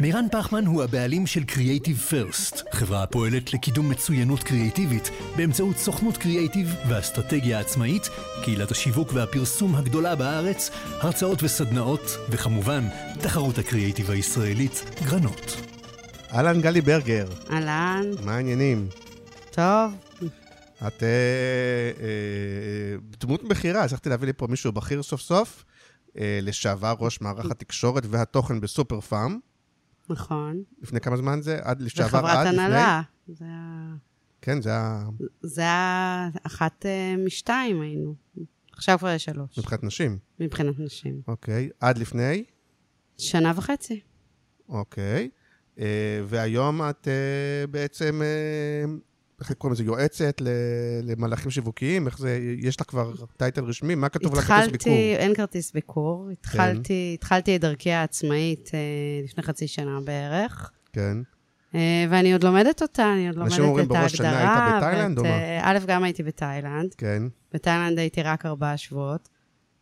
מירן פחמן הוא הבעלים של Creative First, חברה הפועלת לקידום מצוינות קריאיטיבית באמצעות סוכנות קריאיטיב ואסטרטגיה עצמאית, קהילת השיווק והפרסום הגדולה בארץ, הרצאות וסדנאות, וכמובן, תחרות הקריאיטיב הישראלית, גרנות. אהלן גלי ברגר, אהלן, מה העניינים? טוב. את אה, אה, דמות בכירה, הצלחתי להביא לי פה מישהו בכיר סוף סוף, אה, לשעבר ראש מערך התקשורת והתוכן בסופר פארם. נכון. לפני כמה זמן זה? עד לשעבר עד לפני? הנהלה. זה היה- כן, זה היה זה היה אחת אה, משתיים היינו. עכשיו כבר יש שלוש, מבחינת נשים. מבחינת נשים. אוקיי, עד לפני? שנה וחצי. אוקיי. אה, והיום את אה, בעצם, איך קוראים לזה, יועצת למהלכים שיווקיים? איך זה, יש לך כבר טייטל רשמי? מה כתוב על הכרטיס ביקור? כן. התחלתי, אין כרטיס ביקור. התחלתי, התחלתי את דרכי העצמאית אה, לפני חצי שנה בערך. כן. אה, ואני עוד לומדת אותה, אני עוד לומדת אנשים את אומרים ההגדרה. בראש שנה היית בתאילנד או מה? אה, א', גם הייתי בתאילנד. כן, בתאילנד הייתי רק ארבעה שבועות.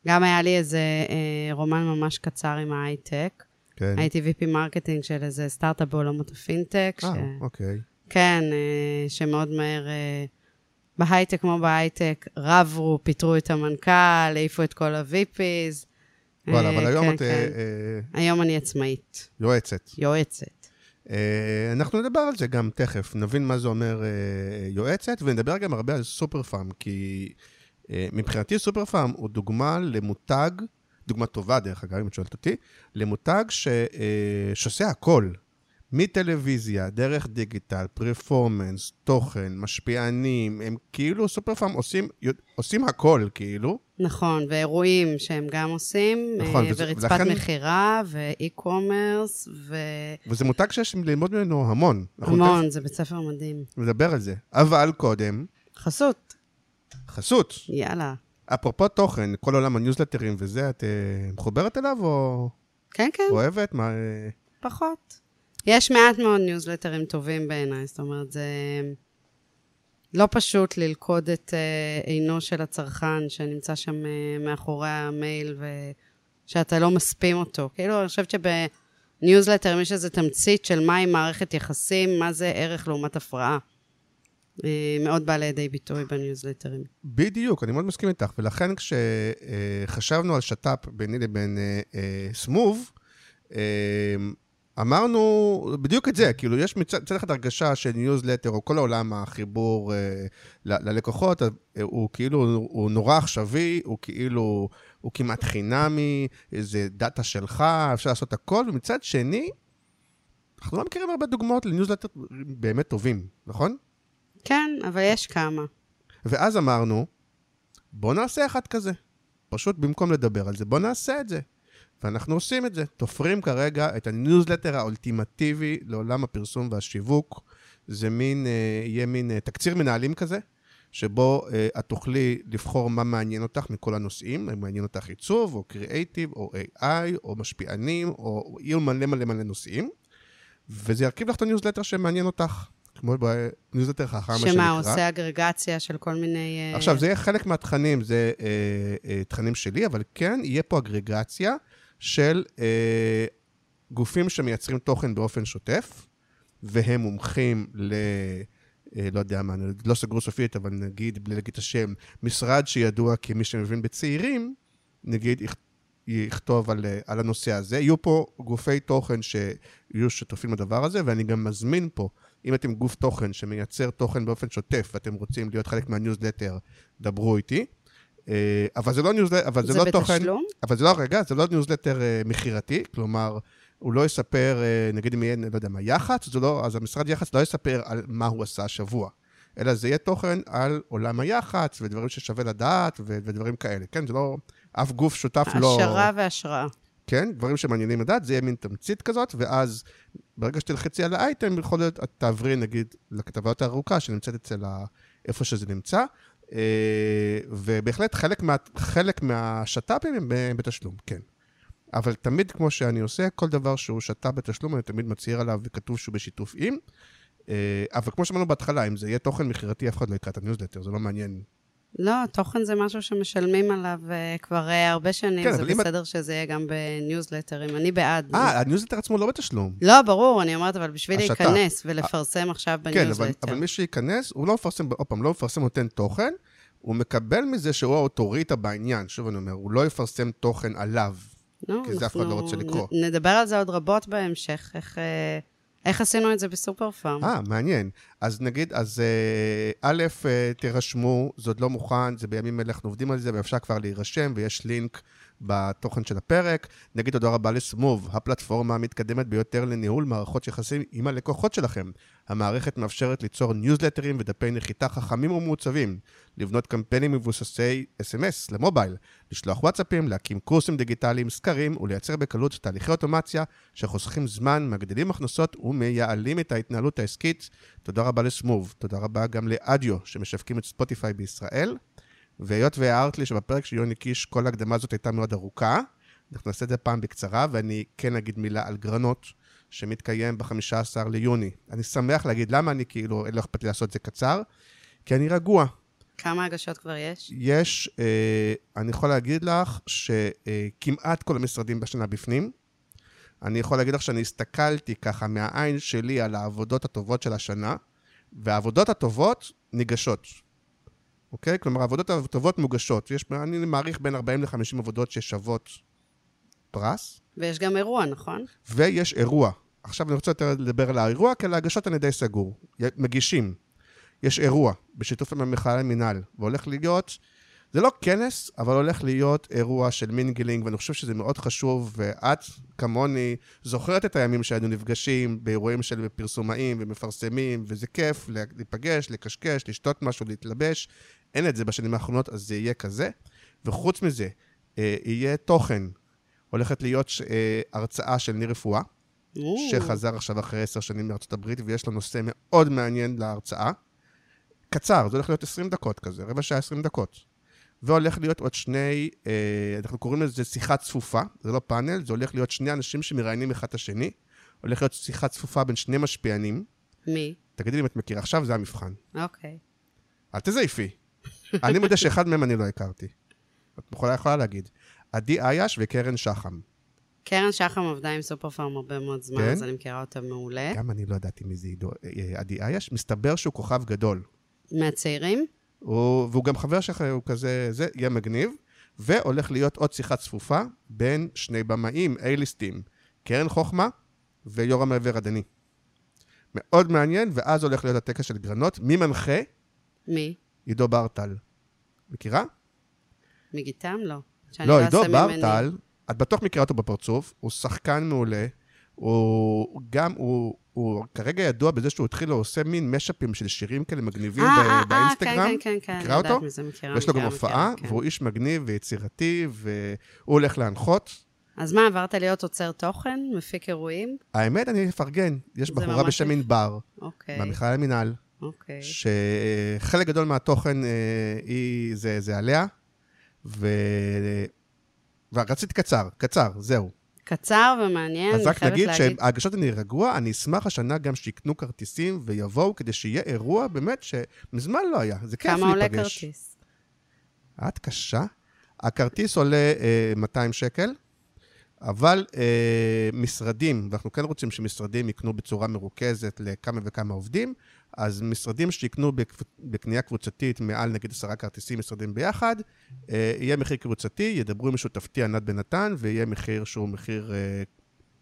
גם היה לי איזה אה, רומן ממש קצר עם ההייטק. כן. הייתי VP marketing של איזה סטארט-אפ בעולמות הפינטק. אה, ש... אוקיי. כן, אה, שמאוד מהר, אה, בהייטק כמו בהייטק, רבו, פיטרו את המנכ"ל, העיפו את כל ה-VPs. וואלה, אה, אבל היום כן, את כן. היום אני עצמאית, יועצת. יועצת. אנחנו נדבר על זה גם תכף, נבין מה זה אומר יועצת, ונדבר גם הרבה על סופר פארם, כי מבחינתי סופר פארם הוא דוגמה למותג, דוגמה טובה דרך אגב, אם את שואלת אותי, למותג ש, שעושה הכל, מטלוויזיה, דרך דיגיטל, פרפורמנס, תוכן, משפיענים, הם כאילו סופר פארם עושים, עושים הכל, כאילו. נכון, ואירועים שהם גם עושים, נכון, אה, ורצפת ולכן- מכירה, ואי-קומרס, והמון, וזה מותג שיש ללמוד ממנו המון. אנחנו תכף זה בית ספר מדהים. נדבר על זה. אבל קודם, חסות, חסות. יאללה. אפרופו תוכן, כל עולם הניוזלטרים וזה, את אה, מחוברת אליו או כן, כן, אוהבת? מה... אה, פחות. יש מעט מאוד ניוזלטרים טובים בעיניי, זאת אומרת, זה לא פשוט ללכוד את אה, עינו של הצרכן שנמצא שם אה, מאחורי המייל ושאתה לא מספים אותו. כאילו, אני חושבת שבניוזלטרים יש איזו תמצית של מהי מערכת יחסים, מה זה ערך לעומת הפרעה. אה, מאוד בא לידי ביטוי בניוזלטרים. בדיוק, אני מאוד מסכים איתך. ולכן כשחשבנו על שת"פ ביני לבין סמוב, אמרנו בדיוק את זה, כאילו יש מצד אחד הרגשה של ניוזלטר, או כל העולם החיבור אה, ל- ללקוחות, אה, הוא כאילו, הוא נורא עכשווי, הוא כאילו, הוא כמעט חינמי, זה דאטה שלך, אפשר לעשות הכל, ומצד שני, אנחנו לא מכירים הרבה דוגמאות לניוזלטר באמת טובים, נכון? כן, אבל יש כמה. ואז אמרנו, בוא נעשה אחד כזה. פשוט במקום לדבר על זה, בוא נעשה את זה. ואנחנו עושים את זה. תופרים כרגע את הניוזלטר האולטימטיבי לעולם הפרסום והשיווק. זה מין, אה, יהיה מין אה, תקציר מנהלים כזה, שבו אה, את תוכלי לבחור מה מעניין אותך מכל הנושאים, אם מעניין אותך עיצוב, או קריאייטיב, או AI, או משפיענים, או עיר מלא מלא מלא נושאים. וזה ירכיב לך את הניוזלטר שמעניין אותך, כמו בניוזלטר חכם, מה שנקרא. שמה, עושה אגרגציה של כל מיני... עכשיו, זה יהיה חלק מהתכנים, זה אה, אה, תכנים שלי, אבל כן יהיה פה אגרגציה של אה, גופים שמייצרים תוכן באופן שוטף, והם מומחים ל... אה, לא יודע מה, אני לא סגרו סופית, אבל נגיד, בלי להגיד את השם, משרד שידוע כמי שמבין בצעירים, נגיד, יכ- יכתוב על, אה, על הנושא הזה. יהיו פה גופי תוכן שיהיו שותפים לדבר הזה, ואני גם מזמין פה, אם אתם גוף תוכן שמייצר תוכן באופן שוטף, ואתם רוצים להיות חלק מהניוזלטר, דברו איתי. אה, אבל זה לא ניוזלטר, אבל זה, זה לא תוכן... בתשלום? אבל זה לא, רגע, זה לא ניוזלטר אה, מכירתי, כלומר, הוא לא יספר, אה, נגיד אם יהיה, לא יודע מה, יח"צ, זה לא, אז המשרד יח"צ לא יספר על מה הוא עשה השבוע, אלא זה יהיה תוכן על עולם היח"צ ודברים ששווה לדעת ו- ודברים כאלה, כן? זה לא, אף גוף שותף לא... העשרה והשראה. כן? דברים שמעניינים לדעת, זה יהיה מין תמצית כזאת, ואז ברגע שתלחצי על האייטם, יכול להיות, את תעברי נגיד לכתבה יותר ארוכה שנמצאת אצל ה... איפה שזה נמצא, ובהחלט חלק, מה, חלק מהשת"פים הם ב- בתשלום, כן. אבל תמיד, כמו שאני עושה, כל דבר שהוא שת"פ בתשלום, אני תמיד מצהיר עליו וכתוב שהוא בשיתוף עם. אה, אבל כמו שאמרנו בהתחלה, אם זה יהיה תוכן מכירתי, אף אחד לא יקרא את הניוזלטר, זה לא מעניין. לא, תוכן זה משהו שמשלמים עליו אה, כבר אה, הרבה שנים, כן, זה אם את- בסדר שזה יהיה גם בניוזלטרים, אני בעד. אה, הניוזלטר עצמו לא בתשלום. לא, ברור, אני אומרת, אבל בשביל השת"פ. להיכנס ולפרסם עכשיו כן, אבל, בניוזלטר. אבל מי שייכנס, הוא לא מפרסם, עוד פעם, לא מפרסם נותן תוכן, הוא מקבל מזה שהוא האוטוריטה בעניין. שוב אני אומר, הוא לא יפרסם תוכן עליו. לא, כי זה אף אחד לא רוצה לקרוא. נ- נדבר על זה עוד רבות בהמשך, איך, אה, איך עשינו את זה בסופר פארם. אה, מעניין. אז נגיד, אז אה, א', אה, תירשמו, זה עוד לא מוכן, זה בימים אלה אנחנו עובדים על זה, ואפשר כבר להירשם, ויש לינק בתוכן של הפרק. נגיד תודה רבה לסמוב, הפלטפורמה המתקדמת ביותר לניהול מערכות יחסים עם הלקוחות שלכם. המערכת מאפשרת ליצור ניוזלטרים ודפי נחיתה חכמים ומעוצבים, לבנות קמפיינים מבוססי אס.אם.אס למובייל, לשלוח וואטסאפים, להקים קורסים דיגיטליים, סקרים ולייצר בקלות תהליכי אוטומציה שחוסכים זמן, מגדילים הכנסות ומייעלים את ההתנהלות העסקית. תודה רבה לסמוב, תודה רבה גם לאדיו שמשווקים את ספוטיפיי בישראל. והיות והערת לי שבפרק של יוני קיש כל ההקדמה הזאת הייתה מאוד ארוכה, אנחנו נעשה את זה פעם בקצרה, ואני כן אגיד מילה על גרנות, שמתקיים ב-15 ליוני. אני שמח להגיד למה אני כאילו, לא אכפת לי לעשות את זה קצר, כי אני רגוע. כמה הגשות כבר יש? יש, אה, אני יכול להגיד לך שכמעט כל המשרדים בשנה בפנים. אני יכול להגיד לך שאני הסתכלתי ככה מהעין שלי על העבודות הטובות של השנה, והעבודות הטובות ניגשות. אוקיי? כלומר, העבודות הטובות מוגשות. יש, אני מעריך בין 40 ל-50 עבודות ששוות פרס, ויש גם אירוע, נכון? ויש אירוע. עכשיו אני רוצה יותר לדבר על האירוע, כי על ההגשות אני די סגור. מגישים. יש אירוע בשיתוף עם המכללה למינהל, והולך להיות, זה לא כנס, אבל הולך להיות אירוע של mingling, ואני חושב שזה מאוד חשוב, ואת, כמוני, זוכרת את הימים שהיינו נפגשים באירועים של פרסומאים ומפרסמים, וזה כיף להיפגש, לקשקש, לשתות משהו, להתלבש. אין את זה בשנים האחרונות, אז זה יהיה כזה. וחוץ מזה, אה, יהיה תוכן. הולכת להיות אה, הרצאה של ניר רפואה, שחזר עכשיו אחרי עשר שנים מארצות הברית, ויש לו נושא מאוד מעניין להרצאה. קצר, זה הולך להיות 20 דקות כזה, רבע שעה 20 דקות. והולך להיות עוד שני, אה, אנחנו קוראים לזה שיחה צפופה, זה לא פאנל, זה הולך להיות שני אנשים שמראיינים אחד את השני. הולך להיות שיחה צפופה בין שני משפיענים. מי? תגידי לי אם את מכירה, עכשיו זה המבחן. אוקיי. אל תזייפי. אני מודה שאחד מהם אני לא הכרתי. את יכולה, יכולה להגיד. עדי אייש וקרן שחם. קרן שחם עבדה עם סופר פארם הרבה מאוד זמן, כן? אז אני מכירה אותה מעולה. גם אני לא ידעתי מי זה אה, עדי אייש. מסתבר שהוא כוכב גדול. מהצעירים? הוא, והוא גם חבר שלך, הוא כזה, זה יהיה מגניב. והולך להיות עוד שיחה צפופה בין שני במאים, A-ליסטים, קרן חוכמה ויורם עבר הדני. מאוד מעניין, ואז הולך להיות הטקס של גרנות. מי מנחה? מי? עידו ברטל. מכירה? מגיטם? לא. לא, לא עידו. ברטל, את בטוח מכירה אותו בפרצוף, הוא שחקן מעולה. הוא גם, הוא, הוא כרגע ידוע בזה שהוא התחיל, הוא עושה מין משאפים של שירים כאלה מגניבים אה, ב- אה, אה, באינסטגרם. כן, כן, כן, מכירה אני יודעת אותו? מזה, מכירה, ויש לו גם הופעה, מכירה, כן. והוא איש מגניב ויצירתי, והוא הולך להנחות. אז מה, עברת להיות עוצר תוכן? מפיק אירועים? האמת, אני אפרגן, יש בחורה בשם. ענבר, אוקיי, מהמכלל המינהל, אוקיי. שחלק גדול מהתוכן אה, היא, זה, זה עליה, ו... ורציתי קצר, קצר, זהו. קצר ומעניין, אז אני רק חייבת נגיד להגיד. שההגשות אני רגוע, אני אשמח השנה גם שיקנו כרטיסים ויבואו, כדי שיהיה אירוע באמת שמזמן לא היה. זה כיף כמה עולה להיפגש. כרטיס? את קשה. הכרטיס עולה אה, 200 שקל, אבל אה, משרדים, ואנחנו כן רוצים שמשרדים יקנו בצורה מרוכזת לכמה וכמה עובדים, אז משרדים שיקנו בקנייה קבוצתית מעל נגיד עשרה כרטיסים משרדים ביחד, אה, יהיה מחיר קבוצתי, ידברו עם שותפתי ענת בן נתן, ויהיה מחיר שהוא מחיר, אה,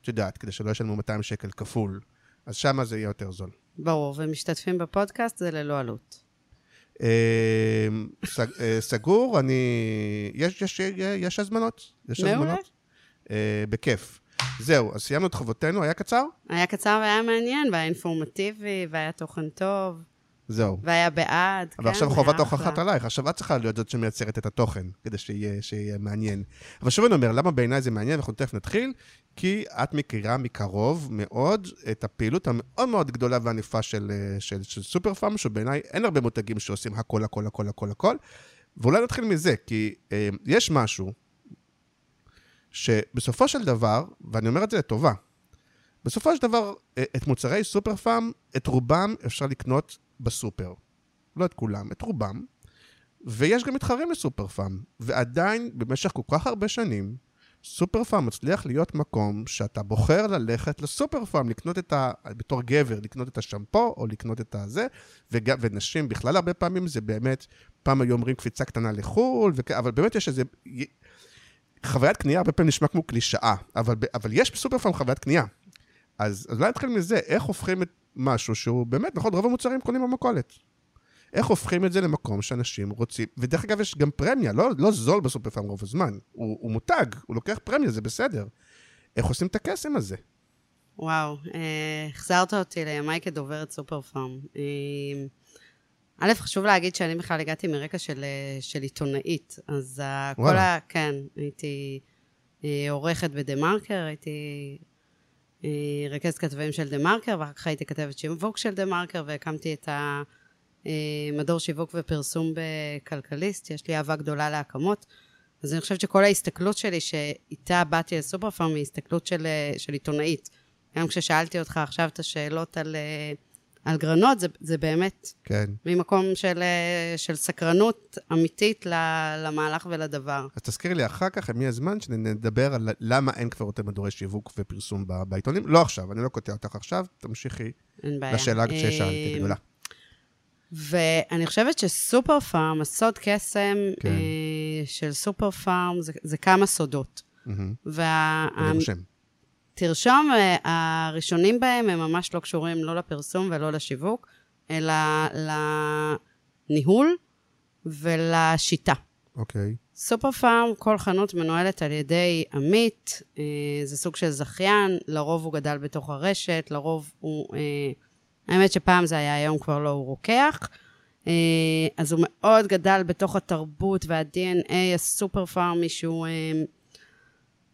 את יודעת, כדי שלא ישלמו 200 שקל כפול. אז שמה זה יהיה יותר זול. ברור, ומשתתפים בפודקאסט זה ללא עלות. אה, סג- סגור, אני... יש, הזמנות. יש. הזמנות. בכיף. זהו, אז סיימנו את חובותינו, היה קצר? היה קצר והיה מעניין, והיה אינפורמטיבי, והיה תוכן טוב, זהו. והיה בעד, כן, אבל עכשיו היה חובת. ההוכחת עלייך, עכשיו את צריכה להיות זאת שמייצרת את התוכן, כדי שיהיה, שיהיה מעניין. אבל שוב אני אומר, למה בעיניי זה מעניין, אנחנו תכף נתחיל, כי את מכירה מקרוב מאוד את הפעילות המאוד מאוד גדולה וענפה של, אה, של, של סופר פארם, שבעיניי אין הרבה מותגים שעושים הכל, הכל, הכל, הכל, הכל. ואולי נתחיל מזה, כי אה, יש משהו שבסופו של דבר, ואני אומר את זה לטובה, בסופו של דבר, אה, את מוצרי סופר פארם, את רובם אפשר לקנות בסופר. לא את כולם, את רובם. ויש גם מתחרים לסופר פארם. ועדיין, במשך כל כך הרבה שנים, סופר פארם מצליח להיות מקום שאתה בוחר ללכת לסופר פארם, לקנות את ה... בתור גבר, לקנות את השמפו, או לקנות את הזה, וג... ונשים בכלל הרבה פעמים זה באמת, פעם היו אומרים קפיצה קטנה לחו"ל, וכ... אבל באמת יש איזה... חוויית קנייה הרבה פעמים נשמע כמו קלישאה, אבל, אבל יש בסופר פארם חוויית קנייה. אז, אז אולי נתחיל מזה, איך הופכים את משהו שהוא באמת, נכון, רוב המוצרים קונים במכולת. איך הופכים את זה למקום שאנשים רוצים, ודרך אגב יש גם פרמיה, לא, לא זול בסופר פארם רוב הזמן, הוא, הוא מותג, הוא לוקח פרמיה, זה בסדר. איך עושים את הקסם הזה? וואו, אה, החזרת אותי לימיי כדוברת סופר פארם. אה, א', חשוב להגיד שאני בכלל הגעתי מרקע של, אה, של עיתונאית, אז ה- כל. ה... כן, הייתי אה, עורכת בדה-מרקר, הייתי אה, רכזת כתבים של דה-מרקר, ואחר כך הייתי כתבת שיווק של דה-מרקר, והקמתי את המדור שיווק ופרסום בכלכליסט, יש לי אהבה גדולה להקמות. אז אני חושבת שכל ההסתכלות שלי, שאיתה באתי לסופר פארם, היא הסתכלות של, אה, של עיתונאית. גם כששאלתי אותך עכשיו את השאלות על, אה, על גרנות, זה, זה באמת כן. ממקום של, אה, של סקרנות אמיתית למהלך ולדבר. אז תזכירי לי אחר כך, מי הזמן, שנדבר על למה אין כבר יותר מדורי שיווק ופרסום בעיתונים. לא עכשיו, אני לא קוטע אותך עכשיו, תמשיכי. לשאלה ששאלתי, אה, גדולה. ואני חושבת שסופר פארם, הסוד קסם כן. אה, של סופר פארם, זה, זה כמה סודות. מהמם. וה... אני רושם. תרשום, אה, הראשונים בהם הם ממש לא קשורים לא לפרסום ולא לשיווק, אלא לניהול ולשיטה. אוקיי. סופר פארם, כל חנות מנוהלת על ידי עמית, אה, זה סוג של זכיין, לרוב הוא גדל בתוך הרשת, לרוב הוא... אה, האמת שפעם זה היה, היום כבר לא, הוא רוקח. אה, אז הוא מאוד גדל בתוך התרבות וה-DNA הסופר פארמי, שהוא אה,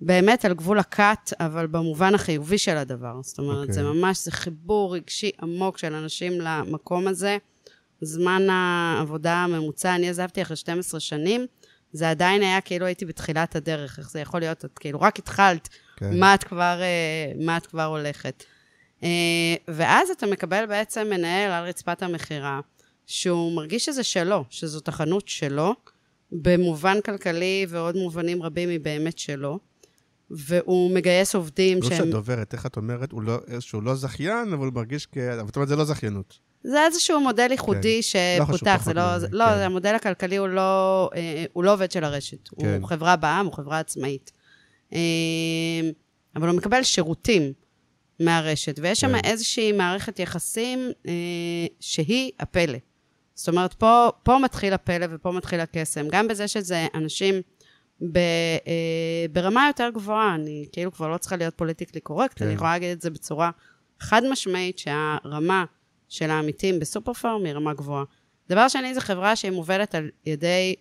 באמת על גבול הכת, אבל במובן החיובי של הדבר. זאת אומרת, אוקיי. זה ממש, זה חיבור רגשי עמוק של אנשים למקום הזה. זמן העבודה הממוצע, אני עזבתי אחרי 12 שנים, זה עדיין היה כאילו הייתי בתחילת הדרך, איך זה יכול להיות? את כאילו רק התחלת, כן. מה את כבר, אה, מה את כבר הולכת. אה, ואז אתה מקבל בעצם מנהל על רצפת המכירה, שהוא מרגיש שזה שלו, שזאת החנות שלו, במובן כלכלי ועוד מובנים רבים היא באמת שלו, והוא מגייס עובדים לא שהם... שאת דוברת, איך את אומרת? הוא לא, שהוא לא זכיין, אבל הוא מרגיש כ... אבל זאת אומרת, זה לא זכיינות. זה איזשהו מודל ייחודי לא חשוב, שפותח, פחות זה לא, זה, לא, כן. זה המודל הכלכלי הוא לא, אה, הוא לא עובד של הרשת, כן. הוא חברה בעם, הוא חברה עצמאית. אה, אבל הוא מקבל שירותים מהרשת, ויש שם כן. איזושהי מערכת יחסים אה, שהיא הפלא. זאת אומרת, פה, פה מתחיל הפלא ופה מתחיל הקסם, גם בזה שזה אנשים ב, אה, ברמה יותר גבוהה, אני כאילו כבר לא צריכה להיות פוליטיקלי קורקט, כן. אני יכולה להגיד את זה בצורה חד משמעית, שהרמה של העמיתים בסופר פארם היא רמה גבוהה. דבר שני, זו חברה שהיא מובלת על ידי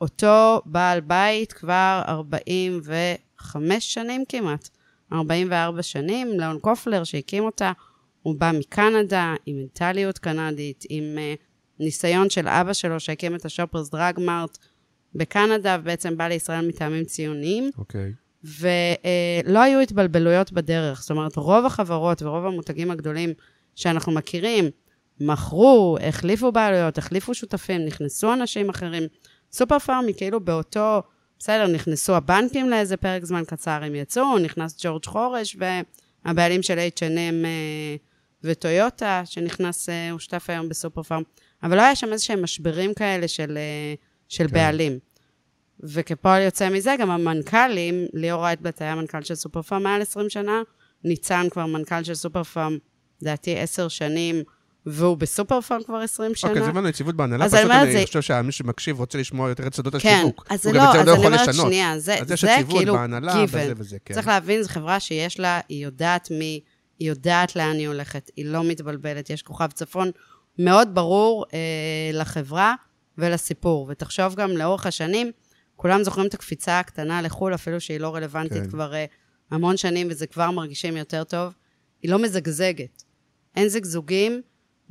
אותו בעל בית כבר 45 שנים כמעט, 44 שנים, לאון קופלר שהקים אותה, הוא בא מקנדה, עם מנטליות קנדית, עם uh, ניסיון של אבא שלו שהקים את השופרס דרג מארט בקנדה, ובעצם בא לישראל מטעמים ציוניים. אוקיי. ולא היו התבלבלויות בדרך. זאת אומרת, רוב החברות ורוב המותגים הגדולים שאנחנו מכירים, מכרו, החליפו בעלויות, החליפו שותפים, נכנסו אנשים אחרים. סופר פארם היא כאילו באותו, בסדר, נכנסו הבנקים לאיזה פרק זמן קצר, הם יצאו, נכנס ג'ורג' חורש, והבעלים של H&M אה, וטויוטה, שנכנס, אה, הוא שותף היום בסופר פארם. אבל לא היה שם איזה שהם משברים כאלה של, אה, של כן. בעלים. וכפועל יוצא מזה, גם המנכ"לים, ליאור רייטבלט היה מנכ"ל של סופר פארם מעל 20 שנה, ניצן כבר מנכ"ל של סופר פארם, לדעתי עשר שנים, והוא בסופר פארם כבר 20 שנה. אוקיי, אז הבנו יציבות בהנהלה, אז אני פשוט אני זה- חושב שמי שמקשיב רוצה לשמוע יותר את סודות כן, השיווק. אז זה הוא לא, גם את אז זה אני אומרת. שנייה, זה, אז זה כאילו בהנהלה given. וזה וזה, כן. צריך להבין, זו חברה שיש לה, היא יודעת מי, היא יודעת לאן היא הולכת, היא לא מתבלבלת, יש כוכב צפון מאוד ברור אה, לחברה ולסיפור. ותחשוב גם לאורך השנים, כולם זוכרים את הקפיצה הקטנה לחו"ל, אפילו שהיא לא רלוונטית כן. כבר אה, המון שנים, וזה כבר מרגישים יותר טוב. היא לא מזגזגת. אין זגזוגים,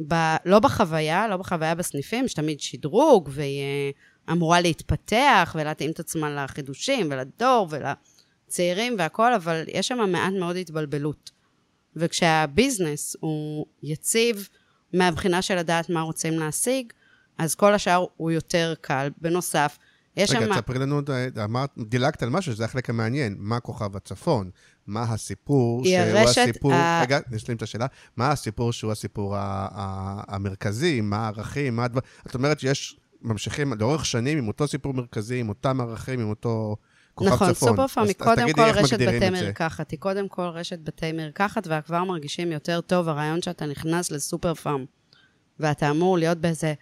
ב, לא בחוויה, לא בחוויה בסניפים, יש תמיד שדרוג, והיא אה, אמורה להתפתח ולהתאים את עצמה לחידושים ולדור ולצעירים והכול, אבל יש שם מעט מאוד התבלבלות. וכשהביזנס הוא יציב מהבחינה של לדעת מה רוצים להשיג, אז כל השאר הוא יותר קל. בנוסף, יש שם... רגע, תספרי לנו, אמרת, דילגת על משהו, שזה החלק המעניין. מה כוכב הצפון? מה הסיפור שהוא הרשת הסיפור... ה- רגע, נשלים את השאלה. מה הסיפור שהוא הסיפור ה- ה- המרכזי? מה הערכים? מה הדבר... את אומרת שיש, ממשיכים לאורך שנים עם אותו סיפור מרכזי, עם אותם ערכים, עם אותו כוכב נכון, צפון. סופר פארם אז- היא קודם כל רשת בתי. מרקחת. היא קודם כל רשת בתי מרקחת, וכבר מרגישים יותר טוב הרעיון שאתה נכנס לסופר פארם, ואתה אמור להיות באיזה...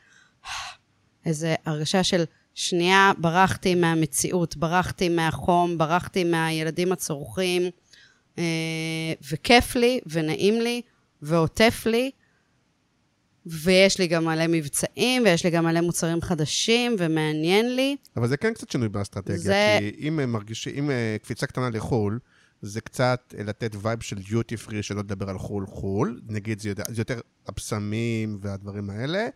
איזה הרגשה של שנייה, ברחתי מהמציאות, ברחתי מהחום, ברחתי מהילדים הצורכים, אה, וכיף לי, ונעים לי, ועוטף לי, ויש לי גם מלא מבצעים, ויש לי גם מלא מוצרים חדשים, ומעניין לי. אבל זה כן קצת שינוי באסטרטגיה, זה- כי אם הם מרגישים, אם אה, קפיצה קטנה לחו"ל, זה קצת אה, לתת וייב של דיוטי פרי, שלא לדבר על חו"ל חו"ל, נגיד זה יותר, זה יותר הבשמים והדברים האלה,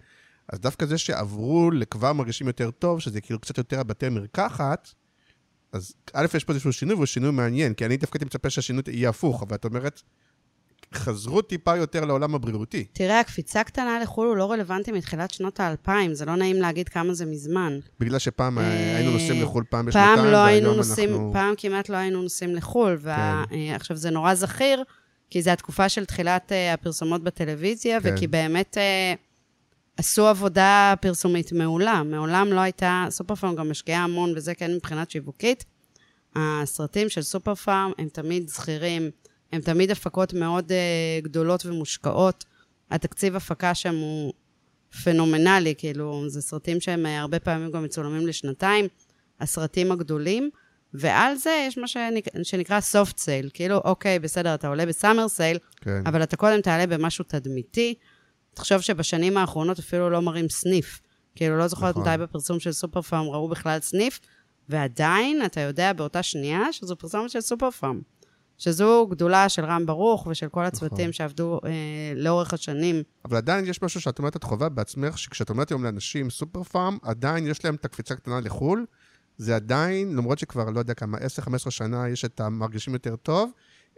אז דווקא זה שעברו לכבר מרגישים יותר טוב, שזה כאילו קצת יותר הבתי מרקחת, אז א', יש פה איזשהו שינוי, והוא שינוי מעניין, כי אני דווקא הייתי מצפה שהשינוי יהיה הפוך, אבל את אומרת, חזרו טיפה יותר לעולם הבריאותי. תראה, הקפיצה קטנה לחו"ל הוא לא רלוונטי מתחילת שנות האלפיים, זה לא נעים להגיד כמה זה מזמן. בגלל שפעם אה, אה, היינו נוסעים לחו"ל פעם בשנתיים, פעם לא היינו נוסעים, אנחנו... פעם כמעט לא היינו נוסעים לחו"ל, כן. ועכשיו זה נורא זכיר, כי זו התקופה של תחילת אה, הפרסומות בטלוויזיה, כן. וכי באמת אה, עשו עבודה פרסומית מעולה. מעולם לא הייתה, סופר פארם גם משקיעה המון, וזה כן מבחינת שיווקית. הסרטים של סופר פארם הם תמיד זכירים, הם תמיד הפקות מאוד uh, גדולות ומושקעות. התקציב הפקה שם הוא פנומנלי, כאילו, זה סרטים שהם uh, הרבה פעמים גם מצולמים לשנתיים, הסרטים הגדולים, ועל זה יש מה שנק... שנקרא soft sale, כאילו, אוקיי, בסדר, אתה עולה בסאמר סייל, כן. אבל אתה קודם תעלה במשהו תדמיתי. תחשוב שבשנים האחרונות אפילו לא מראים סניף. כאילו, לא זוכרת נכון. מתי בפרסום של סופר פארם ראו בכלל סניף, ועדיין אתה יודע באותה שנייה שזו פרסומת של סופר פארם. שזו גדולה של רם ברוך ושל כל הצוותים נכון. שעבדו אה, לאורך השנים. אבל עדיין יש משהו שאת אומרת, את חווה בעצמך, שכשאת אומרת היום לאנשים סופר פארם, עדיין יש להם את הקפיצה קטנה לחו"ל, זה עדיין, למרות שכבר, לא יודע כמה, 10-15 שנה יש את המרגישים יותר טוב,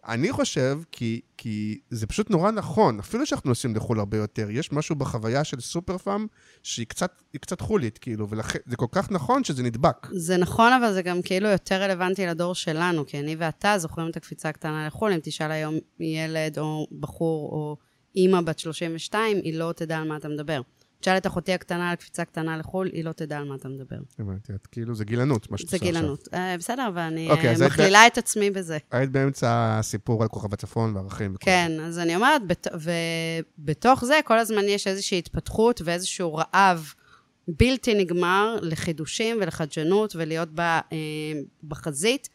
אני חושב, כי, כי זה פשוט נורא נכון, אפילו שאנחנו נוסעים לחו"ל הרבה יותר, יש משהו בחוויה של סופר פארם שהיא קצת, קצת חולית, כאילו, ולכן, זה כל כך נכון שזה נדבק. זה נכון, אבל זה גם כאילו יותר רלוונטי לדור שלנו, כי אני ואתה זוכרים את הקפיצה הקטנה לחו"ל, אם תשאל היום ילד או בחור או אימא בת 32, היא לא תדע על מה אתה מדבר. תשאל את אחותי הקטנה על קפיצה קטנה לחו"ל, היא לא תדע על מה אתה מדבר. הבנתי, את כאילו, זה גילנות, מה שאת זה עושה עכשיו. גילנות. אה, בסדר, אבל אני אוקיי, אה, מכלילה את עצמי בזה. היית באמצע הסיפור על כוכב הצפון וערכים. כן, אז אני אומרת, בת- ובתוך זה כל הזמן יש איזושהי התפתחות ואיזשהו רעב בלתי נגמר לחידושים ולחדשנות ולהיות אה, בחזית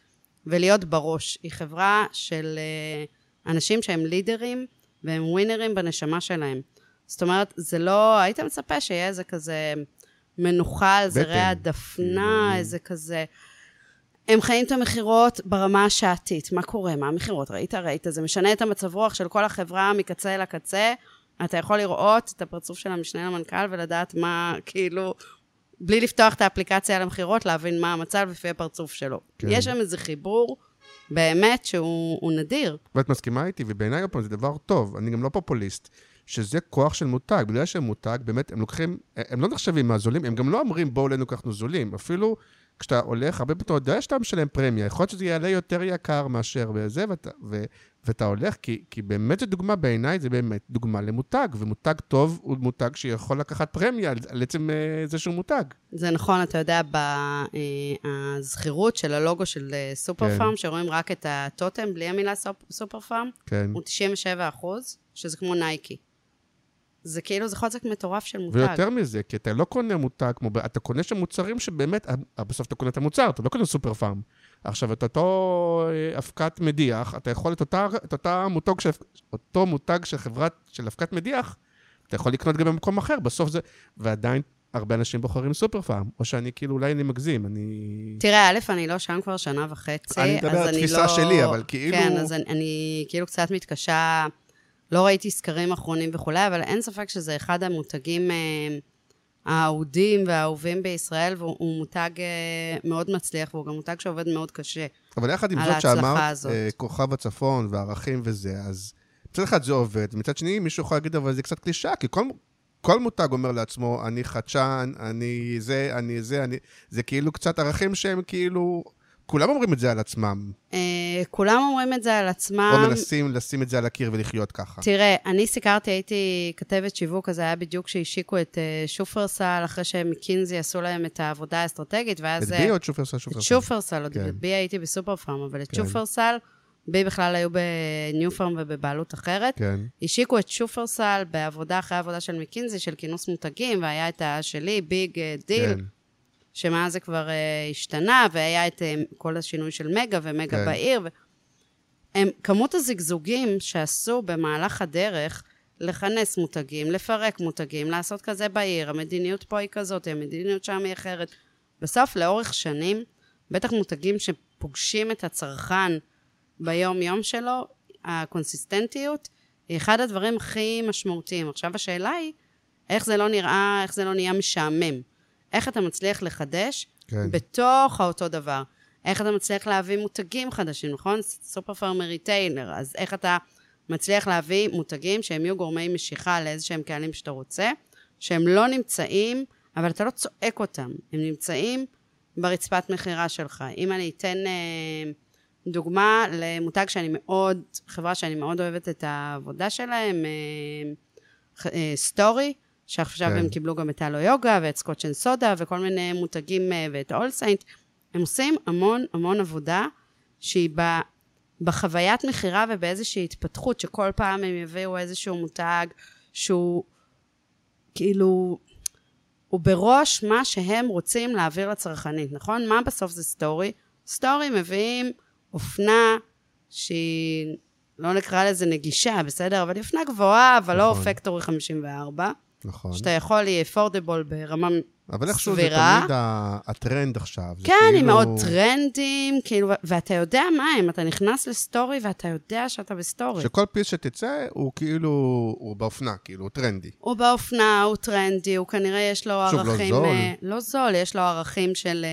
ולהיות בראש. היא חברה של אנשים שהם לידרים והם ווינרים בנשמה שלהם. זאת אומרת, זה לא, היית מצפה שיהיה איזה כזה מנוחה על זרי. הדפנה, איזה כזה... הם חיים את המכירות ברמה השעתית. מה קורה? מה המכירות? ראית? ראית? זה משנה את המצב רוח של כל החברה מקצה לקצה. אתה יכול לראות את הפרצוף של המשנה למנכ"ל ולדעת מה, כאילו, בלי לפתוח את האפליקציה על המכירות, להבין מה המצב לפי הפרצוף שלו. כן. יש שם איזה חיבור, באמת, שהוא הוא נדיר. ואת מסכימה איתי, ובעיניי עוד פעם זה דבר טוב, אני גם לא פופוליסט, שזה כוח של מותג. בגלל שהם מותג, באמת, הם לוקחים, הם לא נחשבים מהזולים, הם גם לא אומרים בואו אלינו כי אנחנו זולים. אפילו כשאתה הולך, הרבה פעמים אתה יודע שאתה משלם פרמיה, יכול להיות שזה יעלה יותר יקר מאשר בזה, ואתה, ו, ואתה הולך, כי, כי באמת זו דוגמה, בעיניי זה באמת דוגמה למותג, ומותג טוב הוא מותג שיכול לקחת פרמיה על, על עצם אה, זה שהוא מותג. זה נכון, אתה יודע, בזכירות של הלוגו של אה, סופר כן. פארם, שרואים רק את הטוטם בלי המילה סופ- סופר פארם, כן. הוא 97 אחוז, שזה כמו נייקי. זה כאילו, זה חוזק מטורף של מותג. ויותר מזה, כי אתה לא קונה מותג כמו... אתה קונה שם מוצרים שבאמת, אה, בסוף אתה קונה את המוצר, אתה לא קונה סופר פארם. עכשיו, את אותו אה, אבקת מדיח, אתה יכול את אותה, את אותה מותג של, אותו מותג של חברת, של אבקת מדיח, אתה יכול לקנות גם במקום אחר, בסוף זה... ועדיין הרבה אנשים בוחרים סופר פארם, או שאני כאילו, אולי אני מגזים, אני... תראה, א', אני לא שם כבר שנה וחצי. אני מדבר אז על אני תפיסה לא... שלי, אבל כאילו- כן, אז אני, אני כאילו קצת מתקשה, לא ראיתי סקרים אחרונים וכולי, אבל אין ספק שזה אחד המותגים אה, האהודים והאהובים בישראל, והוא מותג אה, מאוד מצליח, והוא גם מותג שעובד מאוד קשה. אבל יחד עם זאת שאמרת. אה, כוכב הצפון וערכים וזה, אז מצד אחד זה עובד, מצד שני מישהו יכול להגיד, אבל זה קצת קלישאה, כי כל, כל מותג אומר לעצמו, אני חדשן, אני זה, אני זה, אני... זה כאילו קצת ערכים שהם כאילו... כולם אומרים את זה על עצמם, אה, כולם אומרים את זה על עצמם. או מנסים לשים את זה על הקיר ולחיות ככה. תראה, אני סיקרתי, הייתי כתבת שיווק, אז היה בדיוק כשהשיקו את אה, שופרסל, אחרי שמקינזי עשו להם את העבודה האסטרטגית, ואז... את אה, בי או את שופרסל? את שופרסל? עוד כן. Be הייתי בסופר פארם, אבל את כן. שופרסל, Be בכלל היו בניו פארם ובבעלות אחרת. כן, השיקו את שופרסל בעבודה אחרי עבודה של מקינזי, של כינוס מותגים, והיה את השלי, ביג, דיל, כן, שמאז זה כבר אה, השתנה, והיה את אה, כל השינוי של מגה ומגה כן. בעיר. ו... הם, כמות הזיגזוגים שעשו במהלך הדרך, לכנס מותגים, לפרק מותגים, לעשות כזה בעיר, המדיניות פה היא כזאת, המדיניות שם היא אחרת. בסוף, לאורך שנים, בטח מותגים שפוגשים את הצרכן ביום-יום שלו, ה consistentיות היא אחד הדברים הכי משמעותיים. עכשיו השאלה היא, איך זה לא נראה, איך זה לא נהיה משעמם? איך אתה מצליח לחדש כן. בתוך האותו דבר? איך אתה מצליח להביא מותגים חדשים, נכון? סופר פארם retailer, אז איך אתה מצליח להביא מותגים שהם יהיו גורמי משיכה לאיזה שהם קהלים שאתה רוצה, שהם לא נמצאים, אבל אתה לא צועק אותם, הם נמצאים ברצפת מכירה שלך. אם אני אתן אה, דוגמה למותג שאני מאוד, חברה שאני מאוד אוהבת את העבודה שלהם, אה, אה, סטורי, שעכשיו כן. הם קיבלו גם את אלו יוגה ואת סקוטשן סודה וכל מיני מותגים אה, ואת אול סיינטס, הם עושים המון המון עבודה שהיא ב, בחוויית מכירה ובאיזושהי התפתחות, שכל פעם הם יביאו איזשהו מותג שהוא כאילו, הוא בראש מה שהם רוצים להעביר לצרכנית, נכון? מה בסוף זה סטורי? סטורי מביאים אופנה שהיא, לא נקרא לזה נגישה, בסדר? אבל היא אופנה גבוהה, אבל לא נכון. פקטורי 54. נכון. שאתה יכול, היא affordable ברמה אבל איכשהו זה סבירה. תמיד הטרנד עכשיו. כן, כאילו- מאוד טרנדים, כאילו, ואתה יודע מה הם, אתה נכנס לסטורי ואתה יודע שאתה בסטורי. שכל piece שתצא, הוא כאילו, הוא באופנה, כאילו, הוא טרנדי. הוא באופנה, הוא טרנדי, הוא כנראה יש לו שוב, לא ערכים... זול. אה, לא זול, יש לו ערכים של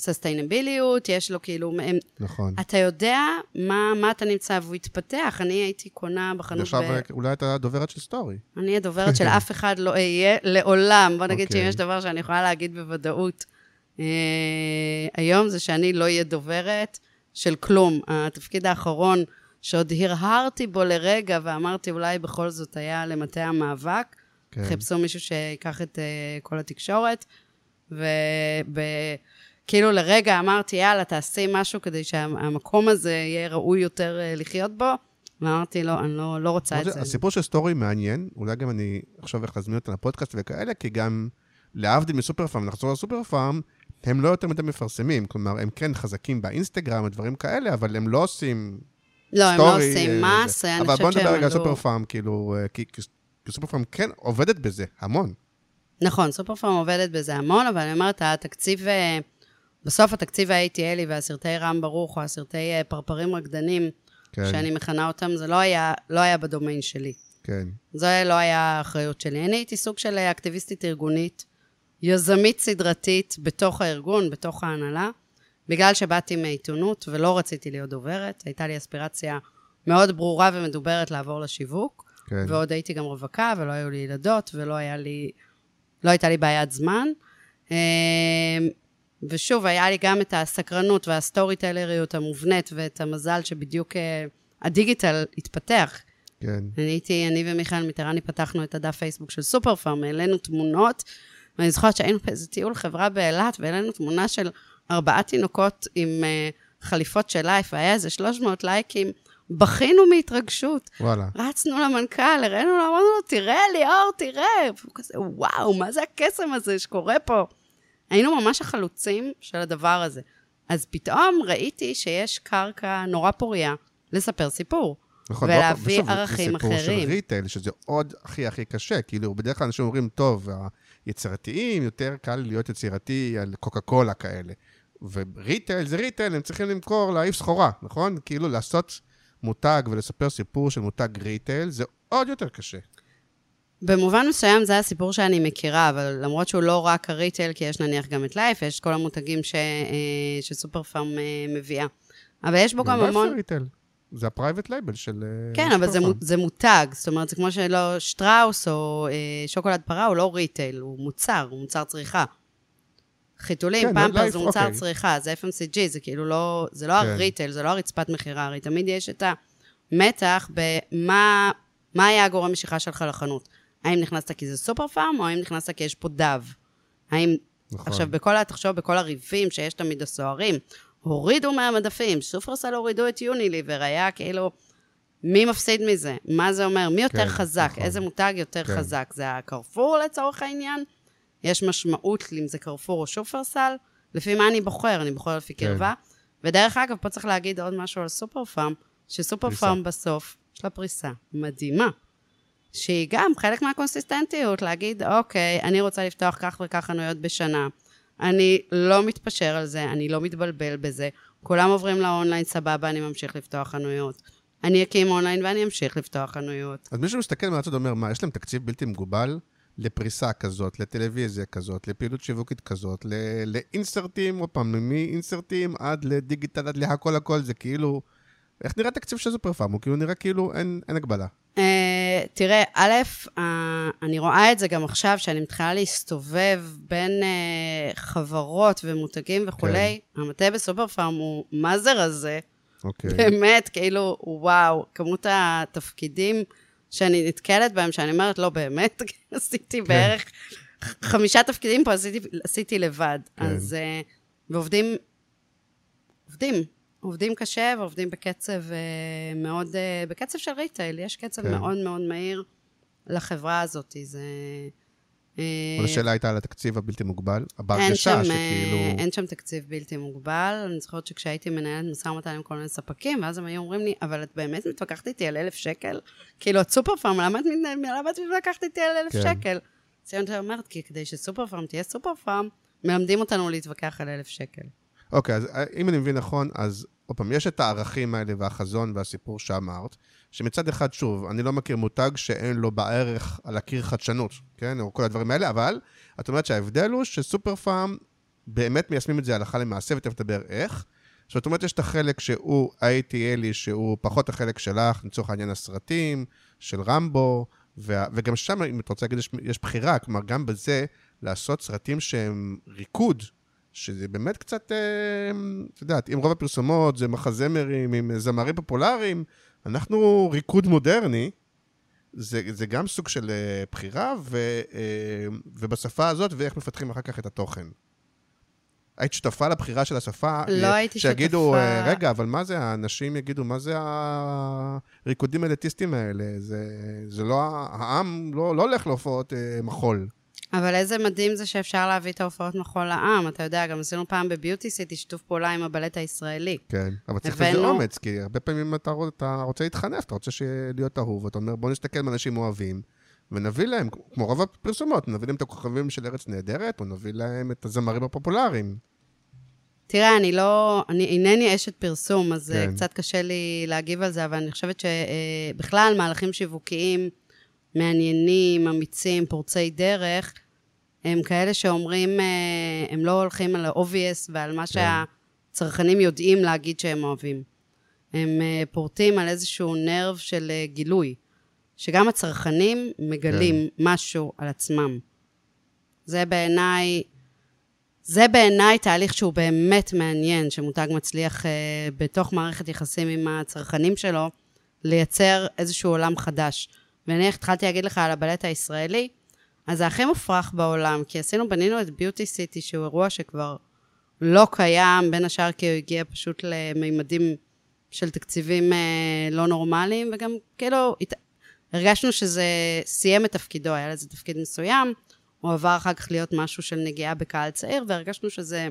סוסטיינביליות, יש לו כאילו... הם, נכון. אתה יודע מה, מה אתה נמצא, והוא התפתח. אני הייתי קונה בחנות... עכשיו ב... אולי אתה דוברת של סטורי. אני הדוברת של אף אחד לא אהיה לעולם. בוא נגיד אוקיי. שאם יש דבר שאני יכולה להגיד בוודאות אה, היום, זה שאני לא אהיה דוברת של כלום. התפקיד האחרון שעוד הרהרתי בו לרגע ואמרתי, אולי בכל זאת היה למטה המאבק. כן. חיפשו מישהו שיקח את uh, כל התקשורת, וכאילו לרגע אמרתי, יאללה, תעשי משהו כדי שהמקום הזה יהיה ראוי יותר uh, לחיות בו, ואמרתי, לא, אני לא, לא רוצה את זה. הסיפור של סטורי מעניין, אולי גם אני עכשיו איך להזמין אותה לפודקאסט וכאלה, כי גם להבדיל מסופר פארם, לחזור לסופר פארם, הם לא יותר מדי מפרסמים. כלומר, הם כן חזקים באינסטגרם ודברים כאלה, אבל הם לא עושים לא, הם סטורי. לא עושים אה, מס. אני אבל בוא חושבת שהם נדבר רגע על עלו... סופר פארם, כאילו, אה, כי כי- סופר פארם כן עובדת בזה, המון. נכון, סופר פארם עובדת בזה המון, אבל אני אומרת, התקציב, אה, בסוף התקציב ה-ATLי והסרטי רם ברוך, או הסרטי אה, פרפרים רקדנים, כן, שאני מכנה אותם, זה לא היה, לא היה בדומיין שלי. כן. זה לא היה האחריות שלי. אני הייתי סוג של אקטיביסטית ארגונית, יזמית סדרתית בתוך הארגון, בתוך ההנהלה, בגלל שבאתי מעיתונות ולא רציתי להיות דוברת, הייתה לי אספירציה מאוד ברורה ומדוברת לעבור לשיווק, כן. ועוד הייתי גם רווקה ולא היו לי ילדות ולא היה לי, לא הייתה לי בעיית זמן. ושוב, היה לי גם את הסקרנות וה storytellerיות המובנית ואת המזל שבדיוק אה, הדיגיטל התפתח. כן. אני הייתי, אני ומיכל מיטרני פתחנו את הדף פייסבוק של סופר פארם, העלינו תמונות, ואני זוכרת שהיינו באיזה טיול חברה באילת, והעלינו תמונה של ארבעה תינוקות עם uh, חליפות של לייף, והיה איזה 300 לייקים, בכינו מהתרגשות. וואלה. רצנו למנכ"ל, הראינו לו, אמרנו לו, תראה, ליאור, תראה. והוא כזה, וואו, מה זה הקסם הזה שקורה פה? היינו ממש החלוצים של הדבר הזה. אז פתאום ראיתי שיש קרקע נורא פוריה לספר סיפור. נכון, ולהביא בסוף ערכים זה סיפור אחרים. של ריטייל, שזה עוד הכי הכי קשה. כאילו, בדרך כלל אנשים אומרים, טוב, היצירתיים, יותר קל להיות יצירתי על קוקה קולה כאלה. ו retail זה retail, הם צריכים למכור, להעיף סחורה, נכון? כאילו, לעשות מותג ולספר סיפור של מותג retail, זה עוד יותר קשה. במובן מסוים זה הסיפור שאני מכירה, אבל למרות שהוא לא רק ה retail, כי יש נניח גם את לייף, יש כל המותגים ש, אה, שסופר פארם אה, מביאה. אבל יש בו גם לא המון... זה retail. זה ה private label של... אה, כן, אבל זה. זה מותג, זאת אומרת, זה כמו שלא שטראוס או אה, שוקולד פרה, הוא לא retail, הוא מוצר, הוא מוצר צריכה. חיתולים, כן, פמפרס לייף, זה מוצר אוקיי. צריכה, זה FMCG, זה כאילו לא, זה לא כן. ה retail, זה לא הרצפת מכירה, הרי תמיד יש את המתח במה מה היה הגורם משיכה שלך לחנות. האם נכנסת כי זה סופר פארם, או האם נכנסת כי יש פה דב? האם... נכון. עכשיו, בכל, ה- תחשוב, בכל הריבים שיש תמיד הסוחרים, הורידו מהמדפים, שופרסל הורידו את יוניליבר, היה כאילו... מי מפסיד מזה? מה זה אומר? מי יותר כן, חזק? נכון. איזה מותג יותר כן. חזק? זה הקרפור לצורך העניין? יש משמעות אם זה קרפור או שופרסל? לפי מה אני בוחר? אני בוחר לפי כן. קרבה. ודרך אגב, פה צריך להגיד עוד משהו על סופר פארם, שסופר. פארם בסוף, יש לה פריסה מדהימה. שהיא גם חלק מהקונסיסטנטיות, להגיד, אוקיי, אני רוצה לפתוח כך וכך חנויות בשנה. אני לא מתפשר על זה, אני לא מתבלבל בזה. כולם עוברים לאונליין, סבבה, אני ממשיך לפתוח חנויות. אני אקים אונליין ואני אמשיך לפתוח חנויות. אז מישהו מסתכל מהצד ואומר, מה, יש להם תקציב בלתי מוגבל לפריסה כזאת, לטלוויזיה כזאת, לפעילות שיווקית כזאת, לאינסרטים, עוד פעם, מאינסרטים עד לדיגיטל, עד להכל הכל, זה כאילו... איך נראה תקציב של סופר פארם? הוא כאילו נראה כאילו אין, אין הגבלה. Uh, תראה, א', uh, אני רואה את זה גם עכשיו, שאני מתחילה להסתובב בין uh, חברות ומותגים וכולי. כן. המטה בסופר פארם הוא מה זה רזה. אוקיי. באמת, כאילו, וואו, כמות התפקידים שאני נתקלת בהם, שאני אומרת, לא, באמת, עשיתי בערך חמישה תפקידים פה, עשיתי, עשיתי לבד. כן. אז, אה, ועובדים, עובדים, עובדים קשה ועובדים בקצב אה, מאוד, אה, בקצב של ריטייל, יש קצב כן. מאוד מאוד מהיר לחברה הזאת, זה... אה, אבל השאלה הייתה על התקציב הבלתי מוגבל, אין בהרגשה שם, אה, שכאילו... אין שם תקציב בלתי מוגבל. אני זוכרת שכשהייתי מנהלת משא ומתן עם כל מיני ספקים, ואז הם היו אומרים לי, אבל את באמת מתווכחת איתי על אלף שקל? כאילו, את סופר פארם, למה את מת- למה את מתווכחת איתי על אלף כן. שקל? אז היא אומרת, כי כדי שסופר פארם תהיה סופר פארם, מלמדים אותנו להתווכח על אלף שקל. אוקיי, אז אה, אם אני מבין נכון, אז עוד פעם, יש את הערכים האלה והחזון והסיפור שאמרת, שמצד אחד, שוב, אני לא מכיר מותג שאין לו בערך על הקיר חדשנות, כן? או כל הדברים האלה, אבל את אומרת שההבדל הוא שסופר פארם באמת מיישמים את זה הלכה למעשה, ותכף נדבר איך. זאת אומרת, יש את החלק שהוא ה-ATL, שהוא פחות החלק שלך, לצורך העניין הסרטים, של רמבו, וה, וגם שם, אם את רוצה להגיד, יש בחירה, כלומר, גם בזה, לעשות סרטים שהם ריקוד, שזה באמת קצת, אה, את יודעת, אם רוב הפרסומות זה מחזמרים עם זמרים פופולריים, אנחנו ריקוד מודרני, זה, זה גם סוג של אה, בחירה, ו, אה, ובשפה הזאת, ואיך מפתחים אחר כך את התוכן. היית שותפה לבחירה של השפה? לא הייתי שיגידו, שותפה. אה, רגע, אבל מה זה, האנשים יגידו, מה זה הריקודים האליטיסטיים האלה? זה, זה לא, העם לא, לא הולך להופעות מחול. אבל איזה מדהים זה שאפשר להביא את ההופעות מחול לעם. אתה יודע, גם עשינו פעם בביוטי סיטי שיתוף פעולה עם הבלט הישראלי. כן, אבל צריך לזה אומץ, כי הרבה פעמים אתה, רוצ- אתה רוצה להתחנף, אתה רוצה להיות אהוב, ואתה אומר, בוא נסתכל מה אנשים אוהבים, ונביא להם, כמו רוב הפרסומות, נביא להם את הכוכבים של ארץ נהדרת, או נביא להם את הזמרים הפופולריים. תראה, אני לא, אני אינני אשת פרסום, אז כן. כן. קצת קשה לי להגיב על זה, אבל אני חושבת שבכלל מהלכים שיווקיים מעניינים, אמיצים, פורצי דרך, הם כאלה שאומרים, אה, הם לא הולכים על ה-obvious ועל מה שהצרכנים יודעים להגיד שהם אוהבים. הם אה, פורטים על איזשהו נרב של אה, גילוי, שגם הצרכנים מגלים כן. משהו על עצמם. זה בעיניי, זה בעיניי תהליך שהוא באמת מעניין, שמותג מצליח בתוך מערכת יחסים עם הצרכנים שלו, לייצר איזשהו עולם חדש. ונניח התחלתי להגיד לך על הבלט הישראלי, אז זה הכי מופרך בעולם, כי עשינו, בנינו את ביוטי סיטי, שהוא אירוע שכבר לא קיים, בין השאר כי הוא הגיע פשוט למימדים של תקציבים אה, לא נורמליים, וגם כאילו. הרגשנו שזה סיים את תפקידו, היה לזה תפקיד מסוים, הוא עבר אחר כך להיות משהו של נגיעה בקהל צעיר, והרגשנו שזה,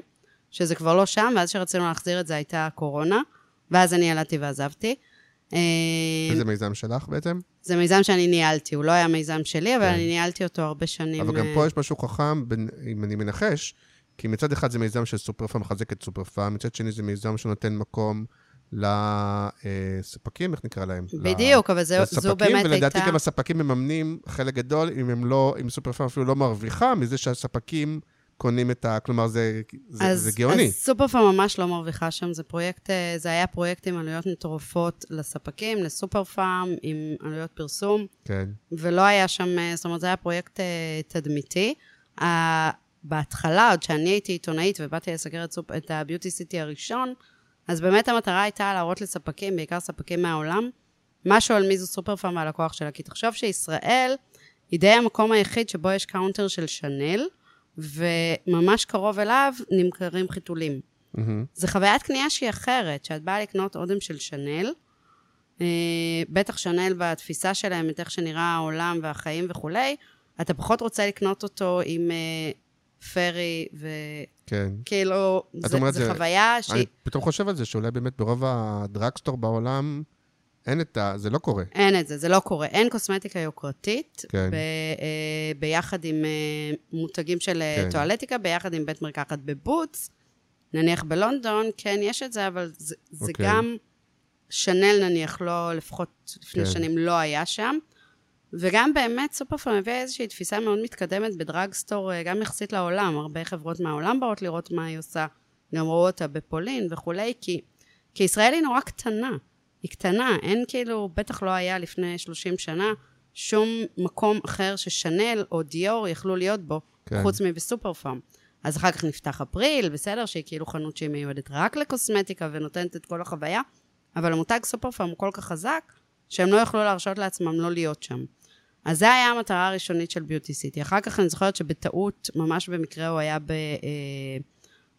שזה כבר לא שם, ואז כשרצינו להחזיר את זה הייתה הקורונה, ואז אני ילדתי ועזבתי. אה, איזה מיזם שלך בעצם? זה מיזם שאני ניהלתי, הוא לא היה מיזם שלי, אבל כן. אני ניהלתי אותו הרבה שנים. אבל גם אה, פה יש משהו חכם, אם אני מנחש, כי מצד אחד זה מיזם של סופרפארם מחזק את סופרפארם, מצד שני זה מיזם שנותן מקום לספקים, איך נקרא להם? ל- בדיוק, אבל זה, זו לספקים, באמת ולדעתי הייתה... גם הספקים מממנים חלק גדול, אם לא, אם סופרפארם אפילו לא מרוויחה, מזה שהספקים קונים את ה... כלומר, זה, זה, אז, זה גאוני. אז סופרפארם ממש לא מרוויחה שם, זה פרויקט, אה, זה היה פרויקט עם עלויות מטורפות לספקים, לסופרפארם, עם עלויות פרסום, כן, ולא היה שם, אה, זאת אומרת, זה היה פרויקט אה, תדמיתי. בהתחלה, עוד שאני הייתי עיתונאית ובאתי לסקר את, סופ- את הביוטי סיטי הראשון, אז באמת המטרה הייתה להראות לספקים, בעיקר ספקים מהעולם, משהו על מי זו סופרפארם והלקוח שלה. כי תחשוב שישראל היא די המקום היחיד שבו יש קאונטר של שנל, וממש קרוב אליו נמכרים חיתולים. מהמם. זה חוויית קנייה שהיא אחרת, שאת באה לקנות אודם של שנל, אה, בטח שנל בתפיסה שלהם, את איך שנראה העולם והחיים וכולי, אתה פחות רוצה לקנות אותו עם אה, פרי, כן. את זה, אומרת, זה זה- חוויה שהיא... אני פתאום חושב על זה, שאולי באמת ברוב הדרגסטור בעולם, אין את ה... זה לא קורה. אין את זה, זה לא קורה. אין קוסמטיקה יוקרתית, כן. ב, אה, ביחד עם אה, מותגים של אה, כן. טואלטיקה, ביחד עם בית מרקחת בבוטס. נניח בלונדון, כן, יש את זה, אבל זה, זה אוקיי. גם שנל נניח, לא, לפחות לפני כן. שנים לא היה שם. וגם באמת סופרפארם הביאה איזושהי תפיסה מאוד מתקדמת בדרגסטור, אה, גם יחסית לעולם. הרבה חברות מהעולם באות לראות מה היא עושה. גם ראו אותה בפולין וכולי, כי, כי ישראל היא נורא קטנה. היא קטנה, אין כאילו, בטח לא היה לפני 30 שנה, שום מקום אחר ששנל או דיור יכלו להיות בו, כן. חוץ מבסופר פארם. אז אחר כך נפתח אפריל, בסדר, שהיא כאילו חנות שהיא מיועדת רק לקוסמטיקה ונותנת את כל החוויה, אבל המותג סופר פארם הוא כל כך חזק, שהם לא יכלו להרשות לעצמם לא להיות שם. אז זה היה המטרה הראשונית של ביוטי סיטי. אחר כך אני זוכרת שבטעות, ממש במקרה הוא היה ב, אה,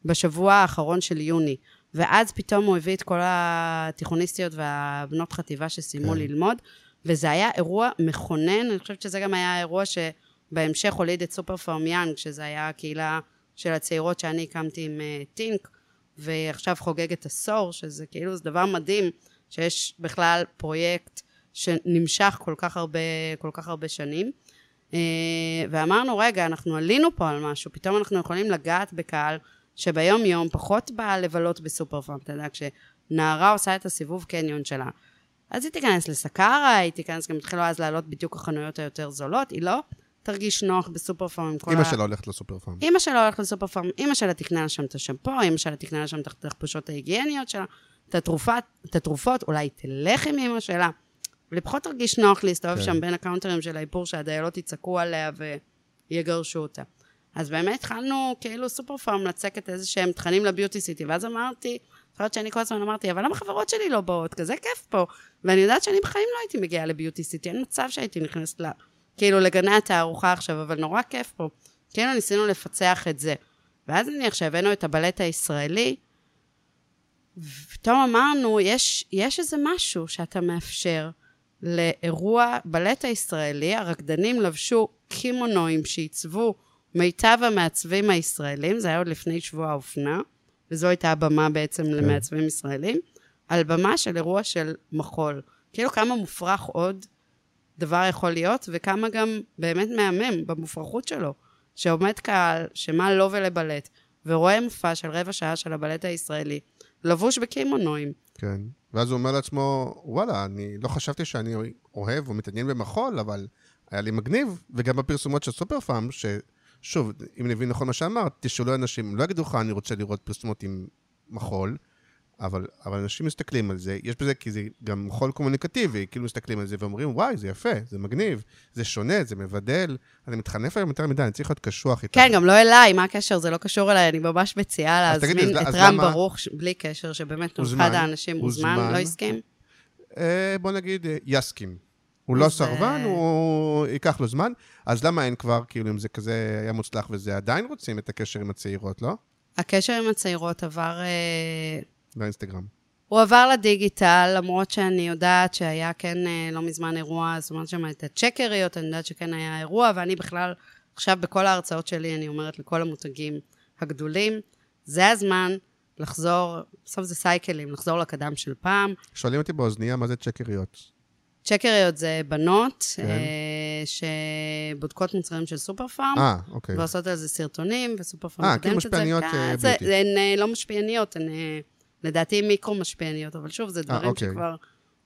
בשבוע האחרון של יוני, ואז פתאום הוא הביא את כל התיכוניסטיות והבנות חטיבה שסיימו כן. ללמוד, וזה היה אירוע מכונן, אני חושבת שזה גם היה האירוע שבהמשך הוליד את סופר פארם יאנג, שזה היה הקהילה של הצעירות שאני הקמתי עם uh, טינק, ועכשיו חוגגת עשור, שזה כאילו, זה דבר מדהים, שיש בכלל פרויקט שנמשך כל כך הרבה, כל כך הרבה שנים. Uh, ואמרנו, רגע, אנחנו עלינו פה על משהו, פתאום אנחנו יכולים לגעת בקהל שביום יום פחות בא לבלות בסופר פארם, אתה יודע, כשנערה עושה את הסיבוב קניון שלה, אז היא תיכנס לסקארה, היא תיכנס, גם התחילו אז לעלות בדיוק החנויות היותר זולות, היא לא תרגיש נוח בסופר פארם עם כל אמא ה... שלה הולכת לסופרפארם. אימא שלה הולכת לסופר פארם, אימא שלה תקנה לה שם את השמפו, אימא שלה תקנה לה שם את התחפושות ההיגייניות שלה, את התרופת, את התרופות, אולי תלך עם אימא שלה, אבל היא פחות תרגיש נוח להסתובב כן. שם בין הקאונטרים של האיפור שהדיילות יצעקו עליה ויגרשו אותה. אז באמת התחלנו כאילו סופר פארם לצקת איזה שהם תכנים לביוטי סיטי, ואז אמרתי, זוכרת שאני כל הזמן אמרתי, אבל למה חברות שלי לא באות? כזה כיף פה. ואני יודעת שאני בחיים לא הייתי מגיעה לביוטי סיטי, אין מצב שהייתי נכנסת ל... כאילו לגני התערוכה עכשיו, אבל נורא כיף פה. כאילו ניסינו לפצח את זה. ואז נניח שהבאנו את הבלט הישראלי, ופתאום אמרנו, יש, יש איזה משהו שאתה מאפשר לאירוע בלט הישראלי, הרקדנים לבשו קימונואים שעיצבו מיטב המעצבים הישראלים, זה היה עוד לפני שבוע האופנה, וזו הייתה הבמה בעצם כן. למעצבים ישראלים, על במה של אירוע של מחול. כאילו כמה מופרך עוד דבר יכול להיות, וכמה גם באמת מהמם במופרכות שלו, שעומד קהל, שמה לו ולבלט, ורואה מופע של רבע שעה של הבלט הישראלי, לבוש בקימונואים. כן. ואז הוא אומר לעצמו, וואלה, אני לא חשבתי שאני אוהב או מתעניין במחול, אבל היה לי מגניב, וגם בפרסומות של סופר פארם, ששוב, אם אני מבין נכון מה שאמרת, תשאלו אנשים, לא יגידו לך, אני רוצה לראות פרסומות עם מחול, אבל, אבל אנשים מסתכלים על זה, יש בזה כי זה גם מחול קומוניקטיבי, כאילו מסתכלים על זה ואומרים, וואי, זה יפה, זה מגניב, זה שונה, זה מבדל, אני מתחנף היום יותר מדי, אני צריך להיות קשוח איתך. כן, גם לא אליי, מה הקשר? זה לא קשור אליי, אני ממש מציעה להזמין את למה- רם ברוך, ש- בלי קשר, שבאמת הוא אחד האנשים הוזמן, הוזמן. לא הסכים. אה, בוא נגיד, אה, יסכים. הוא לא סרבן, אה, הוא ייקח לו זמן. אז למה אין כבר, כאילו, אם זה כזה היה מוצלח וזה, עדיין רוצים את הקשר עם הצעירות, לא? הקשר עם הצעירות עבר, אה, באינסטגרם. הוא עבר לדיגיטל, למרות שאני יודעת שהיה כן אה, לא מזמן אירוע, זאת אומרת שם את הצ'קריות, אני יודעת שכן היה אירוע, ואני בכלל, עכשיו בכל ההרצאות שלי, אני אומרת לכל המותגים הגדולים, זה הזמן לחזור, בסוף זה סייקלים, לחזור לקדם של פעם. שואלים אותי באוזנייה מה זה צ'קריות. צ'קריות זה בנות כן. אה, שבודקות מוצרים של סופר פארם, אה, אוקיי. ועושות על זה סרטונים, וסופר פארם אה, מקדמת כאילו את זה. משפיעניות, אה, זה- ביוטי. זה- הן לא משפיעניות, הן לדעתי מיקרו משפיעניות, אבל שוב, זה דברים אוקיי. שכבר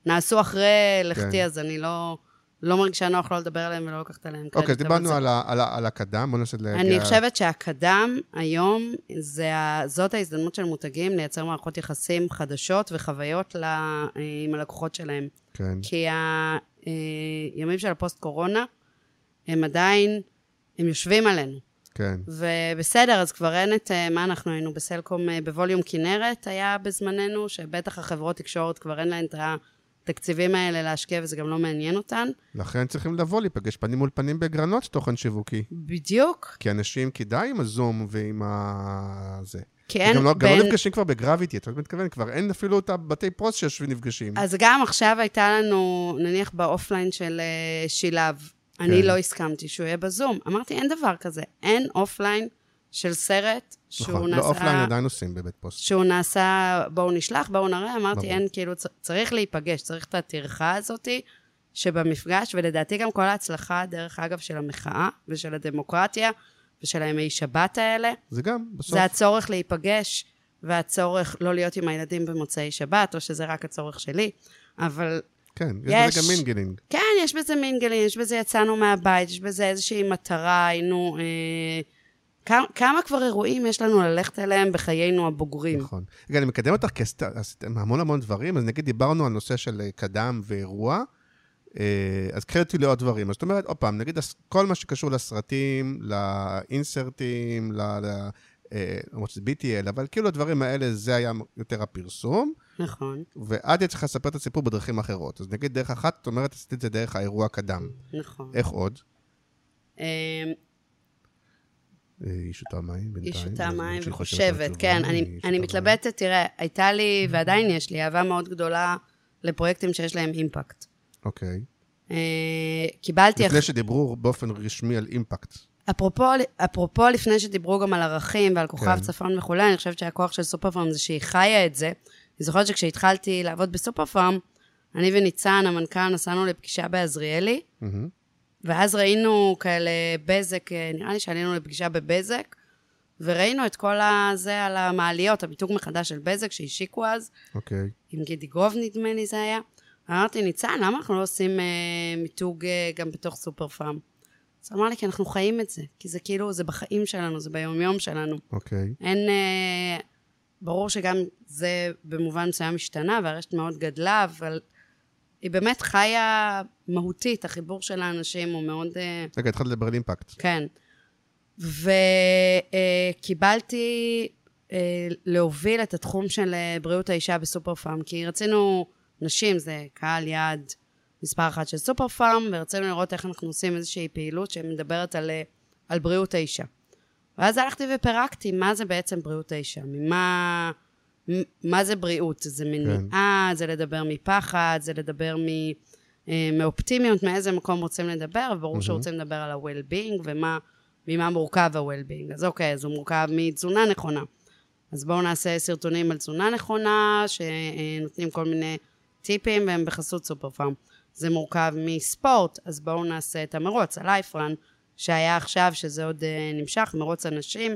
נעשו אחרי לכתי, כן. אז אני לא לא מרגישה נוח לא לדבר עליהם ולא לקחת עליהם קרדיט. אוקיי, דיברנו זה- על ה- על ה- על הקדם, בוא ננסה להגיע... אני חושבת שהקדם היום, זה ה... זאת ההזדמנות של מותגים לייצר מערכות יחסים חדשות וחוויות. אה, עם הלקוחות שלהם. כן, כי הימים של הפוסט-קורונה, הם עדיין, הם יושבים עלינו. כן. ובסדר, אז כבר אין את אה, מה אנחנו היינו בסלקום אה, בווליום כנרת, היה בזמננו, שבטח החברות תקשורת כבר אין להן את התקציבים האלה להשקיע, וזה גם לא מעניין אותן. לכן צריכים לבוא, להיפגש פנים מול פנים בגרנות תוכן שיווקי. בדיוק, כי אנשים כדאי עם הזום ועם ה... זה. כי אין גם לא, גם לא בין... נפגשים כבר בגרביטי, אתה מתכוון? כבר אין אפילו את הבתי פרוס שיושבים נפגשים. אז גם עכשיו הייתה לנו, נניח באופליין של אה, שילב, אני כן. לא הסכמתי שהוא יהיה בזום. אמרתי, אין דבר כזה. אין אופליין של סרט שהוא נכון, נעשה... לא אופליין עדיין עושים בבית פוסט. שהוא נעשה, בואו נשלח, בואו נראה, אמרתי, ברור. אין, כאילו, צריך להיפגש, צריך את הטרחה הזאתי שבמפגש, ולדעתי גם כל ההצלחה, דרך אגב, של המחאה ושל הדמוקרטיה ושל הימי שבת האלה, זה גם, בסוף. זה הצורך להיפגש והצורך לא להיות עם הילדים במוצאי שבת, או שזה רק הצורך שלי, אבל כן, יש יש- בזה גם mingling. כן, יש בזה mingling, יש בזה יצאנו מהבית, יש בזה איזושהי מטרה, היינו... אה, כמה, כמה כבר אירועים יש לנו ללכת אליהם בחיינו הבוגרים? נכון. רגע, אני מקדם אותך כי עשית עשיתם המון המון דברים, אז נגיד דיברנו על נושא של אה, קדם ואירוע, אה, אז קחי אותי לעוד דברים. אז זאת אומרת, עוד פעם, נגיד כל מה שקשור לסרטים, לאינסרטים, ל... ל- אה, למרות שזה BTL, אבל כאילו הדברים האלה, זה היה יותר הפרסום, נכון, ואת היית צריכה לספר את הסיפור בדרכים אחרות. אז נגיד דרך אחת, זאת אומרת, עשית את זה דרך האירוע קדם. נכון. איך עוד? אה, היא שותה מים בינתיים. היא שותה מים וחושבת, כן, אני, אני. מתלבטת, תראה, הייתה לי, ועדיין יש לי, אהבה מאוד גדולה לפרויקטים שיש להם אימפקט. אוקיי. אה, קיבלתי, לפני שדיברו באופן רשמי על אימפקט. אפרופו, אפרופו לפני שדיברו גם על ערכים ועל כוכב כן. צפון וכולי, אני חושבת שהכוח של סופר פארם זה שהיא חיה את זה. אני זוכרת שכשהתחלתי לעבוד בסופר פארם, אני וניצן, המנכ"ל, נסענו לפגישה בעזריאלי, מהמם. ואז ראינו כאלה בזק, אה, נראה לי שעלינו לפגישה בבזק, וראינו את כל הזה על המעליות, המיתוג מחדש של בזק שהשיקו אז, אוקיי. עם גידי גוב נדמה לי זה היה. אמרתי, ניצן, למה אנחנו לא עושים אה, מיתוג אה, גם בתוך סופר פארם? אז הוא אמר לי, כי אנחנו חיים את זה, כי זה כאילו, זה בחיים שלנו, זה ביומיום שלנו. אוקיי. אין... אה, ברור שגם זה במובן מסוים השתנה, והרשת מאוד גדלה, אבל היא באמת חיה מהותית, החיבור של האנשים הוא מאוד... אה, רגע, התחלת לדבר על אימפקט. כן. וקיבלתי אה, להוביל את התחום של אה, בריאות האישה בסופר פארם, כי רצינו, נשים זה קהל יעד מספר אחת של סופר פארם, ורצינו לראות איך אנחנו עושים איזושהי פעילות שמדברת על, אה, על בריאות האישה. ואז הלכתי ופירקתי מה זה בעצם בריאות האישה, ממה... מה זה בריאות? זה מניעה, זה לדבר מפחד, זה לדבר מ, אה, מאופטימיות, מאיזה מקום רוצים לדבר, וברור שרוצים לדבר על ה-well-being ומה, ממה מורכב ה-well-being. אז אוקיי, אז הוא מורכב מתזונה נכונה. אז בואו נעשה סרטונים על תזונה נכונה, שנותנים כל מיני טיפים, והם בחסות סופר פארם. זה מורכב מספורט, אז בואו נעשה את המרוץ, הלייפרן, שהיה עכשיו, שזה עוד אה, נמשך, מרוץ הנשים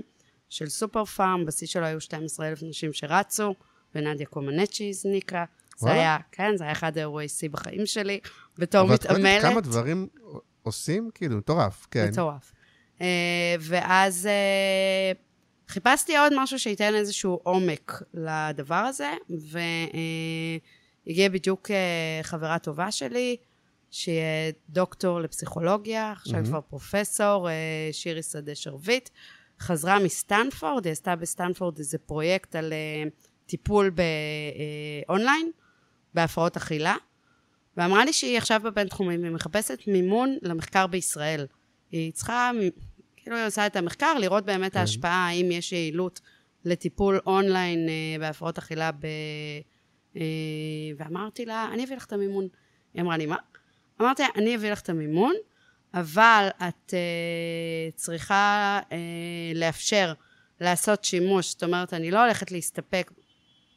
של סופר פארם, בשיא שלו היו 12,000 נשים שרצו, ונדיה קומנצ'י הזניקה. זה. היה, כן, זה היה אחד האירועי שיא בחיים שלי, בתור אבל את קולטת מתעמלת. כמה דברים עושים? כאילו, מטורף, כן. מטורף. אה, ואז אה, חיפשתי עוד משהו שייתן איזשהו עומק לדבר הזה, והגיעה בדיוק אה, חברה טובה שלי, שהיא דוקטור לפסיכולוגיה, עכשיו מהמם. כבר פרופסור, שירי שדה-שרביט, חזרה מסטנפורד, היא עשתה בסטנפורד איזה פרויקט על אה, טיפול באונליין, בהפרעות אכילה, ואמרה לי שהיא עכשיו בבינתחומי והיא מחפשת מימון למחקר בישראל. היא צריכה, כאילו היא עושה את המחקר, לראות באמת כן. ההשפעה, האם יש יעילות לטיפול אונליין אה, בהפרעות אכילה ב, אה, ואמרתי לה, אני אביא לך את המימון. היא אמרה לי, מה? אמרתי לה, אני אביא לך את המימון, אבל את אה, צריכה אה, לאפשר לעשות שימוש, זאת אומרת, אני לא הולכת להסתפק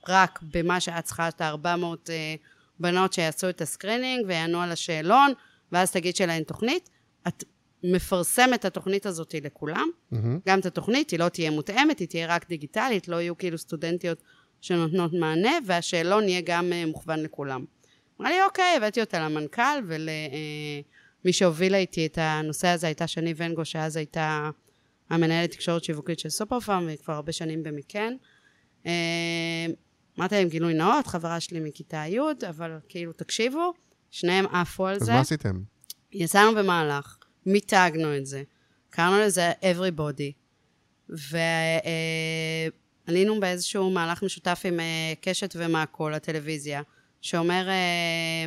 רק במה שאת צריכה, את ה-400 אה, בנות שיעשו את ה screening ויענו על השאלון, ואז תגישי להן תוכנית. את מפרסמת את התוכנית הזאת לכולם, mm-hmm. גם את התוכנית, היא לא תהיה מותאמת, היא תהיה רק דיגיטלית, לא יהיו כאילו סטודנטיות שנותנות מענה, והשאלון יהיה גם uh, מוכוון לכולם. אמרה לי, אוקיי, הבאתי אותה למנכ"ל ולמי שהובילה איתי את הנושא הזה הייתה שני ונגו, שאז הייתה המנהלת תקשורת שיווקית של סופר פארם, והיא כבר הרבה שנים במקן. אה, אמרתי להם גילוי נאות, חברה שלי מכיתה י', אבל כאילו, תקשיבו, שניהם עפו על אז זה. מה עשיתם? יצאנו במהלך, מיתגנו את זה, קראנו לזה everybody, ועלינו באיזשהו מהלך משותף עם אה, קשת ומאקו לטלוויזיה, שאומר אה,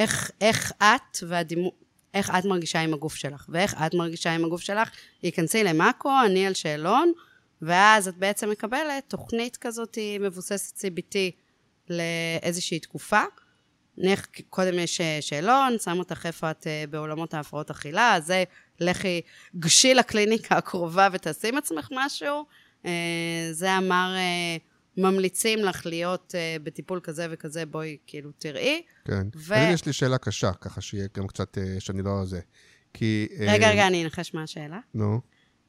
איך, איך את והדימו... איך את מרגישה עם הגוף שלך, ואיך את מרגישה עם הגוף שלך, היכנסי למאקו, אני על שאלון, ואז את בעצם מקבלת תוכנית כזאת מבוססת CBT לאיזושהי תקופה. נניח, קודם יש אה, שאלון, שם אותך איפה את אה, בעולמות ההפרעות אכילה, אז זה לכי, גשי לקליניקה הקרובה ותעשי עם עצמך משהו. אה, זה אמר, ממליצים לך להיות בטיפול כזה וכזה, בואי כאילו תראי. כן. ו... יש לי שאלה קשה, ככה שיהיה גם קצת, שאני לא זה. כי... רגע, רגע, אני אנחש מה השאלה. נו.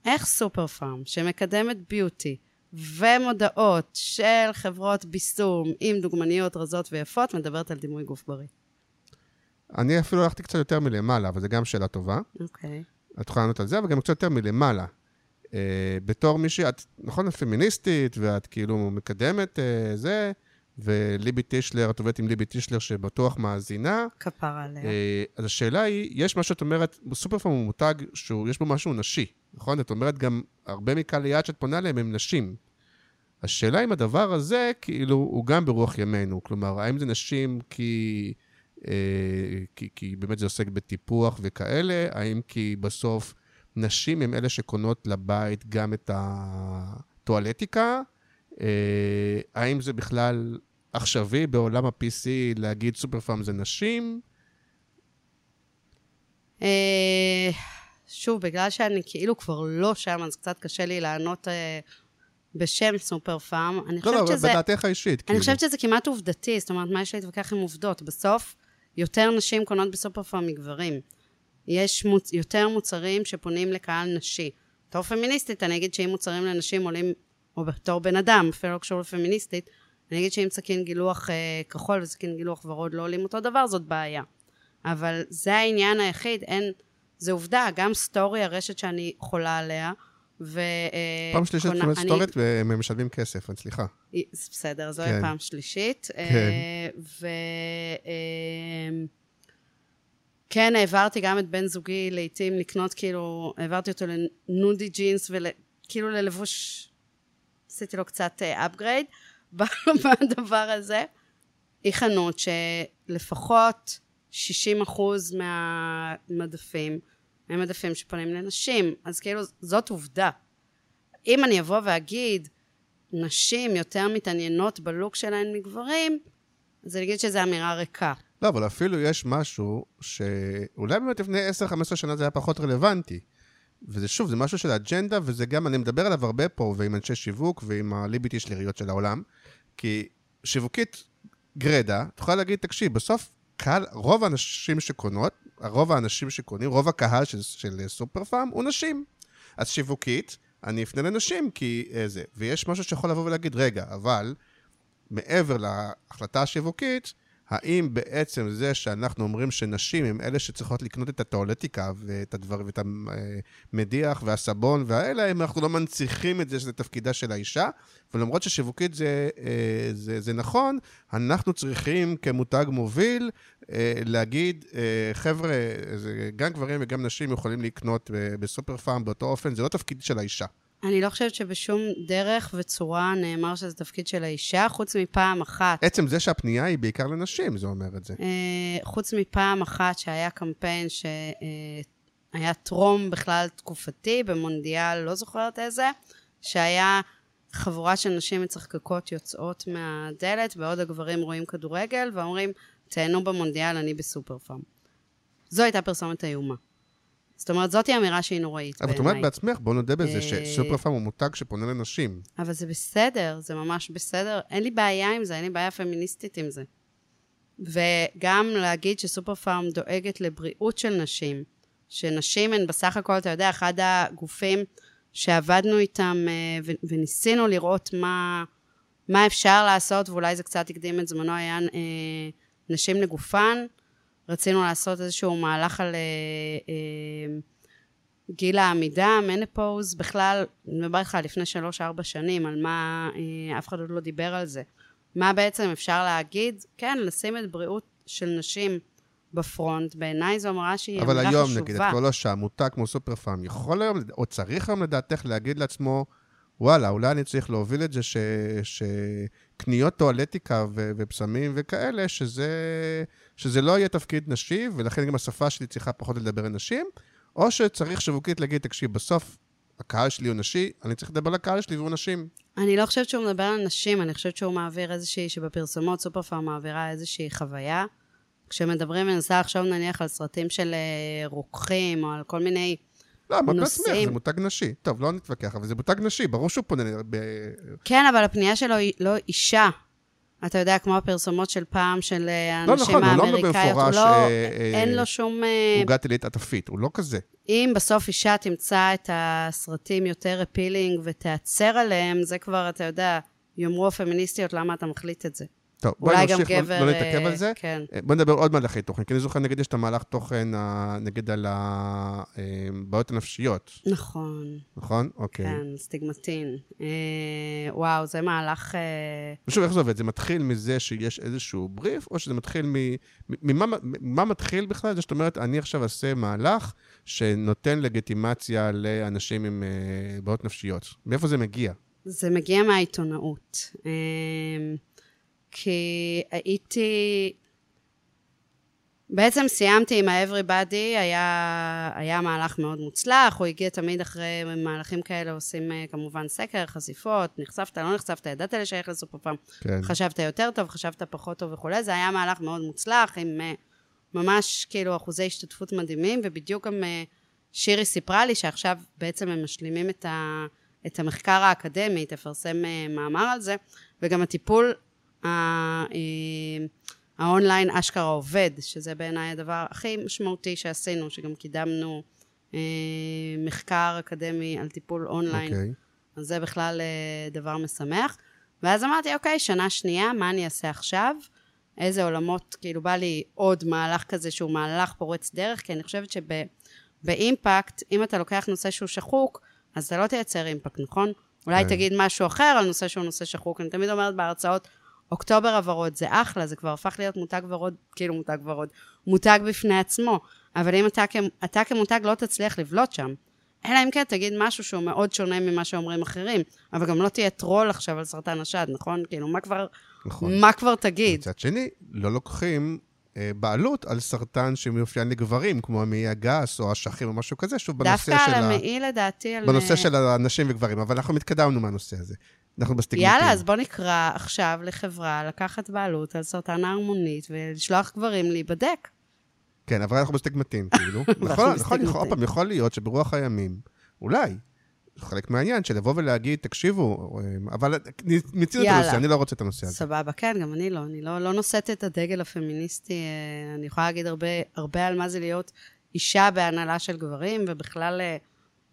איך סופר פארם, שמקדמת ביוטי, ומודעות של חברות ביסום עם דוגמניות רזות ויפות, מדברת על דימוי גוף בריא. אני אפילו הלכתי קצת יותר מלמעלה, אבל זו גם שאלה טובה. אוקיי. את יכולה לענות על זה, אבל גם קצת יותר מלמעלה. Uh, בתור מישהי, את, נכון, את פמיניסטית, ואת כאילו מקדמת uh, זה, וליבי טישלר, את עובדת עם ליבי טישלר שבטוח מאזינה. כפרה עליה. Uh, אז השאלה היא, יש מה שאת אומרת, סופר פארם הוא מותג שיש בו משהו נשי. נכון? את אומרת גם, הרבה מקהל היעד שאת פונה אליהם הם נשים. השאלה אם הדבר הזה, כאילו, הוא גם ברוח ימינו. כלומר, האם זה נשים כי, אה, כי, כי באמת זה עוסק בטיפוח וכאלה? האם כי בסוף נשים הן אלה שקונות לבית גם את הטואלטיקה? אה, האם זה בכלל עכשווי בעולם ה-PC להגיד סופר פארם זה נשים? אה... שוב, בגלל שאני כאילו כבר לא שם, אז קצת קשה לי לענות אה, בשם סופר פארם. אני לא, לא, שזה... בדעתך האישית. אני כאילו. חושבת שזה כמעט עובדתי, זאת אומרת, מה יש להתווכח עם עובדות? בסוף, יותר נשים קונות בסופר פארם מגברים. יש מוצ... יותר מוצרים שפונים לקהל נשי. בתור פמיניסטית, אני אגיד שאם מוצרים לנשים עולים, או בתור בן אדם, אפילו לא קשור לפמיניסטית, אני אגיד שאם סכין גילוח אה, כחול וסכין גילוח ורוד לא עולים אותו דבר, זאת בעיה. אבל זה העניין היחיד, אין... זה עובדה, גם סטורי, הרשת שאני חולה עליה, ו... אה, פעם שלישית קונה סטורית והם משלמים כסף, סליחה. בסדר, זוהי כן. פעם שלישית. כן. אה, ו... כן, העברתי גם את בן זוגי לעיתים לקנות, כאילו, העברתי אותו לנודי ג'ינס וכאילו ללבוש, עשיתי לו קצת upgrade בדבר הזה. היא חנות שלפחות 60 אחוז מהמדפים הם מדפים שפונים לנשים, אז כאילו זאת עובדה. אם אני אבוא ואגיד, נשים יותר מתעניינות בלוק שלהן מגברים, אז אני אגיד שזו אמירה ריקה. לא, אבל אפילו יש משהו שאולי באמת לפני 10-15 שנה זה היה פחות רלוונטי. וזה שוב, זה משהו של אג'נדה, וזה גם, אני מדבר עליו הרבה פה, ועם אנשי שיווק, ועם הליביטי שליליות של העולם, כי שיווקית גרדה, תוכל להגיד, תקשיב, בסוף קהל, רוב האנשים שקונות, רוב האנשים שקונים, רוב הקהל של, של סופר פארם הוא נשים. אז שיווקית, אני אפנה לנשים כי איזה. ויש משהו שיכול לבוא ולהגיד, רגע, אבל מעבר להחלטה השיווקית, האם בעצם זה שאנחנו אומרים שנשים הן אלה שצריכות לקנות את הטואלטיקה ואת הדבר ואת המדיח והסבון והאלה, אם אנחנו לא מנציחים את זה שזה תפקידה של האישה, ולמרות ששיווקית זה, אה, זה, זה נכון, אנחנו צריכים כמותג מוביל אה, להגיד, אה, חבר'ה, גם גברים וגם נשים יכולים לקנות בסופר פארם באותו אופן, זה לא תפקיד של האישה. אני לא חושבת שבשום דרך וצורה נאמר שזה תפקיד של האישה, חוץ מפעם אחת. עצם זה שהפנייה היא בעיקר לנשים, זה אומר את זה. אה, חוץ מפעם אחת שהיה קמפיין שהיה טרום בכלל תקופתי, במונדיאל, לא זוכרת איזה, שהיה חבורה של נשים מצחקקות יוצאות מהדלת, בעוד הגברים רואים כדורגל ואומרים, תהנו במונדיאל, אני בסופר פארם. זו הייתה פרסומת איומה. זאת אומרת, זאתי אמירה שהיא נוראית אבל את בעיניי. אומרת בעצמך, בוא נודה בזה, אה, שסופר פארם הוא מותג שפונה לנשים. אבל זה בסדר, זה ממש בסדר. אין לי בעיה עם זה, אין לי בעיה פמיניסטית עם זה. וגם להגיד שסופר פארם דואגת לבריאות של נשים, שנשים הן בסך הכל, אתה יודע, אחד הגופים שעבדנו איתם אה, וניסינו לראות מה, מה אפשר לעשות, ואולי זה קצת הקדים את זמנו, היה אה, נשים לגופן. רצינו לעשות איזשהו מהלך על אה, אה, גיל העמידה, מנפוז, בכלל, אני מדבר איתך לפני שלוש-ארבע שנים, על מה, אה, אף אחד עוד לא דיבר על זה. מה בעצם אפשר להגיד? כן, לשים את בריאות של נשים בפרונט, בעיניי זו אמירה שהיא אבל אמירה היום, חשובה. נגיד, את כל השעה, מותג כמו סופר פארם, יכול היום, או צריך היום לדעתך להגיד לעצמו, וואלה, אולי אני צריך להוביל את זה ש... שקניות טואלטיקה ו... ובשמים וכאלה, שזה... שזה לא יהיה תפקיד נשי, ולכן גם השפה שלי צריכה פחות לדבר על נשים, או שצריך שיווקית להגיד, תקשיב, בסוף הקהל שלי הוא נשי, אני צריך לדבר לקהל שלי והוא נשים. אני לא חושבת שהוא מדבר על נשים, אני חושבת שהוא מעביר איזושהי, שבפרסומות סופר פארם מעבירה איזושהי חוויה. כשמדברים, אני מנסה לחשוב נניח על סרטים של אה, רוקחים, או על כל מיני... לא, נושאים. בעצמך, זה מותג נשי. טוב, לא נתווכח, אבל זה מותג נשי, ברור שהוא פונה ב... כן, אבל הפנייה שלו היא לא אישה. אתה יודע, כמו הפרסומות של פעם, של אה, לא הנשים נכון, הוא לא האמריקאיות, במפורש, לא, אה, אה, אין לו שום... אה, עוגת עילית עטפית, הוא לא כזה. אם בסוף אישה תמצא את הסרטים יותר אפילינג ותיעצר עליהם, זה כבר, אתה יודע, יאמרו הפמיניסטיות, למה אתה מחליט את זה? טוב, בואי נמשיך, לא- גבר... לא נתעכב אה, על זה. כן. אה, בוא נדבר עוד מהלכי תוכן, כי אני זוכר, נגיד, יש את המהלך תוכן, ה- נגיד, על הבעיות הנפשיות, נכון, נכון? אוקיי. כן, סטיגמטין. אה, וואו, זה מהלך... אה, ושוב, איך זה עובד? זה מתחיל מזה שיש איזשהו בריף, או שזה מתחיל מ... ממה מה מתחיל בכלל? זה שאת אומרת, אני עכשיו אעשה מהלך שנותן לגיטימציה לאנשים עם אה, בעיות נפשיות. מאיפה זה מגיע? זה מגיע מהעיתונאות. אה, כי הייתי... בעצם סיימתי עם ה-Everybody, היה, היה מהלך מאוד מוצלח, הוא הגיע תמיד אחרי מהלכים כאלה, עושים אה, כמובן סקר, חשיפות, נחשפת, לא נחשפת, ידעת לשייך לסופר פארם, כן. חשבת יותר טוב, חשבת פחות טוב וכולי, זה היה מהלך מאוד מוצלח, עם אה, ממש כאילו אחוזי השתתפות מדהימים, ובדיוק גם אה, שירי סיפרה לי שעכשיו בעצם הם משלימים את, ה, את המחקר האקדמי, תפרסם מאמר על זה, וגם הטיפול האונליין אשכרה עובד, שזה בעיניי הדבר הכי משמעותי שעשינו, שגם קידמנו אה, מחקר אקדמי על טיפול אונליין אוקיי. אז זה בכלל אה, דבר משמח. ואז אמרתי, אוקיי, שנה שנייה, מה אני אעשה עכשיו? איזה עולמות, כאילו, בא לי עוד מהלך כזה שהוא מהלך פורץ דרך, כי אני חושבת שבאימפקט, אם אתה לוקח נושא שהוא שחוק, אז אתה לא תייצר אימפקט, נכון? אולי כן. תגיד משהו אחר על נושא שהוא נושא שחוק. אני תמיד אומרת בהרצאות, אוקטובר הוורוד זה אחלה, זה כבר הפך להיות מותג ורוד, כאילו מותג ורוד, מותג בפני עצמו. אבל אם אתה, כ- אתה כמותג לא תצליח לבלוט שם, אלא אם כן תגיד משהו שהוא מאוד שונה ממה שאומרים אחרים, אבל גם לא תהיה טרול עכשיו על סרטן השד, נכון? כאילו, מה כבר, נכון. מה כבר תגיד? מצד שני, לא לוקחים אה, בעלות על סרטן שמאופיין לגברים, כמו המעי הגס או אשכים או משהו כזה, שוב, בנושא דווקא של על ה... המעי לדעתי, על... בנושא של הנשים וגברים, אבל אנחנו התקדמנו מהנושא הזה. אנחנו בסטיגמטים. יאללה, אז בוא נקרא עכשיו לחברה לקחת בעלות על סרטן ההרמונית ולשלוח גברים להיבדק. כן, אבל אנחנו בסטיגמטים, כאילו. נכון, נכון, עוד פעם, יכול להיות שברוח הימים, אולי, חלק מהעניין, של לבוא ולהגיד, תקשיבו, אה, אבל מיצינו את. הנושא, אני לא רוצה את הנושא הזה. סבבה, כן, גם אני לא. אני לא, לא נושאת את הדגל הפמיניסטי. אה, אני יכולה להגיד הרבה, הרבה על מה זה להיות אישה בהנהלה של גברים, ובכלל אה,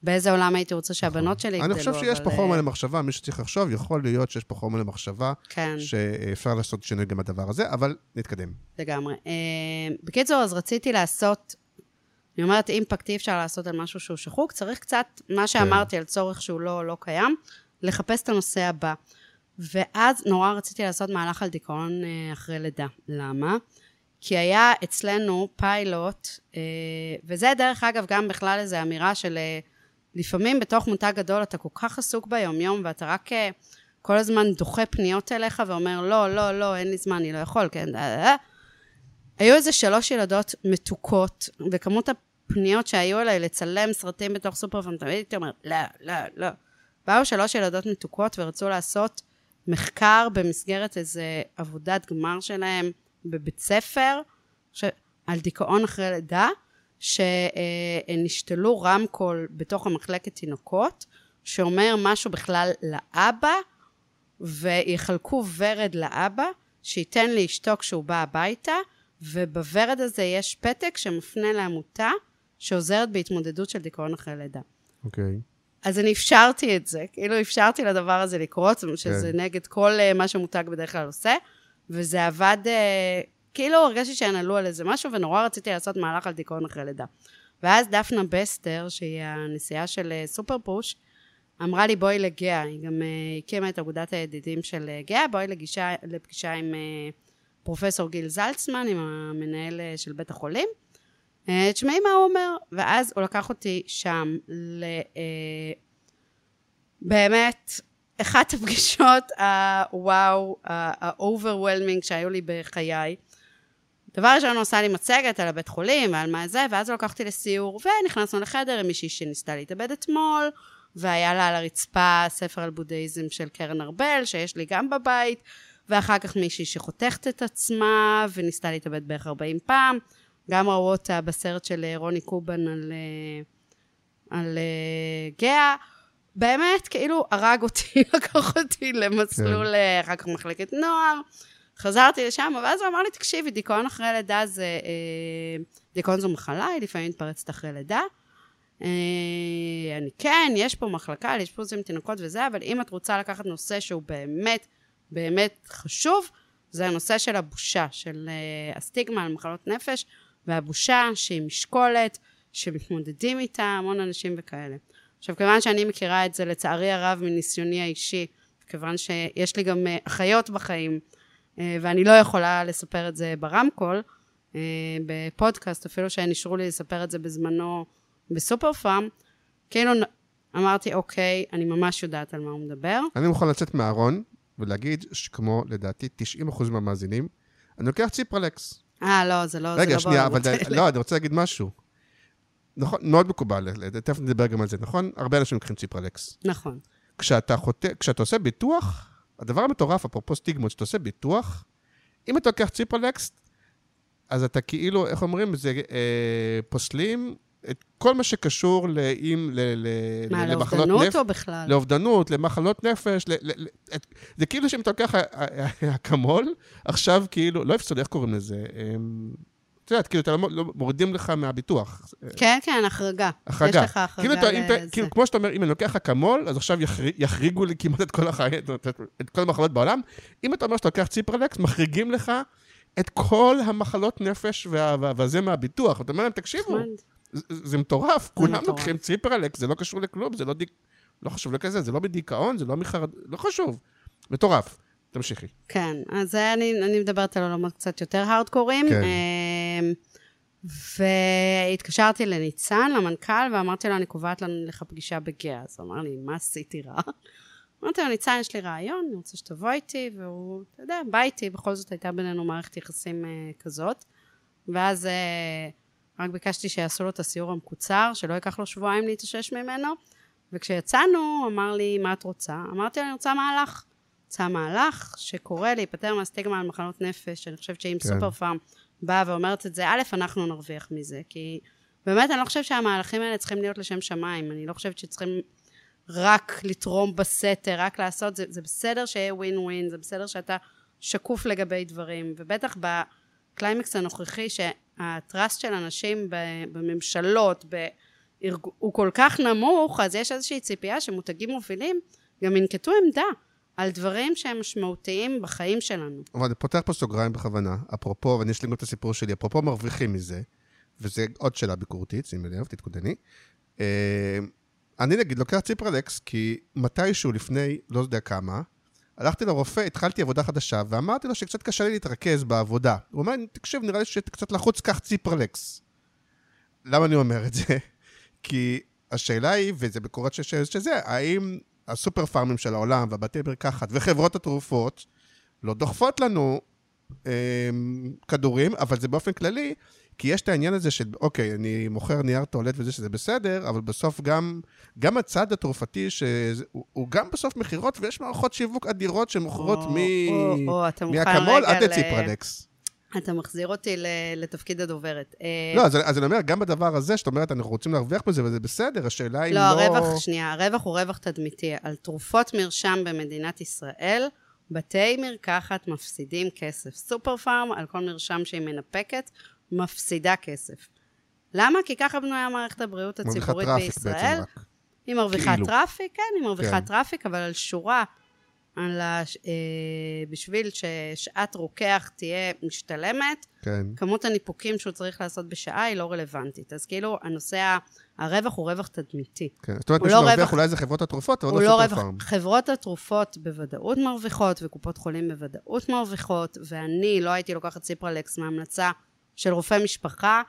באיזה עולם הייתי רוצה שהבנות שלי יגדלו. אני חושב שיש פה חומר אה, למחשבה, מי שצריך לחשוב, יכול להיות שיש פה חומר למחשבה, כן. שאפשר לעשות שינוי גם בדבר הזה, אבל נתקדם. לגמרי. Uh, בקיצור, אז רציתי לעשות, אני אומרת, אימפקט אי אפשר לעשות על משהו שהוא שחוק, צריך קצת, מה שאמרתי על צורך שהוא לא, לא קיים, לחפש את הנושא הבא. ואז נורא רציתי לעשות מהלך על דיכאון uh, אחרי לידה. למה? כי היה אצלנו פיילוט, וזה דרך אגב גם בכלל איזו אמירה של לפעמים בתוך מותג גדול אתה כל כך עסוק ביומיום ואתה רק uh, כל הזמן דוחה פניות אליך ואומר לא, לא, לא, אין לי זמן, אני לא יכול, כן, אה, אה, אה." היו איזה שלוש ילדות מתוקות, וכמות הפניות שהיו אליי לצלם סרטים בתוך סופר תמיד הייתי אומרת, לא, לא, לא. באו שלוש ילדות מתוקות ורצו לעשות מחקר במסגרת איזה עבודת גמר שלהם בבית ספר, ש... על דיכאון אחרי לידה, שהן נשתלו רמקול בתוך המחלקת תינוקות, שאומר משהו בכלל לאבא, ויחלקו ורד לאבא, שייתן לאשתו כשהוא בא הביתה, ובוורד הזה יש פתק שמפנה לעמותה שעוזרת בהתמודדות של דיכאון אחרי לידה. אוקיי. Okay. אז אני אפשרתי את זה, כאילו אפשרתי לדבר הזה לקרות, שזה כן. נגד כל uh, מה שמותג בדרך כלל עושה, וזה עבד, uh, כאילו הרגשתי שהן עלו על איזה משהו, ונורא רציתי לעשות מהלך על דיכאון אחרי לידה. ואז דפנה בסטר, שהיא הנשיאה של uh, סופר פוש, אמרה לי, בואי לגאה, היא גם uh, הקימה את אגודת הידידים של uh, גאה, בואי לגישה, לפגישה עם פרופסור גיל זלצמן, עם המנהל של בית החולים. אה, תשמעי מה הוא אומר. ואז הוא לקח אותי שם ל... אה, באמת, אחת הפגישות הוואו, ה-overwhelming שהיו לי בחיי. דבר ראשון הוא עשה לי מצגת על הבית חולים ועל מה זה, ואז הוא לקח אותי לסיור, ונכנסנו לחדר עם מישהי שניסתה להתאבד אתמול, והיה לה על הרצפה ספר על בודהיזם של קרן ארבל, שיש לי גם בבית, ואחר כך מישהי שחותכת את עצמה, וניסתה להתאבד בערך 40 פעם. גם ראו אותה בסרט של אה, רוני קובן על, אה, על אה, גאה. באמת, כאילו, הרג אותי, לקח אותי למסלול, כן. אחר כך מחלקת נוער. חזרתי לשם, ואז הוא אמר לי, תקשיבי, דיכאון אחרי לידה זה... דיכאון זו מחלה, היא לפעמים מתפרצת אחרי לידה. אני כן, יש פה מחלקה לאשפוז עם תינוקות וזה, אבל אם את רוצה לקחת נושא שהוא באמת, באמת חשוב, זה הנושא של הבושה, של הסטיגמה על מחלות נפש. והבושה שהיא משקולת, שמתמודדים איתה המון אנשים וכאלה. עכשיו, כיוון שאני מכירה את זה לצערי הרב מניסיוני האישי, כיוון שיש לי גם אה, אחיות בחיים, אה, ואני לא יכולה לספר את זה ברמקול, אה, בפודקאסט, אפילו שהן אישרו לי לספר את זה בזמנו בסופר פארם, כאילו אמרתי, אוקיי, אני ממש יודעת על מה הוא מדבר. אני מוכן לצאת מהארון ולהגיד שכמו, לדעתי, 90% מהמאזינים, אני לוקח ציפרלקס. אה, לא, זה לא... רגע, שנייה, אבל לא, אני רוצה להגיד משהו. נכון, מאוד מקובל, תכף נדבר גם על זה, נכון? הרבה אנשים לוקחים ציפרלקס. נכון. כשאתה, חות... כשאתה עושה ביטוח, הדבר המטורף, אפרופו סטיגמות, כשאתה עושה ביטוח, אם אתה לוקח ציפרלקס, אז אתה כאילו, איך אומרים, זה אה, פוסלים את כל מה שקשור לאם, ל, ל, מה, למחלות נפש. מה, לאובדנות או בכלל? לאובדנות, למחלות נפש. ל, ל, ל, את, זה כאילו שאם אתה לוקח אקמול, עכשיו כאילו, לא אפסול, איך קוראים לזה? את יודעת, כאילו, אתה לא, לא מורידים לך מהביטוח. כן, כן, החרגה. החרגה. יש לך החרגה כאילו, לזה. כאילו, כמו שאתה אומר, אם אני לוקח אקמול, אז עכשיו יחריג, יחריגו לי כמעט את כל, החיים, את כל המחלות בעולם. אם אתה אומר שאתה לוקח ציפרלקס, מחריגים לך את כל המחלות נפש וה, וה, וזה מהביטוח. אתה אומר להם, תקשיבו, זה, זה מטורף, כולם לוקחים ציפרלקס, זה לא קשור לכלום, זה לא דיק... לא חשוב לכזה, זה לא בדיכאון, זה לא מחרד... לא חשוב. מטורף. תמשיכי. כן, אז אני, אני מדברת על עולמות קצת יותר הארדקורים. כן. אמ, והתקשרתי לניצן, למנכ"ל, ואמרתי לו, אני קובעת לך פגישה בגאה. אז הוא אמר לי, מה עשיתי רע? אמרתי לו, ניצן, יש לי רעיון, אני רוצה שתבוא איתי, והוא, אתה יודע, בא איתי, בכל זאת הייתה בינינו מערכת יחסים uh, כזאת. ואז uh, רק ביקשתי שיעשו לו את הסיור המקוצר, שלא ייקח לו שבועיים להתאושש ממנו. וכשיצאנו, אמר לי, מה את רוצה? אמרתי לו, אני רוצה מהלך. רוצה מהלך שקורא להיפטר מהסטיגמה על מחלות נפש. אני חושבת שאם כן. סופר פארם באה ואומרת את זה, א', אנחנו נרוויח מזה, כי באמת אני לא חושבת שהמהלכים האלה צריכים להיות לשם שמיים. אני לא חושבת שצריכים רק לתרום בסתר, רק לעשות, זה, זה בסדר שיהיה ווין ווין, זה בסדר שאתה שקוף לגבי דברים, ובטח ב climate הנוכחי, ש... ה trust של אנשים בממשלות בארג... הוא כל כך נמוך, אז יש איזושהי ציפייה שמותגים מובילים גם ינקטו עמדה על דברים שהם משמעותיים בחיים שלנו. אבל אני פותח פה סוגריים בכוונה, אפרופו, ואני אשלים את הסיפור שלי, אפרופו מרוויחים מזה, וזה עוד שאלה ביקורתית, שימי לב, תתכונני. אה, אני נגיד לוקח ציפרלקס, כי מתישהו לפני, לא יודע כמה, הלכתי לרופא, התחלתי עבודה חדשה, ואמרתי לו שקצת קשה לי להתרכז בעבודה. הוא אומר, תקשיב, נראה לי שאתה קצת לחוץ, קח ציפרלקס. למה אני אומר את זה? כי השאלה היא, וזה בקורת שזה, שזה, האם הסופר פארמים של העולם והבתי מרקחת וחברות התרופות לא דוחפות לנו אה, כדורים, אבל זה באופן כללי, כי יש את העניין הזה של, אוקיי, אני מוכר נייר טואלט וזה שזה בסדר, אבל בסוף גם, גם הצד התרופתי, שהוא גם בסוף מכירות, ויש מערכות שיווק אדירות שמוכרות או, מ... או, או, אתה מוכן מאקמול רגע עד לציפרלקס. אתה מחזיר אותי ל- לתפקיד הדוברת. אה, לא, אז, אז אני אומר, גם בדבר הזה, שאת אומרת, אנחנו רוצים להרוויח בזה, וזה בסדר, השאלה אם לא, לא... הרווח, שנייה, הרווח הוא רווח תדמיתי. על תרופות מרשם במדינת ישראל, בתי מרקחת מפסידים כסף. סופר פארם, על כל מרשם שהיא מנפקת, מפסידה כסף. למה? כי ככה בנויה מערכת הבריאות מרוויחה הציבורית traffic בישראל. בעצם רק. היא מרוויחה כאילו. traffic, כן, היא מרוויחה כן. traffic, אבל על שורה, על הש... אה, בשביל ששעת רוקח תהיה משתלמת, כן. כמות הניפוקים שהוא צריך לעשות בשעה היא לא רלוונטית. אז כאילו, הנושא, הרווח הוא רווח תדמיתי. כן. זאת אומרת, מי לא שמרוויח רווח- אולי זה חברות התרופות, אבל לא לא סופר רווח... פארם. חברות התרופות בוודאות מרוויחות, וקופות חולים בוודאות מרוויחות, ואני לא הייתי לוקחת ציפרלקס מהמלצה של רופא משפחה.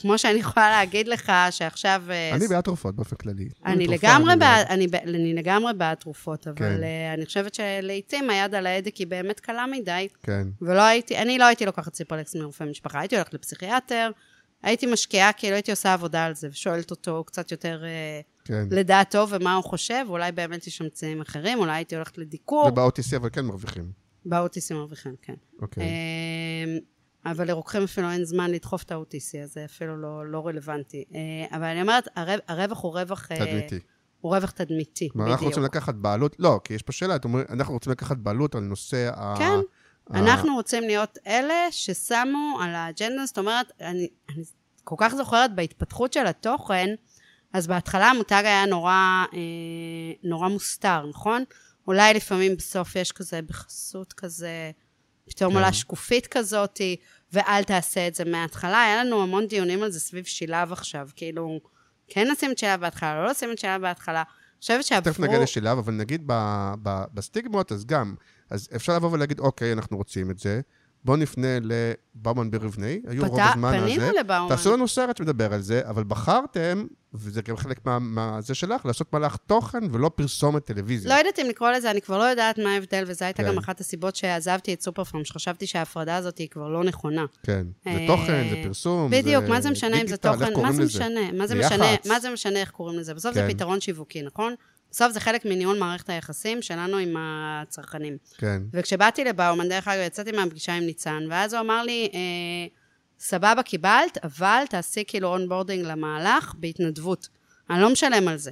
כמו שאני יכולה להגיד לך שעכשיו... אה, אני בעד תרופות באופן כללי. אני לגמרי אני בעד, אני, ב- אני לגמרי בעד תרופות, אבל כן. כן. אני חושבת שלעיתים היד על ההדק היא באמת קלה מדי, כן, ולא הייתי, אני לא הייתי לוקחת ציפרלקס מרופא משפחה, הייתי הולכת לפסיכיאטר, הייתי משקיעה, כאילו הייתי עושה עבודה על זה, ושואלת אותו קצת יותר אה, כן. לדעתו ומה הוא חושב, אולי באמת יש אמצעים אחרים, אולי הייתי הולכת לדיקור, וב-OTC אבל כן מרוויחים. באוטיסים מרוויחים, כן. אוקיי. אמ, אבל לרוקחים אפילו אין זמן לדחוף את האוטיסי, אז זה אפילו לא, לא רלוונטי. אה, אבל אני אומרת, הרב- הרווח הוא רווח... אה, תדמיתי. הוא רווח תדמיתי, כלומר, אנחנו רוצים בדיוק. לקחת בעלות, לא, כי יש פה שאלה, אתם אומרים, אנחנו רוצים לקחת בעלות על נושא ה... כן. ה- אנחנו רוצים להיות אלה ששמו על האג'נדה, זאת אומרת, אני, אני כל כך זוכרת בהתפתחות של התוכן, אז בהתחלה המותג היה נורא, אה, נורא מוסתר, נכון? אולי לפעמים בסוף יש כזה בחסות כזה, פתאום כן. עולה שקופית כזאתי, ואל תעשה את זה מההתחלה. היה לנו המון דיונים על זה סביב שילב עכשיו, כאילו, כן נשים את שילב בהתחלה, לא לשים את שילב בהתחלה. אני חושבת שעברו... תכף נגיע לשילב, אבל נגיד ב- ב- בסטיגמות, אז גם, אז אפשר לבוא ולהגיד, אוקיי, אנחנו רוצים את זה, בואו נפנה לבאומן ברבני, היו רוב פת- הזמן פנינו הזה. לבאומן. תעשו לנו סרט שמדבר על זה, אבל בחרתם, וזה גם חלק מה- מה- זה שלך, לעשות מהלך תוכן ולא פרסומת טלוויזיה. לא יודעת אם לקרוא לזה, אני כבר לא יודעת מה ההבדל, וזו הייתה כן. גם אחת הסיבות שעזבתי את סופרפארם, שחשבתי שההפרדה הזאת היא כבר לא נכונה. כן, זה אה, תוכן, זה פרסום, בדיוק, מה זה משנה אם זה תוכן, מה זה? משנה, מה זה זה משנה, יח"צ. מה זה משנה איך קוראים לזה? בסוף זה כן. פתרון שיווקי, נכון? בסוף זה חלק מניהול מערכת היחסים שלנו עם הצרכנים. כן, וכשבאתי לבאומן, דרך אגב, יצאתי מהפגישה עם ניצן, ואז הוא אמר לי, אה, סבבה, קיבלת, אבל תעשי כאילו onboarding למהלך בהתנדבות. אני לא משלם על זה.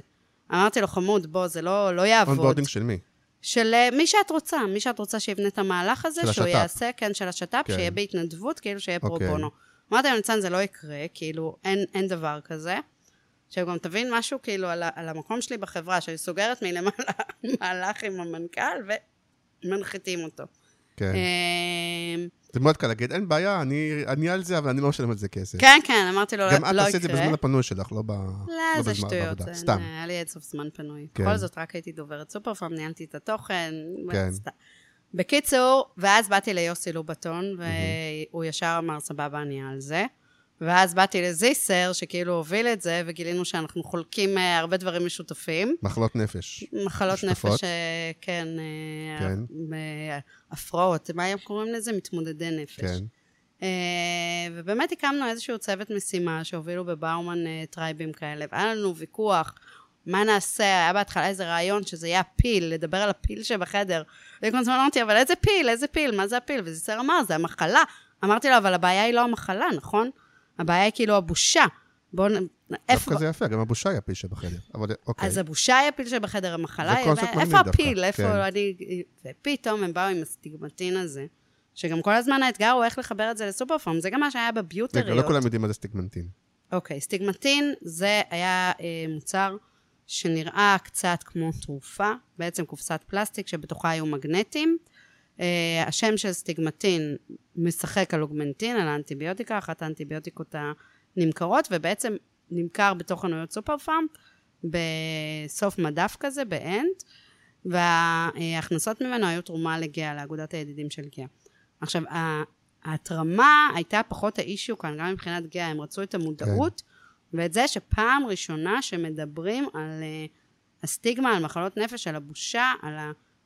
אמרתי לו, חמוד, בוא, זה לא, לא יעבוד. onboarding של מי? של אה, מי שאת רוצה, מי שאת רוצה שיבנה את המהלך הזה, שהוא השת"פ. יעשה, כן, של השת"פ, כן. שיהיה בהתנדבות, כאילו שיהיה פרו אוקיי. בונו. אמרתי לו, ניצן, זה לא יקרה, כאילו, אין, אין דבר כזה. עכשיו גם תבין משהו, כאילו, על, על המקום שלי בחברה, שאני סוגרת מלמעלה מהלך עם המנכ"ל, ומנחיתים אותו. כן. זה מאוד קל להגיד, אין בעיה, אני אני על זה, אבל אני לא משלם על זה כסף. כן, כן, אמרתי לו, גם לא את לא תעשי את זה יקרה. בזמן הפנוי שלך, לא ב- לא, לא זה בזמן שטויות, בעבודה. סתם. היה לי אינסוף זמן פנוי. כן. בכל זאת, רק הייתי דוברת סופרפארם, ניהלתי את התוכן. כן. סתם. בקיצור, ואז באתי ליוסי לובטון, והוא ישר אמר, סבבה, אני על זה. ואז באתי לזיסר, שכאילו הוביל את זה, וגילינו שאנחנו חולקים אה, הרבה דברים משותפים. מחלות נפש. מחלות משותפות. נפש, אה, כן, אה, כן. הפרעות, מה הם קוראים לזה? מתמודדי נפש. כן. ובאמת הקמנו איזשהו צוות משימה שהובילו בבאומן טרייבים כאלה, והיה לנו ויכוח, מה נעשה, היה בהתחלה איזה רעיון שזה יהיה הפיל, לדבר על הפיל שבחדר. וכל הזמן אמרתי, אבל איזה פיל, איזה פיל, מה זה הפיל? וזיסר אמר, זה המחלה. אמרתי לו, אבל הבעיה היא לא המחלה, נכון? הבעיה היא כאילו הבושה. בואו נ... איפה... דווקא זה יפה, גם הבושה היא הפיל שבחדר. אבל אוקיי. אז הבושה היא הפיל שבחדר, המחלה זה היא... קונספט מגניב איפה דווקא, הפיל? איפה... כן. אני... ופתאום הם באו עם הסטיגמטין הזה, שגם כל הזמן האתגר הוא איך לחבר את זה לסופר פארם, זה גם מה שהיה רגע, בביוטריות. לא כולם יודעים מה זה סטיגמנטין. אוקיי, סטיגמטין זה היה אה, מוצר שנראה קצת כמו תרופה, בעצם קופסת פלסטיק שבתוכה היו מגנטים. אה, השם של סטיגמטין משחק על אוגמנטין, על האנטיביוטיקה, אחת האנטיביוטיקות הנמכרות, ובעצם נמכר בתוך חנויות סופר פארם, בסוף מדף כזה, באנט, וההכנסות ממנו היו תרומה לגאה, לאגודת הידידים של גאה. עכשיו, ה- ההתרמה הייתה פחות האישיו כאן, גם מבחינת גאה, הם רצו את המודעות, כן. ואת זה שפעם ראשונה שמדברים על uh, הסטיגמה, על מחלות נפש, על הבושה, על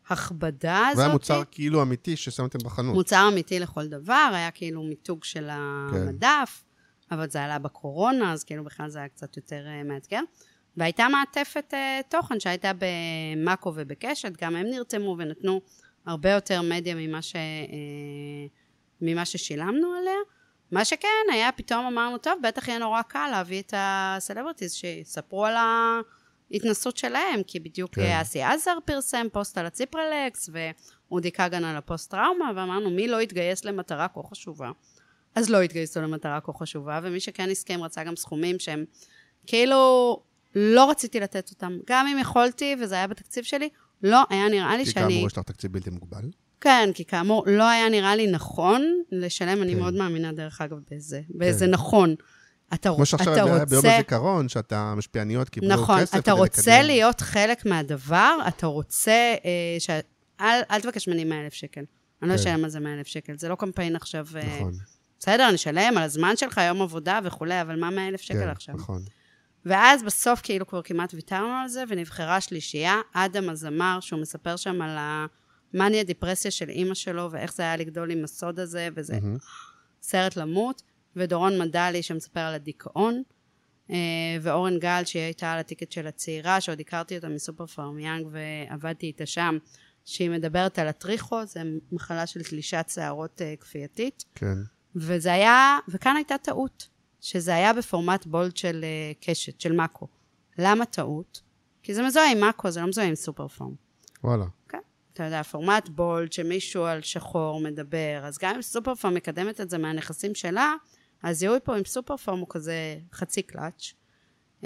ההכבדה הזאת. והיה מוצר כאילו אמיתי ששמתם בחנות. מוצר אמיתי לכל דבר, היה כאילו מיתוג של המדף. אבל זה עלה בקורונה, אז כאילו בכלל זה היה קצת יותר uh, מאתגר. והייתה מעטפת uh, תוכן שהייתה במאקו ובקשת, גם הם נרתמו ונתנו הרבה יותר מדיה ממה, ש, uh, ממה ששילמנו עליה. מה שכן, היה פתאום אמרנו, טוב, בטח יהיה נורא קל להביא את הסלבריטיז שיספרו על ההתנסות שלהם, כי בדיוק כן. אסי עזר פרסם פוסט על הציפרלקס, ואודי כגן על הפוסט-טראומה, ואמרנו, מי לא יתגייס למטרה כה חשובה? אז לא התגייסו למטרה כה חשובה, ומי שכן הסכים רצה גם סכומים שהם כאילו לא רציתי לתת אותם. גם אם יכולתי, וזה היה בתקציב שלי, לא היה נראה לי כי שאני... כי כאמור יש לך תקציב בלתי מוגבל. כן, כי כאמור, לא היה נראה לי נכון לשלם, אני כן. מאוד מאמינה, דרך אגב, בזה. באיזה כן. נכון. אתה, כמו שעכשיו אתה רוצה... ביום הזיכרון, שאתה משפיעניות קיבלו נכון, כסף אתה רוצה לקדם. להיות חלק מהדבר, אתה רוצה... אה, ש... אל, אל תבקש ממני 100 אלף שקל. אני לא כן. אשלם על זה 100 אלף שקל, זה לא קמפיין עכשיו... אה, נכון. בסדר, אני אשלם על הזמן שלך, יום עבודה וכולי, אבל מה 100 אלף שקל כן, עכשיו? נכון. ואז בסוף כאילו כבר כמעט ויתרנו על זה, ונבחרה שלישייה, אדם הזמר, שהוא מספר שם על המאניה דיפרסיה של אימא שלו, ואיך זה היה לגדול עם הסוד הזה, וזה mm-hmm. סרט למות, ודורון מדלי שמספר על הדיכאון, אה, ואורן גל, שהיא הייתה על הטיקט של הצעירה, שעוד הכרתי אותה מסופר פארם יאנג, ועבדתי איתה שם, שהיא מדברת על הטריכו, זה מחלה של תלישת שערות uh, כפייתית. כן. וזה היה, וכאן הייתה טעות, שזה היה בפורמט בולד של uh, קשת, של מאקו. למה טעות? כי זה מזוהה עם מאקו, זה לא מזוהה עם סופר פורם. וואלה. כן. אתה יודע, פורמט בולד, שמישהו על שחור מדבר, אז גם אם סופר פורם מקדמת את זה מהנכסים שלה, הזיהוי פה עם סופר פורם הוא כזה חצי קלאץ'. Uh,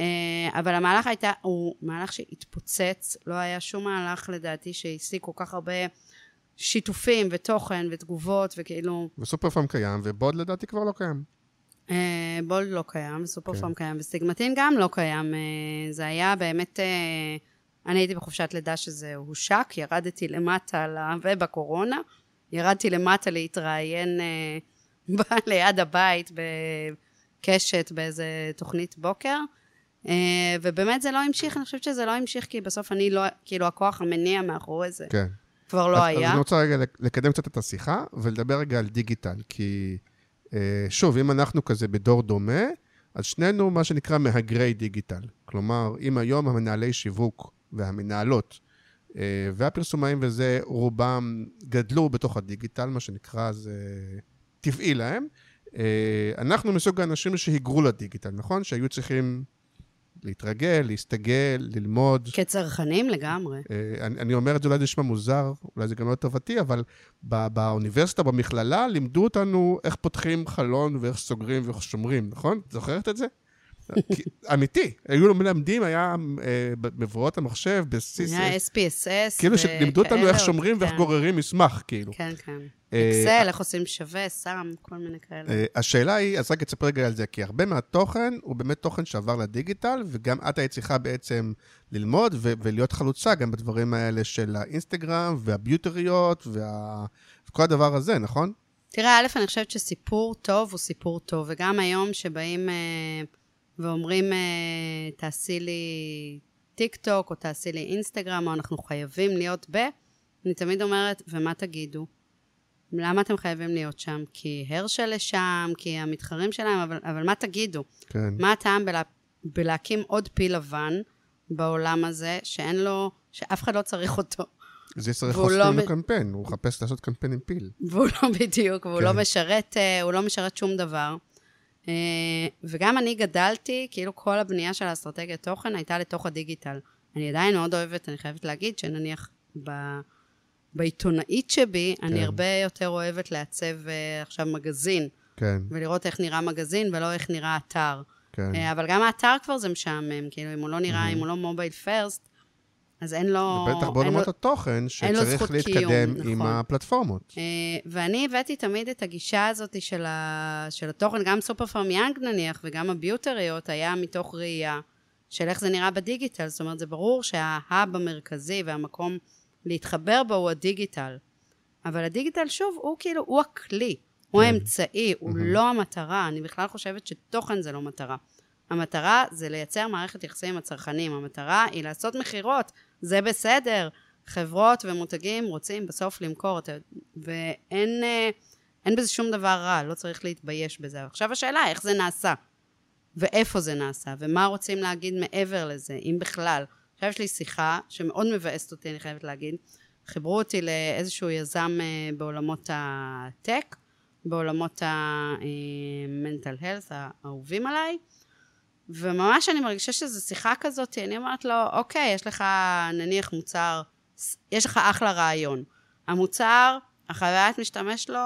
אבל המהלך הייתה, הוא מהלך שהתפוצץ, לא היה שום מהלך לדעתי שהשיג כל כך הרבה שיתופים ותוכן ותגובות וכאילו... וסופר פארם קיים, ובולד לדעתי כבר לא קיים. אה, בולד לא קיים, וסופר כן. פארם קיים, וסטיגמטין גם לא קיים. אה, זה היה באמת... אה, אני הייתי בחופשת לידה שזה הושק, ירדתי למטה, ובקורונה, ירדתי למטה להתראיין ליד הבית בקשת באיזה תוכנית בוקר. ובאמת זה לא המשיך, אני חושבת שזה לא המשיך כי בסוף אני לא, כאילו הכוח המניע מאחורי זה. כן. כבר לא אז, היה. אז אני רוצה רגע לקדם קצת את השיחה ולדבר רגע על דיגיטל, כי אה, שוב, אם אנחנו כזה בדור דומה, אז שנינו מה שנקרא מהגרי דיגיטל. כלומר, אם היום המנהלי שיווק והמנהלות אה, והפרסומאים וזה, רובם גדלו בתוך הדיגיטל, מה שנקרא, זה טבעי להם. אה, אנחנו מסוג האנשים שהיגרו לדיגיטל, נכון? שהיו צריכים להתרגל, להסתגל, ללמוד. כצרכנים לגמרי. אה, אני, אני אומר את זה, אולי זה נשמע מוזר, אולי זה גם לא טובתי, אבל בא, באוניברסיטה, במכללה, לימדו אותנו איך פותחים חלון ואיך סוגרים ואיך שומרים, נכון? זוכרת את זה? אמיתי, היו מלמדים, היה אה, מבואות המחשב, בסיס... היה SPSS. כאילו שלימדו אותנו איך שומרים ואיך כן. גוררים מסמך, כאילו. כן, כן. אקסל, אה, איך עושים שווה, סם, כל מיני כאלה. אה, השאלה היא, אז רק אצפר רגע על זה, כי הרבה מהתוכן הוא באמת תוכן שעבר לדיגיטל, וגם את היית צריכה בעצם ללמוד ולהיות חלוצה גם בדברים האלה של האינסטגרם והביוטריות וכל הדבר הזה, נכון? תראה, א', אני חושבת שסיפור טוב הוא סיפור טוב, וגם היום שבאים... ואומרים, אה, תעשי לי טיק טוק, או תעשי לי אינסטגרם, או אנחנו חייבים להיות ב... אני תמיד אומרת, ומה תגידו? למה אתם חייבים להיות שם? כי הרשל לשם, כי המתחרים שלהם, אבל, אבל מה תגידו? כן. מה הטעם בלה, בלהקים עוד פיל לבן בעולם הזה, שאין לו, שאף אחד לא צריך אותו? זה צריך לעשות לא... קמפיין, הוא מחפש לעשות קמפיין עם פיל. והוא לא בדיוק, והוא לא כן. לא משרת, אה, הוא לא משרת שום דבר. אה, וגם אני גדלתי, כאילו כל הבנייה של האסטרטגיית תוכן הייתה לתוך הדיגיטל. אני עדיין מאוד אוהבת, אני חייבת להגיד, שנניח ב... בעיתונאית שבי, כן. אני הרבה יותר אוהבת לעצב uh, עכשיו מגזין. כן. ולראות איך נראה מגזין ולא איך נראה אתר. כן. Uh, אבל גם האתר כבר זה משעמם, כאילו, אם הוא לא נראה, mm-hmm. אם הוא לא מובייל פרסט, אז אין לו... בטח בעולמות התוכן, שצריך להתקדם קיום, עם נכון. הפלטפורמות. Uh, ואני הבאתי תמיד את הגישה הזאת של, ה... של התוכן, גם סופר פארם יאנג נניח, וגם הביוטריות, היה מתוך ראייה של איך זה נראה בדיגיטל. זאת אומרת, זה ברור שההאב המרכזי והמקום להתחבר בו הוא הדיגיטל. אבל הדיגיטל, שוב, הוא כאילו, הוא הכלי, הוא כן. האמצעי, הוא לא המטרה. אני בכלל חושבת שתוכן זה לא מטרה. המטרה זה לייצר מערכת יחסים עם הצרכנים, המטרה היא לעשות מכירות, זה בסדר. חברות ומותגים רוצים בסוף למכור, ואין אין בזה שום דבר רע, לא צריך להתבייש בזה. עכשיו השאלה, איך זה נעשה? ואיפה זה נעשה? ומה רוצים להגיד מעבר לזה, אם בכלל? עכשיו יש לי שיחה שמאוד מבאסת אותי, אני חייבת להגיד. חיברו אותי לאיזשהו יזם אה, בעולמות הטק, בעולמות ה-mental health האהובים עליי, וממש אני מרגישה שזו שיחה כזאת, אני אומרת לו, אוקיי, יש לך נניח מוצר, יש לך אחלה רעיון. המוצר, החוויית משתמש לו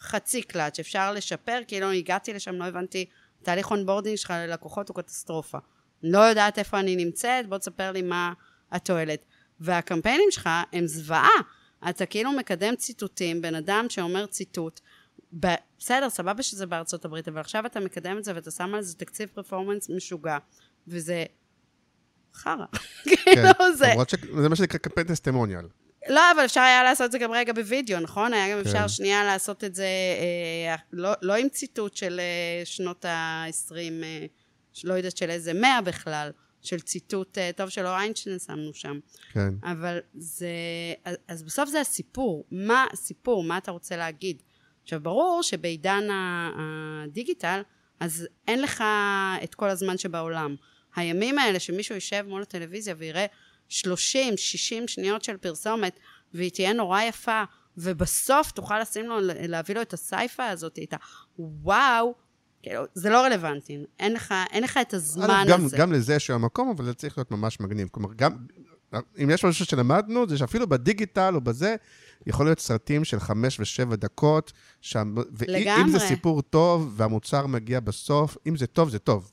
חצי קלאץ', אפשר לשפר, כי לא הגעתי לשם, לא הבנתי, תהליך onboarding שלך ללקוחות הוא קטסטרופה. לא יודעת איפה אני נמצאת, בוא תספר לי מה התועלת. והקמפיינים שלך הם זוועה. אתה כאילו מקדם ציטוטים, בן אדם שאומר ציטוט, בסדר, סבבה שזה בארצות הברית, אבל עכשיו אתה מקדם את זה ואתה שם על זה תקציב פרפורמנס משוגע, וזה חרא. כן, כאילו זה... למרות שזה מה שנקרא קמפיין טסטימוניאל. לא, אבל אפשר היה לעשות את זה גם רגע בווידאו, נכון? היה גם כן. אפשר שנייה לעשות את זה, אה, לא, לא עם ציטוט של אה, שנות ה-20, אה, לא יודעת של איזה מאה בכלל, של ציטוט, אה, טוב שלא איינשטיין שמנו שם. כן. אבל זה... אז, אז בסוף זה הסיפור. מה הסיפור? מה אתה רוצה להגיד? עכשיו, ברור שבעידן הדיגיטל, אז אין לך את כל הזמן שבעולם. הימים האלה שמישהו יישב מול הטלוויזיה ויראה 30, 60 שניות של פרסומת, והיא תהיה נורא יפה, ובסוף תוכל לשים לו, להביא לו את הסייפה הזאת, את הוואו, כאילו, זה לא רלוונטי. אין לך, אין לך את הזמן גם, הזה. גם לזה יש היום מקום, אבל זה צריך להיות ממש מגניב. כלומר, גם, אם יש משהו שלמדנו, זה שאפילו בדיגיטל או בזה, יכול להיות סרטים של חמש ושבע דקות, שם, ואם לגמרי. זה סיפור טוב והמוצר מגיע בסוף, אם זה טוב, זה טוב.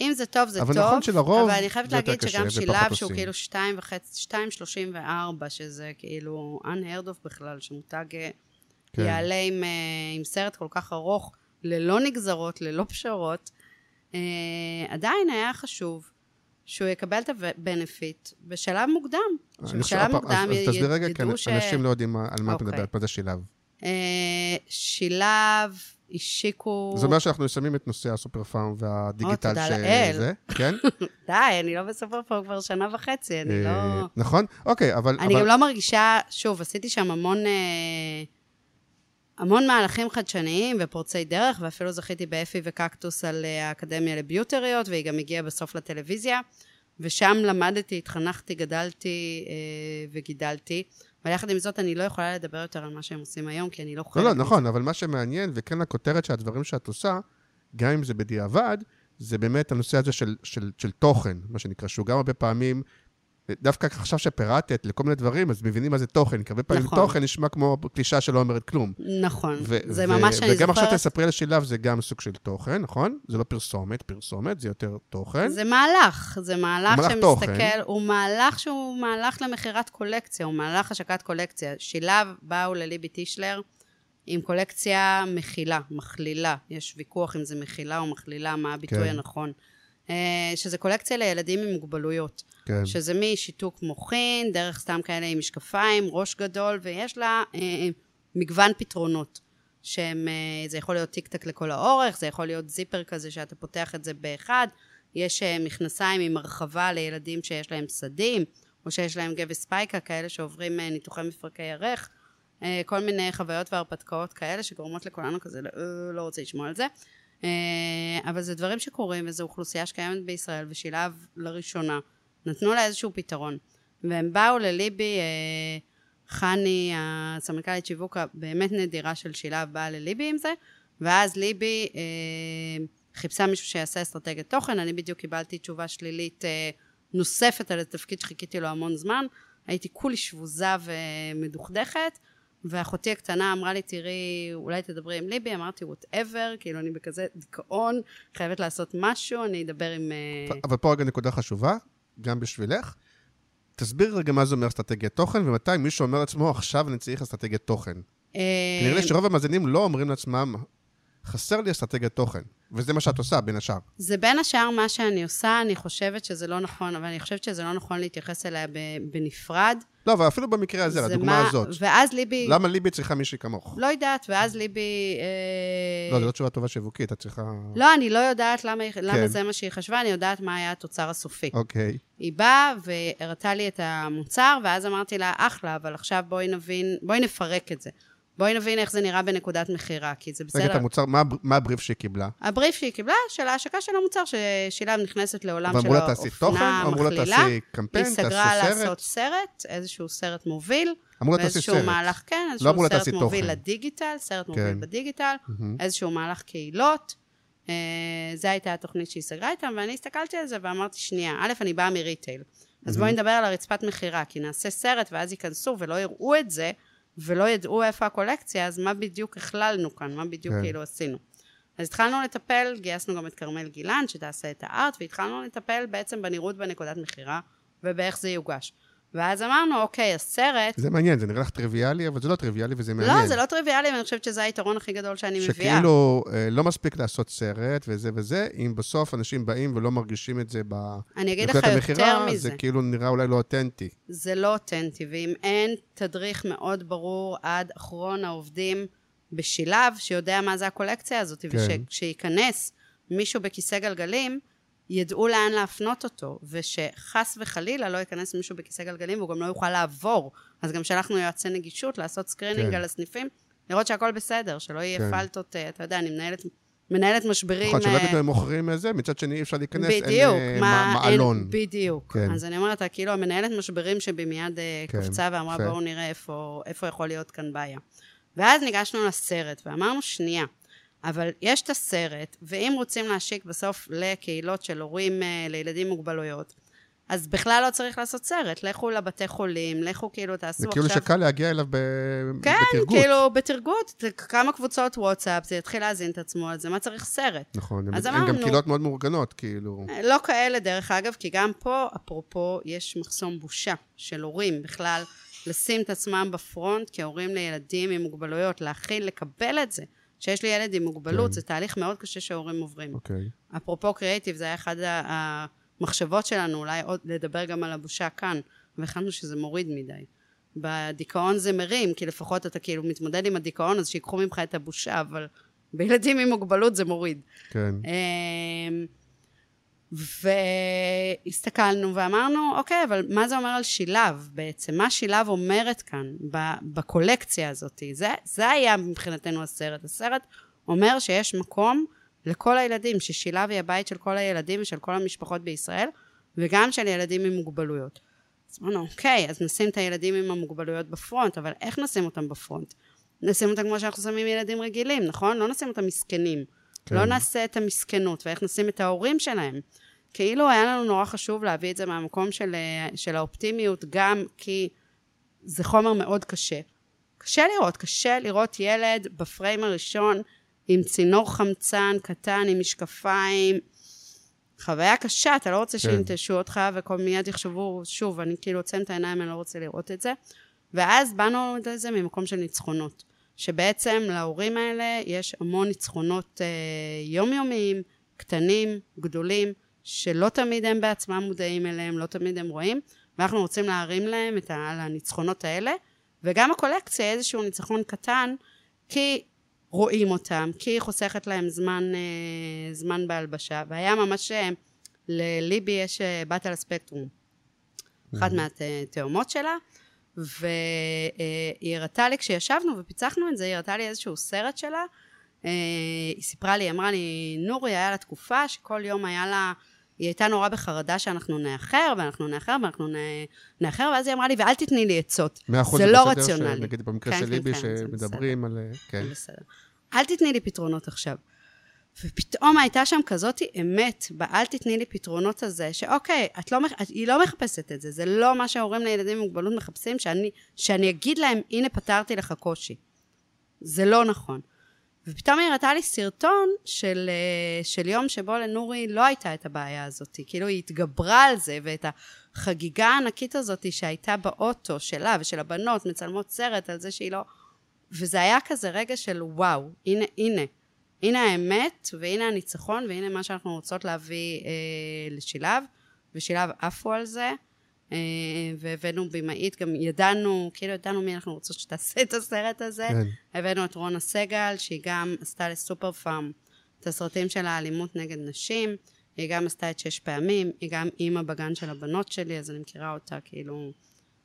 אם זה טוב, זה אבל טוב. נכון שלרוב אבל אני חייבת להגיד שגם שילב שהוא. כאילו שתיים וחצי, שתיים שלושים וארבע, שזה כאילו unheard of בכלל, שמותג אה, כן. יעלה עם, אה, עם סרט כל כך ארוך, ללא נגזרות, ללא פשרות, אה, עדיין היה חשוב שהוא יקבל את הבנפיט בשלב מוקדם. שבשלב מוקדם אז, אז תסביר רגע, כי ידעו ש... אנשים לא יודעים על מה את. מדברת, מה זה שילב. אה, שילב, השיקו... זה אומר שאנחנו שמים את נושא הסופר פארם והדיגיטל תודה ש- לאל. כן? די, אני לא בסופר פה כבר שנה וחצי, אני אה, לא... נכון? אוקיי, אבל... אני גם לא מרגישה, שוב, עשיתי שם המון, אה, המון מהלכים חדשניים ופורצי דרך, ואפילו זכיתי באפי וקקטוס על אה, האקדמיה לביוטריות, והיא גם הגיעה בסוף לטלוויזיה, ושם למדתי, התחנכתי, גדלתי אה, וגידלתי. אבל יחד עם זאת, אני לא יכולה לדבר יותר על מה שהם עושים היום, כי אני לא חלק לא, לא. נכון, אבל מה שמעניין, וכן הכותרת של הדברים שאת עושה, גם אם זה בדיעבד, זה באמת הנושא הזה של, של, של תוכן, מה שנקרא, שהוא גם הרבה פעמים, דווקא עכשיו שפירטת לכל מיני דברים, אז מבינים מה זה תוכן, כי הרבה פעמים נכון. תוכן נשמע כמו קלישה שלא אומרת כלום. נכון, ו- זה ו- ממש, אני וגם עכשיו זוכרת, תספרי על שילב, זה גם סוג של תוכן, נכון? זה לא פרסומת, פרסומת, זה יותר תוכן. זה מהלך, זה מהלך מהלך שמסתכל, תוכן. הוא מהלך שהוא מהלך למכירת קולקציה, הוא מהלך השקת קולקציה. שילב באו לליבי טישלר עם קולקציה מכילה, מכלילה. יש ויכוח אם זה מכילה או מכלילה, מה הביטוי כן. הנכון. אה, שזה קולקציה לילדים עם מוגבלויות. כן. שזה משיתוק מוחין, דרך סתם כאלה עם משקפיים, ראש גדול, ויש לה אה, מגוון פתרונות. שהם, אה, זה יכול להיות טיק-טק לכל האורך, זה יכול להיות zipper כזה שאתה פותח את זה באחד, יש מכנסיים עם הרחבה לילדים שיש להם סדים, או שיש להם גבס ספייקה, כאלה שעוברים ניתוחי מפרקי ירך, כל מיני חוויות והרפתקאות כאלה שגורמות לכולנו כזה, לא רוצה לשמוע על זה. אה, אבל זה דברים שקורים, וזו אוכלוסייה שקיימת בישראל, ושילב לראשונה. נתנו לה איזשהו פתרון. והם באו לליבי, אה, חני, הסמנכ"לית שיווק הבאמת נדירה של שילב, באה לליבי עם זה, ואז ליבי אה, חיפשה מישהו שיעשה אסטרטגיית תוכן, אני בדיוק קיבלתי תשובה שלילית נוספת על התפקיד שחיכיתי לו המון זמן, הייתי כולי שבוזה ומדוכדכת, ואחותי הקטנה אמרה לי, תראי, אולי תדברי עם ליבי, אמרתי, whatever, כאילו אני בכזה דיכאון, חייבת לעשות משהו, אני אדבר עם... אה, אבל פה רגע נקודה חשובה, גם בשבילך. תסביר רגע מה זה אומר אסטרטגיית תוכן, ומתי מישהו אומר לעצמו, עכשיו אני צריך אסטרטגיית תוכן. אה, נראה לי שרוב המאזינים לא אומרים לעצמם, חסר לי אסטרטגיית תוכן. וזה מה שאת עושה, בין השאר. זה בין השאר מה שאני עושה, אני חושבת שזה לא נכון, אבל אני חושבת שזה לא נכון להתייחס אליה בנפרד. לא, אבל אפילו במקרה הזה, זה לדוגמה מה- הזאת. ואז ליבי... למה ליבי צריכה מישהי כמוך? לא יודעת, ואז ליבי... אה, לא, זו לא תשובה טובה שיווקית, את צריכה... לא, אני לא יודעת למה, היא- למה כן. זה מה שהיא חשבה, אני יודעת מה היה התוצר הסופי. אוקיי. היא באה והראתה לי את המוצר, ואז אמרתי לה, אחלה, אבל עכשיו בואי נבין, בואי נפרק את זה. בואי נבין איך זה נראה בנקודת מכירה, כי זה בסדר. רגע, את המוצר, מה, מה הבריף שהיא קיבלה? הבריף שהיא קיבלה של ההשקה של המוצר, ששילב נכנסת לעולם של ואמרו לה תעשי תוכן, אמרו לה. תעשי קמפיין, היא תעשו סגרה סרט. לעשות סרט, איזשהו סרט מוביל. אמרו לה תעשי סרט. מהלך, כן, לא איזשהו לה סרט תעשי מוביל תוכן. לדיגיטל, סרט מוביל כן. בדיגיטל, מהמם. איזשהו מהלך קהילות. אה, זו הייתה התוכנית שהיא סגרה איתם, ואני הסתכלתי על זה ואמרתי, שנייה, א', אני באה מריטייל. אז בואי נדבר על הרצפת מכירה, כי נעשה סרט ואז ייכנסו ולא יראו את זה, ולא ידעו איפה הקולקציה, אז מה בדיוק הכללנו כאן? מה בדיוק כן. כאילו עשינו? אז התחלנו לטפל, גייסנו גם את כרמל גילן, שתעשה את הארט, והתחלנו לטפל בעצם בנראות בנקודת מכירה, ובאיך זה יוגש. ואז אמרנו, אוקיי, הסרט... זה מעניין, זה נראה לך טריוויאלי, אבל זה לא טריוויאלי וזה מעניין. לא, זה לא טריוויאלי, ואני חושבת שזה היתרון הכי גדול שאני מביאה. שכאילו אה, לא מספיק לעשות סרט וזה וזה, אם בסוף אנשים באים ולא מרגישים את זה אני אגיד לך בנקודת המכירה, מזה. זה כאילו נראה אולי לא אותנטי. זה לא אותנטי, ואם אין תדריך מאוד ברור עד אחרון העובדים בשילב, שיודע מה זה הקולקציה הזאת, כן. ושכשייכנס מישהו בכיסא גלגלים, ידעו לאן להפנות אותו, ושחס וחלילה לא ייכנס מישהו בכיסא גלגלים והוא גם לא יוכל לעבור. אז גם שלחנו יועצי נגישות לעשות screening כן. על הסניפים, לראות שהכל בסדר, שלא יהיה כן. פלטות, אה, אתה יודע, אני מנהלת, מנהלת משברים... נכון, שלא אה, יגידו הם מוכרים זה, מצד שני אי אפשר להיכנס, אין בדיוק, אה, מה, מה- אין, מעלון. בדיוק. כן. אז אני אומרת, כאילו, המנהלת משברים שבי מיד אה, כן, קפצה ואמרה. בואו נראה איפה, איפה יכול להיות כאן בעיה. ואז ניגשנו לסרט, ואמרנו, שנייה, אבל יש את הסרט, ואם רוצים להשיק בסוף לקהילות של הורים אה, לילדים עם מוגבלויות, אז בכלל לא צריך לעשות סרט. לכו לבתי חולים, לכו כאילו תעשו זה עכשיו... כאילו שקל להגיע אליו ב- כן, בתרגות. כאילו, בתרגות, זה כמה קבוצות וואטסאפ, זה יתחיל להזין את עצמו, אז זה מה צריך סרט? נכון, הם הם גם קהילות מאוד מאורגנות, כאילו. לא כאלה, דרך אגב, כי גם פה, אפרופו, יש מחסום בושה של הורים בכלל, לשים את עצמם בפרונט כהורים לילדים עם מוגבלויות, להכיל, לקבל את זה. שיש לי ילד עם מוגבלות, כן. זה תהליך מאוד קשה שהורים עוברים. אוקיי. אפרופו קריאיטיב, זה היה אחד המחשבות שלנו, אולי עוד לדבר גם על הבושה כאן, והחלטנו שזה מוריד מדי. בדיכאון זה מרים, כי לפחות אתה כאילו מתמודד עם הדיכאון, אז שיקחו ממך את הבושה, אבל בילדים עם מוגבלות זה מוריד. כן. והסתכלנו ואמרנו, אוקיי, אבל מה זה אומר על שילב בעצם? מה שילב אומרת כאן בקולקציה הזאת? זה, זה היה מבחינתנו הסרט. הסרט אומר שיש מקום לכל הילדים, ששילב היא הבית של כל הילדים ושל כל המשפחות בישראל, וגם של ילדים עם מוגבלויות. אז אמרנו, אוקיי, אז נשים את הילדים עם המוגבלויות בפרונט, אבל איך נשים אותם בפרונט? נשים אותם כמו שאנחנו שמים ילדים רגילים, נכון? לא נשים אותם מסכנים. כן. לא נעשה את המסכנות, ואיך נשים את ההורים שלהם. כאילו היה לנו נורא חשוב להביא את זה מהמקום של, אה, של האופטימיות, גם כי זה חומר מאוד קשה. קשה לראות, קשה לראות ילד בפריים הראשון עם צינור חמצן קטן, עם משקפיים. חוויה קשה, אתה לא רוצה כן. שינטשו אותך, וכל מיד יחשבו, שוב, אני כאילו עוצם את העיניים, אני לא רוצה לראות את זה. ואז באנו לזה ממקום של ניצחונות. שבעצם להורים האלה יש המון ניצחונות אה, יומיומיים, קטנים, גדולים, שלא תמיד הם בעצמם מודעים אליהם, לא תמיד הם רואים, ואנחנו רוצים להרים להם את הניצחונות האלה, וגם הקולקציה איזשהו ניצחון קטן, כי רואים אותם, כי היא חוסכת להם זמן, אה, זמן בהלבשה, והיה ממש, אה, לליבי יש אה, בת על הספקטרום, אחת מהתאומות שלה, והיא הראתה לי, כשישבנו ופיצחנו את זה, היא הראתה לי איזשהו סרט שלה, אה, היא סיפרה לי, אמרה לי, נורי, היה לה תקופה שכל יום היה לה, היא הייתה נורא בחרדה שאנחנו נאחר, ואנחנו נאחר, ואנחנו נ- נאחר, ואז היא אמרה לי, ואל תתני לי עצות. זה לא רציונלי. שנגיד במקרה כן, של כן, ליבי, כן, שמדברים על... אה, כן. בסדר. אל תתני לי פתרונות עכשיו. ופתאום הייתה שם כזאת אמת, ב"אל תתני לי פתרונות" הזה, שאוקיי, את לא, את, היא לא מחפשת את זה, זה לא מה שההורים לילדים עם מוגבלות מחפשים, שאני, שאני אגיד להם, הנה פתרתי לך קושי. זה לא נכון. ופתאום היא הראתה לי סרטון של, אה, של יום שבו לנורי לא הייתה את הבעיה הזאת. כאילו היא התגברה על זה, ואת החגיגה הענקית הזאת שהייתה באוטו שלה ושל הבנות, מצלמות סרט על זה שהיא לא... וזה היה כזה רגע של וואו, הנה, הנה. הנה האמת, והנה הניצחון, והנה מה שאנחנו רוצות להביא אה, לשילב, ושילב עפו על זה, אה, והבאנו במאית, גם ידענו, כאילו ידענו מי אנחנו רוצות שתעשה את הסרט הזה. כן. הבאנו את רונה סגל, שהיא גם עשתה לסופר פארם את הסרטים של האלימות נגד נשים, היא גם עשתה את שש פעמים, היא גם אימא בגן של הבנות שלי, אז אני מכירה אותה כאילו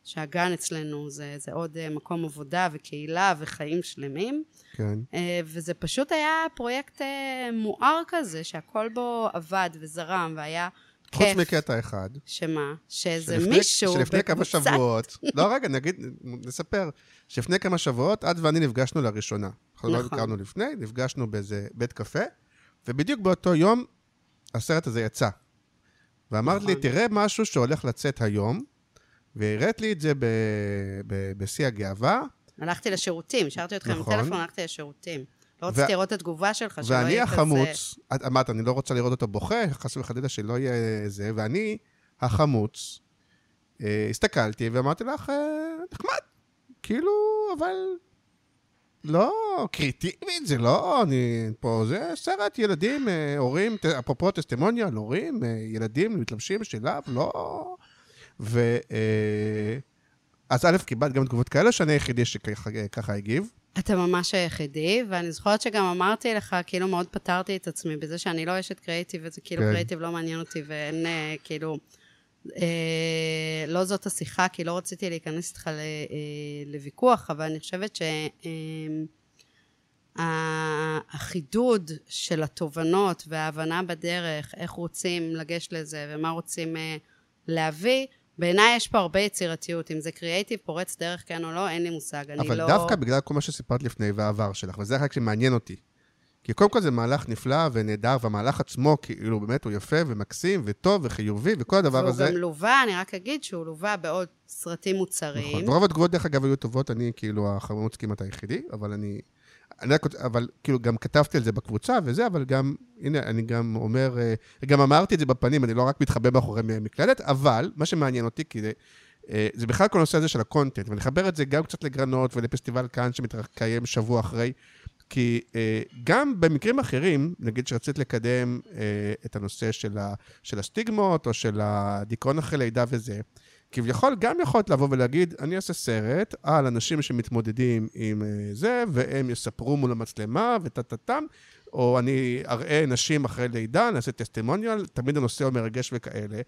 שהגן אצלנו זה, זה עוד אה, מקום עבודה וקהילה וחיים שלמים. כן. אה, וזה פשוט היה פרויקט אה, מואר כזה, שהכל בו עבד וזרם והיה חוץ כיף. מקטע אחד. שמה? שאיזה שלפני- מישהו שלפני כמה בקבוצת- שבועות, לא רגע, נגיד, נספר, שלפני כמה שבועות, את ואני נפגשנו לראשונה. אנחנו לא נכון. הכרנו לפני, נפגשנו באיזה בית קפה, ובדיוק באותו יום הסרט הזה יצא. ואמרת לי, נכון. תראה משהו שהולך לצאת היום, והראית לי את זה בשיא הגאווה, הלכתי לשירותים, השארתי אתכם נכון. בטלפון, הלכתי לשירותים. לא רציתי לראות את התגובה שלך, שלא ואני יהיה כזה... החמוץ, את אמרת, אני לא רוצה לראות אותו בוכה, חס וחלילה שלא יהיה זה, ואני החמוץ, אה, הסתכלתי ואמרתי לך, אה, נחמד, כאילו, אבל לא קריאטיבית, זה לא, אני פה, זה סרט ילדים, אה, הורים, אפרופו טסטימוניה הורים, ילדים מתלבשים בשילב, לא... ו... אה, אז א', קיבלת גם תגובות כאלה, שאני היחידי שככה הגיב. אתה ממש היחידי, ואני זוכרת שגם אמרתי לך, כאילו מאוד פטרתי את עצמי בזה שאני לא אשת קריאיטיב, וזה כאילו כן. קריאיטיב לא מעניין אותי, ואין אה, כאילו... אה, לא זאת השיחה, כי לא רציתי להיכנס איתך ל, אה, לוויכוח, אבל אני חושבת שהחידוד של התובנות וההבנה בדרך, איך רוצים לגשת לזה ומה רוצים אה, להביא, בעיניי יש פה הרבה יצירתיות. אם זה קריאייטיב, פורץ דרך כן או לא, אין לי מושג. אני אבל לא... דווקא בגלל כל מה שסיפרת לפני והעבר שלך, וזה החלק שמעניין אותי. כי קודם כל זה מהלך נפלא ונהדר, והמהלך עצמו, כאילו, באמת הוא יפה ומקסים וטוב וחיובי, וכל הדבר והוא הזה... גם לווה, אני רק אגיד שהוא לווה בעוד סרטים מוצרים. נכון. ורוב התגובות, דרך אגב, היו טובות, אני כאילו החמוץ כמעט היחידי, אבל אני... אני רק, אבל כאילו גם כתבתי על זה בקבוצה וזה, אבל גם, הנה, אני גם אומר, אה, גם אמרתי את זה בפנים, אני לא רק מתחבא מאחורי מקלדת, אבל מה שמעניין אותי, כי זה, אה, זה בכלל כל הנושא הזה של הקונטנט, ואני אחבר את זה גם קצת לגרנות ולפסטיבל כאן שמתקיים שבוע אחרי, כי אה, גם במקרים אחרים, נגיד שרצית לקדם את הנושא של, ה, של הסטיגמות, או של הדיכאון אחרי לידה וזה, כביכול גם יכולת לבוא ולהגיד, אני אעשה סרט על אנשים שמתמודדים עם אה, זה, והם יספרו מול המצלמה וטה-טה-טם, או אני אראה נשים אחרי לידה, נעשה טסטימוניאל, תמיד הנושא הוא מרגש וכאלה.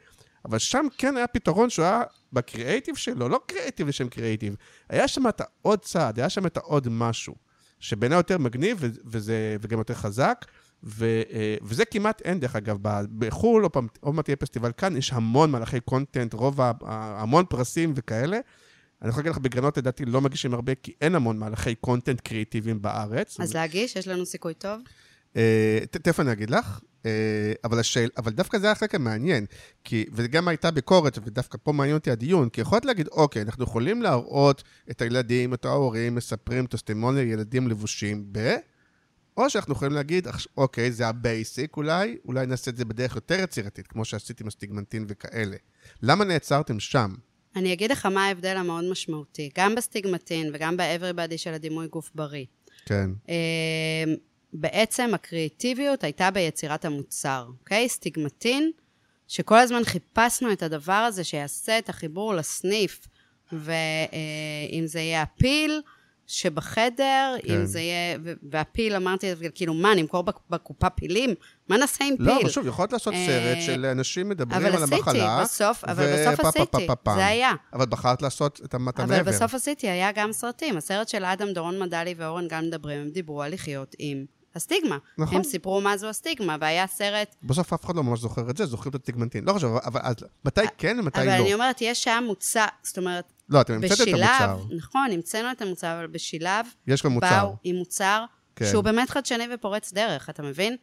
אבל שם כן היה פתרון שהוא היה בקריאייטיב שלו, לא קריאייטיב לשם קריאייטיב, היה שם את העוד צעד, היה שם את העוד משהו, שבעיניי יותר מגניב וזה, וגם יותר חזק, ו, אה, וזה כמעט אין, דרך אגב, בחו"ל, פעם- עוד מעט יהיה פסטיבל קאן, יש המון מהלכי content, רוב, ה- המון פרסים וכאלה. אני יכול להגיד לך, בגרנות לדעתי לא מגישים הרבה, כי אין המון מהלכי content קריאיטיביים בארץ. אז להגיש, יש לנו סיכוי טוב. אה, תכף אני אגיד לך, אה, אבל, השאל, אבל דווקא זה החלק המעניין, כי, וגם הייתה ביקורת, ודווקא פה מעניין אותי הדיון, כי יכולת להגיד, אוקיי, אנחנו יכולים להראות את הילדים, את ההורים, מספרים testimonial ילדים לבושים ב... או שאנחנו יכולים להגיד, "אח- אוקיי, זה ה basic אולי, אולי נעשה את זה בדרך יותר יצירתית, כמו שעשיתי עם הסטיגמטין וכאלה. למה נעצרתם שם? אני אגיד לך מה ההבדל המאוד משמעותי. גם בסטיגמטין וגם ב-Everybody של הדימוי גוף בריא. כן, אה, בעצם הקריאטיביות הייתה ביצירת המוצר, אוקיי? סטיגמטין, שכל הזמן חיפשנו את הדבר הזה שיעשה את החיבור לסניף, ואם זה יהיה הפיל שבחדר, כן. אם זה יהיה, והפיל, אמרתי, כאילו, מה, נמכור בק- בקופה פילים? מה נעשה עם פיל? לא, אבל שוב, יכולת לעשות אה, סרט של אנשים מדברים אבל על עשיתי, המחלה. בסוף, אבל בסוף ופה, פה, עשיתי. זה היה. אבל בחרת לעשות את המטה אבל. בסוף עשיתי, היה גם סרטים. הסרט של אדם דורון מדלי ואורן גל מדברים, הם דיברו על לחיות עם הסטיגמה. נכון. הם סיפרו מה זו הסטיגמה, והיה סרט... בסוף אף אחד לא ממש זוכר את זה, זוכרים את הטיגמנטין. לא חשוב, אבל אז מתי כן ומתי אבל לא? אני אומרת, יש שם מוצר, זאת אומרת, לא, אתם המצאתם את המוצר. נכון, המצאנו את המוצר, אבל בשילב, יש כבר מוצר. באו עם מוצר כן. שהוא באמת חדשני ופורץ דרך, אתה מבין?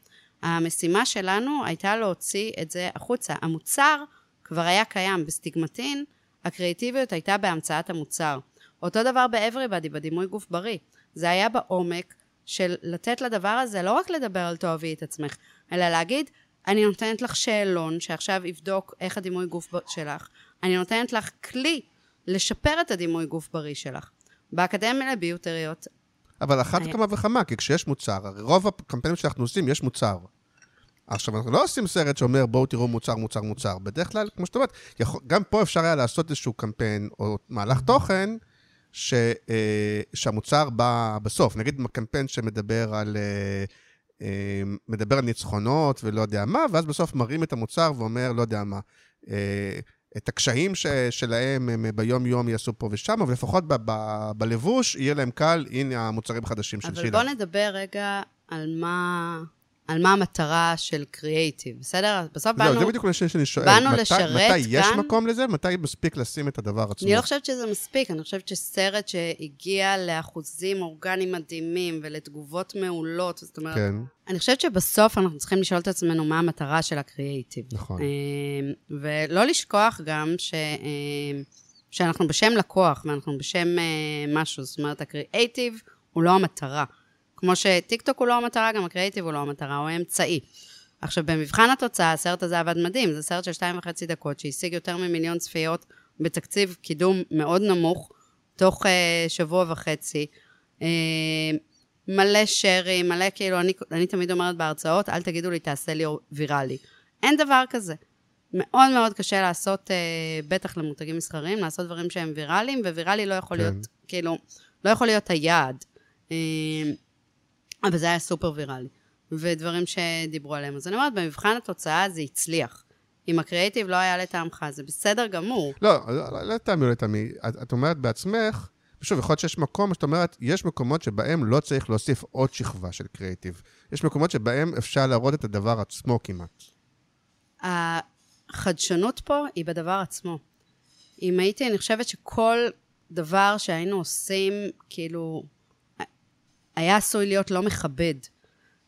המשימה שלנו הייתה להוציא את זה החוצה. המוצר כבר היה קיים בסטיגמטין, הקריאיטיביות הייתה בהמצאת המוצר. אותו דבר ב-Everybody, בדימוי גוף בריא. זה היה בעומק של לתת לדבר הזה לא רק לדבר על תאהבי את עצמך, אלא להגיד, אני נותנת לך שאלון שעכשיו יבדוק איך הדימוי גוף שלך. אני נותנת לך כלי לשפר את הדימוי גוף בריא שלך. באקדמיה לביוטריות אבל אחת היה- כמה וכמה, כי כשיש מוצר, הרי רוב הקמפיינים שאנחנו עושים, יש מוצר. עכשיו, אנחנו לא עושים סרט שאומר, בואו תראו מוצר, מוצר, מוצר. בדרך כלל, כמו שאת אומרת, גם פה אפשר היה לעשות איזשהו קמפיין או מהלך תוכן, ש, אה, שהמוצר בא בסוף. נגיד קמפיין שמדבר על... אה, אה, מדבר על ניצחונות ולא יודע מה, ואז בסוף מראים את המוצר ואומר, לא יודע מה, אה, את הקשיים ש, שלהם הם ביום-יום יעשו פה ושם, אבל לפחות ב, ב, בלבוש יהיה להם קל, הנה המוצרים החדשים של שילה. אבל בוא נדבר רגע על מה, על מה המטרה של קריאייטיב, בסדר? בסוף לא, באנו... זה בדיוק השאלה שאני שואל. באנו מתי, לשרת מתי יש כאן- מקום לזה? מתי מספיק לשים את הדבר עצמו? אני לא חושבת שזה מספיק, אני חושבת שסרט שהגיע לאחוזים אורגניים מדהימים ולתגובות מעולות, זאת אומרת, כן, אני חושבת שבסוף אנחנו צריכים לשאול את עצמנו מה המטרה של הקריאייטיב. נכון. אה, ולא לשכוח גם ש... אה, שאנחנו בשם לקוח ואנחנו בשם אה, משהו, זאת אומרת, הקריאייטיב הוא לא המטרה. כמו שטיקטוק הוא לא המטרה, גם הקריאייטיב הוא לא המטרה, הוא האמצעי. עכשיו, במבחן התוצאה, הסרט הזה עבד מדהים, זה סרט של שתיים וחצי דקות, שהשיג יותר ממיליון צפיות בתקציב קידום מאוד נמוך, תוך אה, שבוע וחצי. אה, מלא שרים, מלא כאילו, אני, אני תמיד אומרת בהרצאות, אל תגידו לי, תעשה לי ויראלי. אין דבר כזה. מאוד מאוד קשה לעשות, אה, בטח למותגים מסחריים, לעשות דברים שהם ויראליים, וויראלי לא יכול כן. להיות, כאילו, לא יכול להיות היעד. אה, אבל זה היה סופר ויראלי. ודברים שדיברו עליהם. אז אני אומרת, במבחן התוצאה זה הצליח. אם הקריאיטיב לא היה לטעמך, זה בסדר גמור. לא, לא, לא לטעמי, לא לטעמי. את, את אומרת בעצמך, ושוב, יכול להיות שיש מקום, שאת אומרת, יש מקומות שבהם לא צריך להוסיף עוד שכבה של קריאיטיב. יש מקומות שבהם אפשר להראות את הדבר עצמו כמעט. החדשנות פה היא בדבר עצמו. אם הייתי, אני חושבת שכל דבר שהיינו עושים, כאילו, היה עשוי להיות לא מכבד.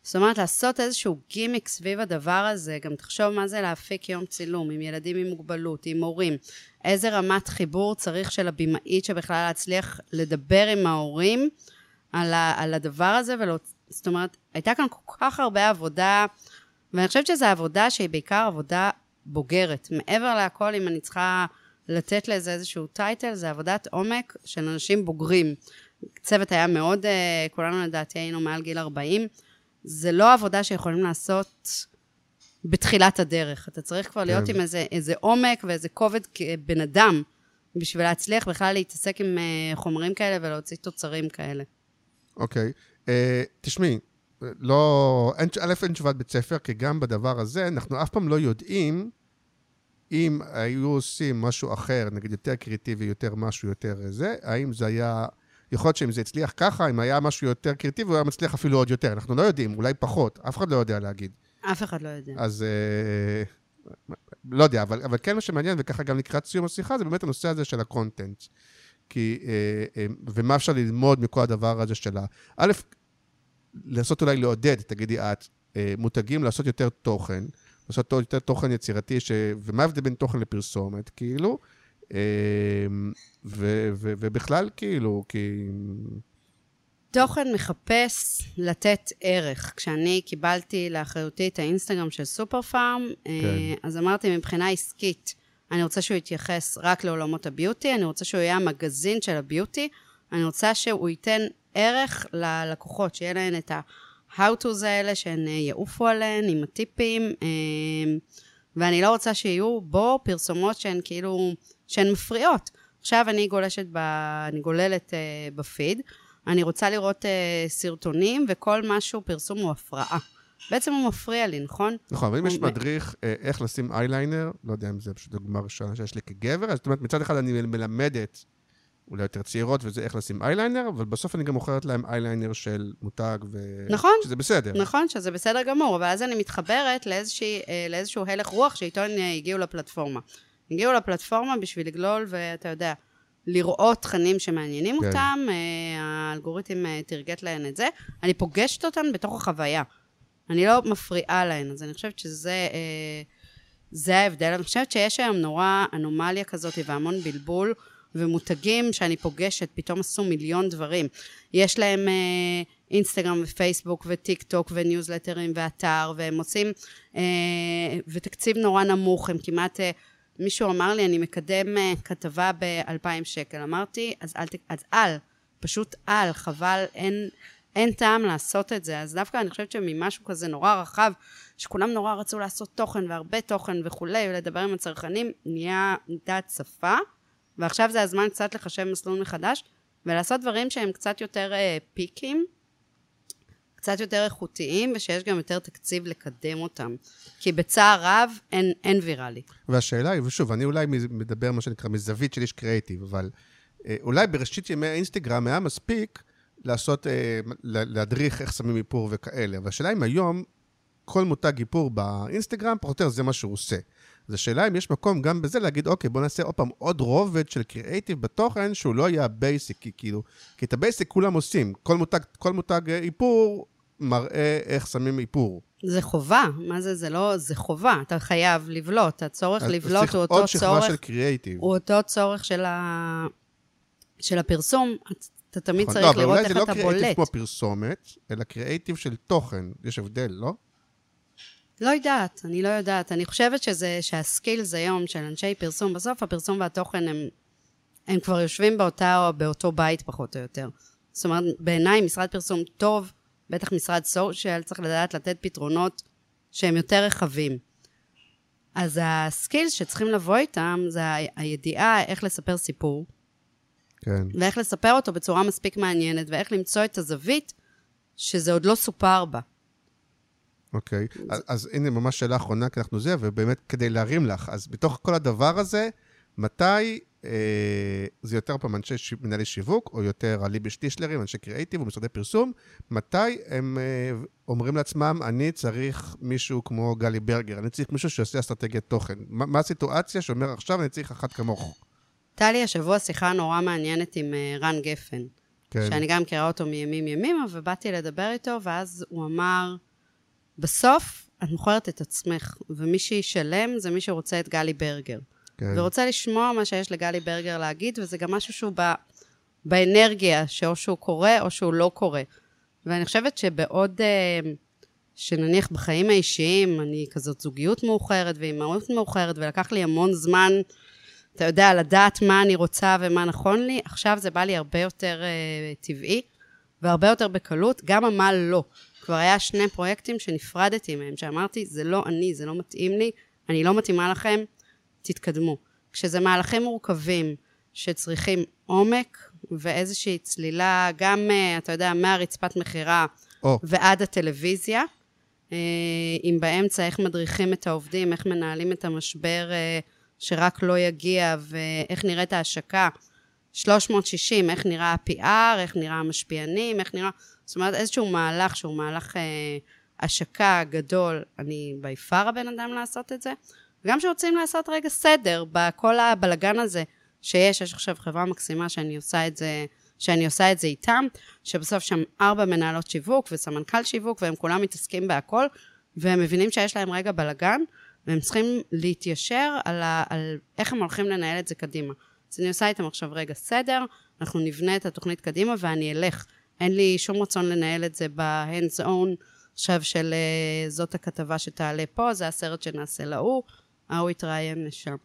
זאת אומרת, לעשות איזשהו גימיק סביב הדבר הזה, גם תחשוב מה זה להפיק יום צילום עם ילדים עם מוגבלות, עם הורים. איזה רמת חיבור צריך של הבמאית שבכלל להצליח לדבר עם ההורים על, ה, על הדבר הזה, ולא, זאת אומרת, הייתה כאן כל כך הרבה עבודה, ואני חושבת שזו עבודה שהיא בעיקר עבודה בוגרת. מעבר להכל, אם אני צריכה לתת לזה איזשהו טייטל, זה עבודת עומק של אנשים בוגרים. הצוות היה מאוד, אה, כולנו לדעתי היינו מעל גיל 40. זה לא עבודה שיכולים לעשות בתחילת הדרך. אתה צריך כבר להיות כן. עם איזה, איזה עומק ואיזה כובד כבן אדם, בשביל להצליח בכלל להתעסק עם אה, חומרים כאלה ולהוציא תוצרים כאלה. אוקיי. אה, תשמעי, לא... אין, א', אין תשובת בית ספר, כי גם בדבר הזה, אנחנו אף פעם לא יודעים אם היו עושים משהו אחר, נגיד יותר קריאטיבי, יותר משהו יותר זה, האם זה היה... יכול להיות שאם זה הצליח ככה, אם היה משהו יותר קריאטיבי, הוא היה מצליח אפילו עוד יותר. אנחנו לא יודעים, אולי פחות, אף אחד לא יודע להגיד. אף אחד לא יודע. אז אה, לא יודע, אבל, אבל כן מה שמעניין, וככה גם לקראת סיום השיחה, זה באמת הנושא הזה של הקונטנט. כי, אה, אה, ומה אפשר ללמוד מכל הדבר הזה של ה... א', לנסות אולי לעודד, תגידי את, אה, מותגים לעשות יותר תוכן, לעשות יותר תוכן יצירתי, ש... ומה ההבדל בין תוכן לפרסומת, כאילו, ו, ו, ובכלל, כאילו, כי... תוכן מחפש לתת ערך. כשאני קיבלתי לאחריותי את האינסטגרם של סופר פארם, כן. אז אמרתי, מבחינה עסקית, אני רוצה שהוא יתייחס רק לעולמות הביוטי, אני רוצה שהוא יהיה המגזין של הביוטי, אני רוצה שהוא ייתן ערך ללקוחות, שיהיה להן את ה-how-to's האלה, שהן אה, יעופו עליהן עם הטיפים, אה, ואני לא רוצה שיהיו בו פרסומות שהן כאילו, שהן מפריעות. עכשיו אני גולשת, ב, אני גוללת אה, בפיד, אני רוצה לראות אה, סרטונים, וכל משהו, פרסום הוא הפרעה. בעצם הוא מפריע לי, נכון? נכון, אבל אם יש מדריך אה, איך לשים אייליינר, לא יודע אם זה פשוט דוגמה ראשונה שיש לי כגבר, אז זאת אומרת, מצד אחד אני מלמדת אולי יותר צעירות וזה איך לשים אייליינר, אבל בסוף אני גם מוכרת להם אייליינר של מותג, ו... נכון. שזה בסדר. נכון, שזה בסדר גמור, אבל אז אני מתחברת לאיזושהי, אה, לאיזשהו הלך רוח שאיתו הם הגיעו לפלטפורמה. הגיעו לפלטפורמה בשביל לגלול, ואתה יודע, לראות תכנים שמעניינים כן. אותם, אה, האלגוריתם אה, תרגט להן את זה. אני פוגשת אותן בתוך החוויה. אני לא מפריעה להן, אז אני חושבת שזה אה, זה ההבדל. אני חושבת שיש היום נורא אנומליה כזאת והמון בלבול, ומותגים שאני פוגשת פתאום עשו מיליון דברים. יש להם אה, אינסטגרם ופייסבוק וטיק טוק וניוזלטרים ואתר, והם עושים, אה, ותקציב נורא נמוך, הם כמעט... אה, מישהו אמר לי, אני מקדם אה, כתבה ב-2,000 שקל. אמרתי, אז אל, אז אל, פשוט אל, חבל, אין, אין טעם לעשות את זה. אז דווקא אני חושבת שממשהו כזה נורא רחב, שכולם נורא רצו לעשות תוכן והרבה תוכן וכולי, ולדבר עם הצרכנים, נהיה, נהייתה הצפה, ועכשיו זה הזמן קצת לחשב מסלול מחדש, ולעשות דברים שהם קצת יותר אה, פיקים, קצת יותר איכותיים, ושיש גם יותר תקציב לקדם אותם. כי בצער רב אין, אין ויראלי. והשאלה היא, ושוב, אני אולי מדבר, מה שנקרא, מזווית של איש קריאיטיב, אבל אה, אולי בראשית ימי האינסטגרם היה מספיק לעשות, אה, להדריך איך שמים איפור וכאלה. אבל השאלה אם היום כל מותג איפור באינסטגרם, פחות או יותר זה מה שהוא עושה. אז השאלה אם יש מקום גם בזה להגיד, אוקיי, בוא נעשה עוד פעם עוד רובד של קריאייטיב בתוכן, שהוא לא יהיה ה basic, כי כאילו, כי את ה basic כולם עושים. כל מותג, כל מותג איפור מראה איך שמים איפור. זה חובה, מה זה? זה לא, זה חובה. אתה חייב לבלוט. הצורך לבלוט הוא אותו צורך... צריך עוד שכבה של קריאייטיב. הוא אותו צורך של, ה... של הפרסום. אתה תמיד נכון. צריך לא, לראות איך אתה בולט. לא, אבל אולי זה לא קריאייטיב כמו פרסומת, אלא קריאייטיב של תוכן. יש הבדל, לא? לא יודעת, אני לא יודעת. אני חושבת שזה, שהסקילס היום של אנשי פרסום, בסוף הפרסום והתוכן הם, הם כבר יושבים באותה, באותו בית פחות או יותר. זאת אומרת, בעיניי משרד פרסום טוב, בטח משרד סושיאל, צריך לדעת לתת פתרונות שהם יותר רחבים. אז הסקילס שצריכים לבוא איתם זה הידיעה איך לספר סיפור. כן. ואיך לספר אותו בצורה מספיק מעניינת, ואיך למצוא את הזווית שזה עוד לא סופר בה. אוקיי, okay. אז, אז הנה ממש שאלה אחרונה, כי אנחנו זה, ובאמת כדי להרים לך, אז בתוך כל הדבר הזה, מתי זה יותר פעם אנשי ש... מנהלי שיווק, או יותר הליבי שטישלרים, אנשי קריאיטיב או משרדי פרסום, מתי הם אה, אומרים לעצמם, אני צריך מישהו כמו גלי ברגר, אני צריך מישהו שעושה אסטרטגיית תוכן. מה, מה הסיטואציה שאומר עכשיו אני צריך אחת כמוך? הייתה לי השבוע שיחה נורא מעניינת עם uh, רן גפן, כן. שאני גם מכירה אותו מימים ימימה, ובאתי לדבר איתו, ואז הוא אמר, בסוף את מוכרת את עצמך, ומי שישלם זה מי שרוצה את גלי ברגר. כן. ורוצה לשמוע מה שיש לגלי ברגר להגיד, וזה גם משהו שהוא ב, באנרגיה, שאו שהוא קורה או שהוא לא קורה. ואני חושבת שבעוד, אה, שנניח בחיים האישיים, אני כזאת זוגיות מאוחרת ואימהות מאוחרת, ולקח לי המון זמן, אתה יודע, לדעת מה אני רוצה ומה נכון לי, עכשיו זה בא לי הרבה יותר uh, טבעי, והרבה יותר בקלות, גם המה לא. כבר היה שני פרויקטים שנפרדתי מהם, שאמרתי, זה לא אני, זה לא מתאים לי, אני לא מתאימה לכם, תתקדמו. כשזה מהלכים מורכבים שצריכים עומק ואיזושהי צלילה, גם, אה, אתה יודע, מהרצפת מכירה oh. ועד הטלוויזיה, אה, אם באמצע איך מדריכים את העובדים, איך מנהלים את המשבר אה, שרק לא יגיע, ואיך נראית ההשקה. 360, איך נראה ה-PR, איך נראה המשפיענים, איך נראה... זאת אומרת, איזשהו מהלך שהוא מהלך אה, השקה גדול, אני בי פאר הבן אדם לעשות את זה. וגם שרוצים לעשות רגע סדר בכל הבלגן הזה שיש, יש עכשיו חברה מקסימה שאני עושה את זה, שאני עושה את זה איתם, שבסוף שם ארבע מנהלות שיווק וסמנכ"ל שיווק, והם כולם מתעסקים בהכל, והם מבינים שיש להם רגע בלגן, והם צריכים להתיישר על, ה, על איך הם הולכים לנהל את זה קדימה. אז אני עושה איתם עכשיו רגע סדר, אנחנו נבנה את התוכנית קדימה ואני אלך. אין לי שום רצון לנהל את זה ב-hands on עכשיו של אה, זאת הכתבה שתעלה פה, זה הסרט שנעשה להוא, ההוא יתראיין לשם.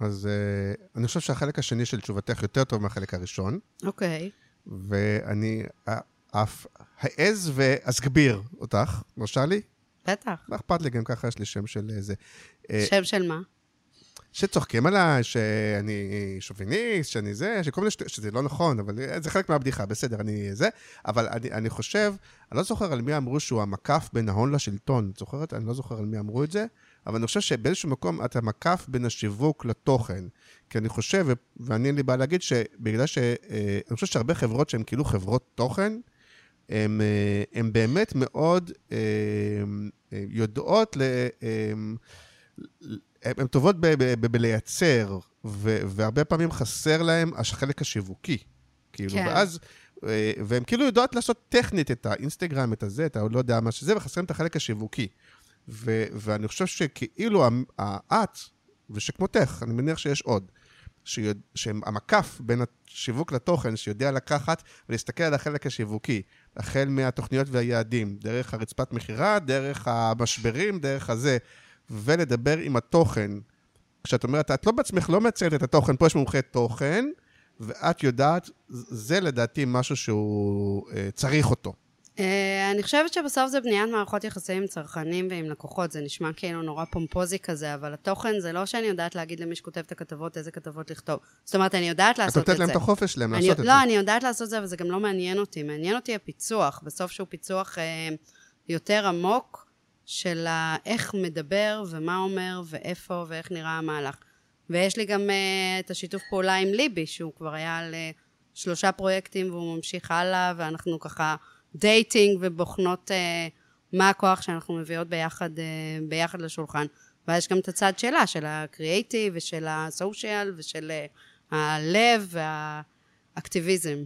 אז uh, אני חושב שהחלק השני של תשובתך יותר טוב מהחלק הראשון. אוקיי. Okay. ואני אף אעז ואסגביר אותך, מרשה לי? בטח. מה אכפת לי, גם ככה יש לי שם של איזה... שם של מה? שצוחקים עליי, שאני שוביניסט, שאני זה, שכל מיני שטויות, שזה לא נכון, אבל זה חלק מהבדיחה, בסדר, אני זה. אבל אני, אני חושב, אני לא זוכר על מי אמרו שהוא המקף בין ההון לשלטון. את זוכרת? אני לא זוכר על מי אמרו את זה, אבל אני חושב שבאיזשהו מקום אתה מקף בין השיווק לתוכן. כי אני חושב, ואני אין לי בעיה להגיד, שבגלל ש... אה, אני חושב שהרבה חברות שהן כאילו חברות תוכן, הן אה, באמת מאוד אה, יודעות ל... הן טובות בלייצר, והרבה פעמים חסר להן החלק השיווקי. כאילו, כן. ואז, והן כאילו יודעות לעשות טכנית את האינסטגרם, את הזה, את הלא יודע מה שזה, וחסרים את החלק השיווקי. ו, ואני חושב שכאילו את, ושכמותך, אני מניח שיש עוד, שיוד, שהמקף בין השיווק לתוכן, שיודע לקחת ולהסתכל על החלק השיווקי, החל מהתוכניות והיעדים, דרך הרצפת מכירה, דרך המשברים, דרך הזה. ולדבר עם התוכן. כשאת אומרת, את לא בעצמך לא מייצרת את התוכן, פה יש מומחה תוכן, ואת יודעת, זה לדעתי משהו שהוא אה, צריך אותו. אה, אני חושבת שבסוף זה בניית מערכות יחסים עם צרכנים ועם לקוחות, זה נשמע כאילו נורא פומפוזי כזה, אבל התוכן זה לא שאני יודעת להגיד למי שכותב את הכתבות איזה כתבות לכתוב. זאת אומרת, אני יודעת את לעשות את זה. נותנת להם את החופש שלהם אני, לעשות את לא, זה. אני יודעת לעשות את זה, אבל זה גם לא מעניין אותי. מעניין אותי הפיצוח, בסוף שהוא פיצוח אה, יותר עמוק של איך מדבר ומה אומר ואיפה ואיך נראה המהלך. ויש לי גם אה, את השיתוף פעולה עם ליבי, שהוא כבר היה על אה, שלושה פרויקטים והוא ממשיך הלאה, ואנחנו ככה dating ובוחנות אה, מה הכוח שאנחנו מביאות ביחד, אה, ביחד לשולחן. ואז יש גם את הצד שלה, של הקריאייטיב ושל הסושיאל ושל אה, הלב והאקטיביזם.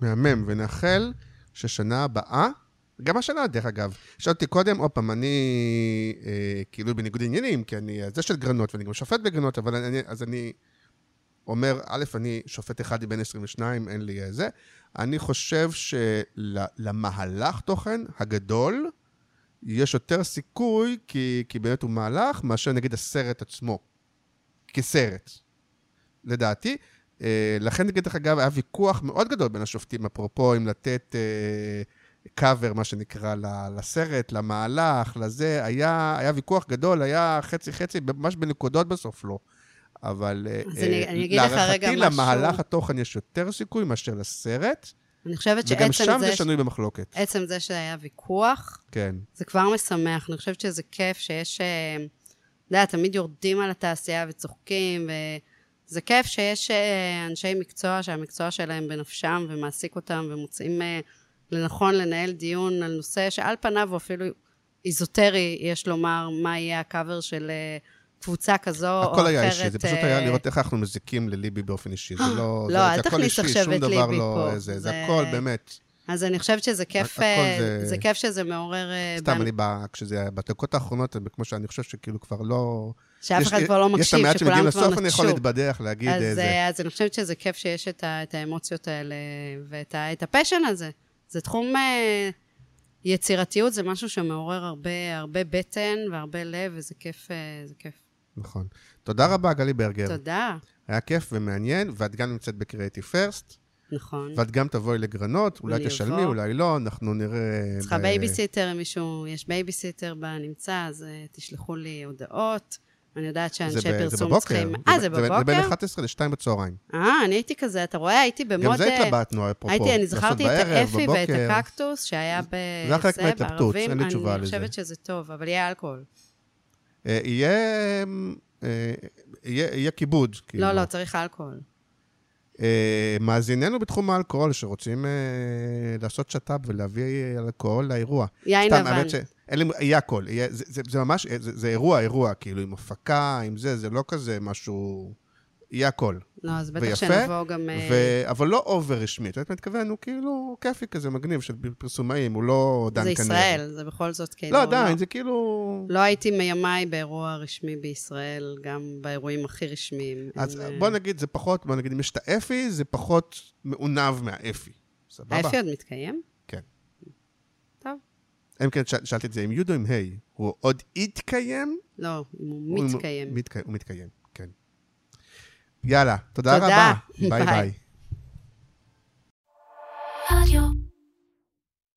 מהמם, ונאחל ששנה הבאה, גם השנה דרך אגב, שאלתי קודם, עוד פעם, אני אה, כאילו בניגוד עניינים, כי אני זה של גרנות, ואני גם שופט בגרנות, אבל אני, אז אני אומר, א', אני שופט אחד מבין 22, אין לי אה, זה. אני חושב שלמהלך תוכן הגדול, יש יותר סיכוי, כי, כי באמת הוא מהלך, מאשר נגיד הסרט עצמו, כסרט, לדעתי. אה, לכן, דרך אגב, היה ויכוח מאוד גדול בין השופטים, אפרופו אם לתת קאבר, מה שנקרא, לסרט, למהלך, לזה, היה, היה ויכוח גדול, היה חצי-חצי, ממש בנקודות בסוף לא. אבל אה, אה, להערכתי. למהלך התוכן יש יותר סיכוי מאשר לסרט, אני חושבת וגם שעצם שם זה, זה שנוי במחלוקת. עצם זה שהיה ויכוח, כן. זה כבר משמח. אני חושבת שזה כיף שיש, אה, אתה יודע, תמיד יורדים על התעשייה וצוחקים, וזה כיף שיש אנשי מקצוע שהמקצוע שלהם בנפשם ומעסיק אותם ומוצאים לנכון לנהל דיון על נושא שעל פניו הוא אפילו איזוטרי, יש לומר, מה יהיה הקאבר של קבוצה כזו או אחרת. הכל היה אישי, זה פשוט היה אה, לראות איך אנחנו מזיקים לליבי באופן אישי. זה לא... לא, זה- אל תכניס עכשיו את ליבי לא פה. זה, הכל באמת. אז אני חושבת שזה כיף, אה, זה- זה כיף שזה מעורר... אה, סתם, אני, ב- כשזה בדקות האחרונות, כמו שאני חושב שכאילו כבר לא... שאף אחד כבר לא יש את מקשיב, המעט שמגיעים שכולם כבר לסוף, אני יכול נטשו. להתבדח, להגיד אז, איזה... אה, אז אני חושבת שזה כיף שיש את, ה, את האמוציות האלה ואת הפשן הזה. זה תחום... אה, יצירתיות זה משהו שמעורר הרבה, הרבה בטן והרבה לב, וזה כיף, אה, זה כיף. נכון. תודה רבה, גלי ברגר. תודה. היה כיף ומעניין, ואת גם נמצאת בקריאיטיב פרסט, נכון. ואת גם תבואי לגרנות, אולי אני תשלמי. אולי לא, אנחנו נראה... צריכה ב- בייביסיטר, אם מישהו, יש בייביסיטר בנמצא, אז אה, תשלחו לי הודעות. אני יודעת זה שאנשי ב- זה פרסום. צריכים... אה, זה בין בבוקר? 11 ל-2 בצהריים. אה, אני הייתי כזה, אתה רואה? הייתי במוד... גם זה אה, התלבטנו, אפרופו. הייתי, אני זכרתי את האפי ואת. הקקטוס שהיה ב... זה היה חלק מההתלבטות, בערבים. אין לי תשובה אני לזה. חושבת שזה טוב, אבל יהיה אלכוהול. אה, יהיה... אה, יהיה יהיה כיבוד. כאילו. לא, לא, צריך אלכוהול. אה, מאזיננו בתחום האלכוהול שרוצים לעשות שת"פ ולהביא אלכוהול לאירוע. יין לבן. שאין לי, יהיה הכל. יהיה, זה, זה, זה ממש, זה, זה אירוע, אירוע, כאילו, עם הפקה, עם זה, זה לא כזה משהו... יהיה הכל. לא, אז בטח ויפה, שנבוא גם... אה, ו... אבל לא אובר רשמי. את יודעת מה מתכוון? הוא כאילו כיפי כזה, מגניב, של פרסומאים, הוא לא דן זה כנראה. ישראל, זה בכל זאת כאילו... לא, עדיין, זה כאילו... לא הייתי מימיי באירוע רשמי בישראל, גם באירועים הכי רשמיים. אז הם, אה, בוא נגיד, זה פחות, בוא נגיד, אם יש את האפי, זה פחות מעונב מהאפי. סבבה? האפי עוד מתקיים? כן. טוב. אם כן, שאל- שאלתי את זה עם יהודו, עם היי. הוא עוד יתקיים? לא, הוא הוא- מתקיים. מתק- הוא מתקיים. יאללה, תודה תודה. רבה. ביי ביי. ביי.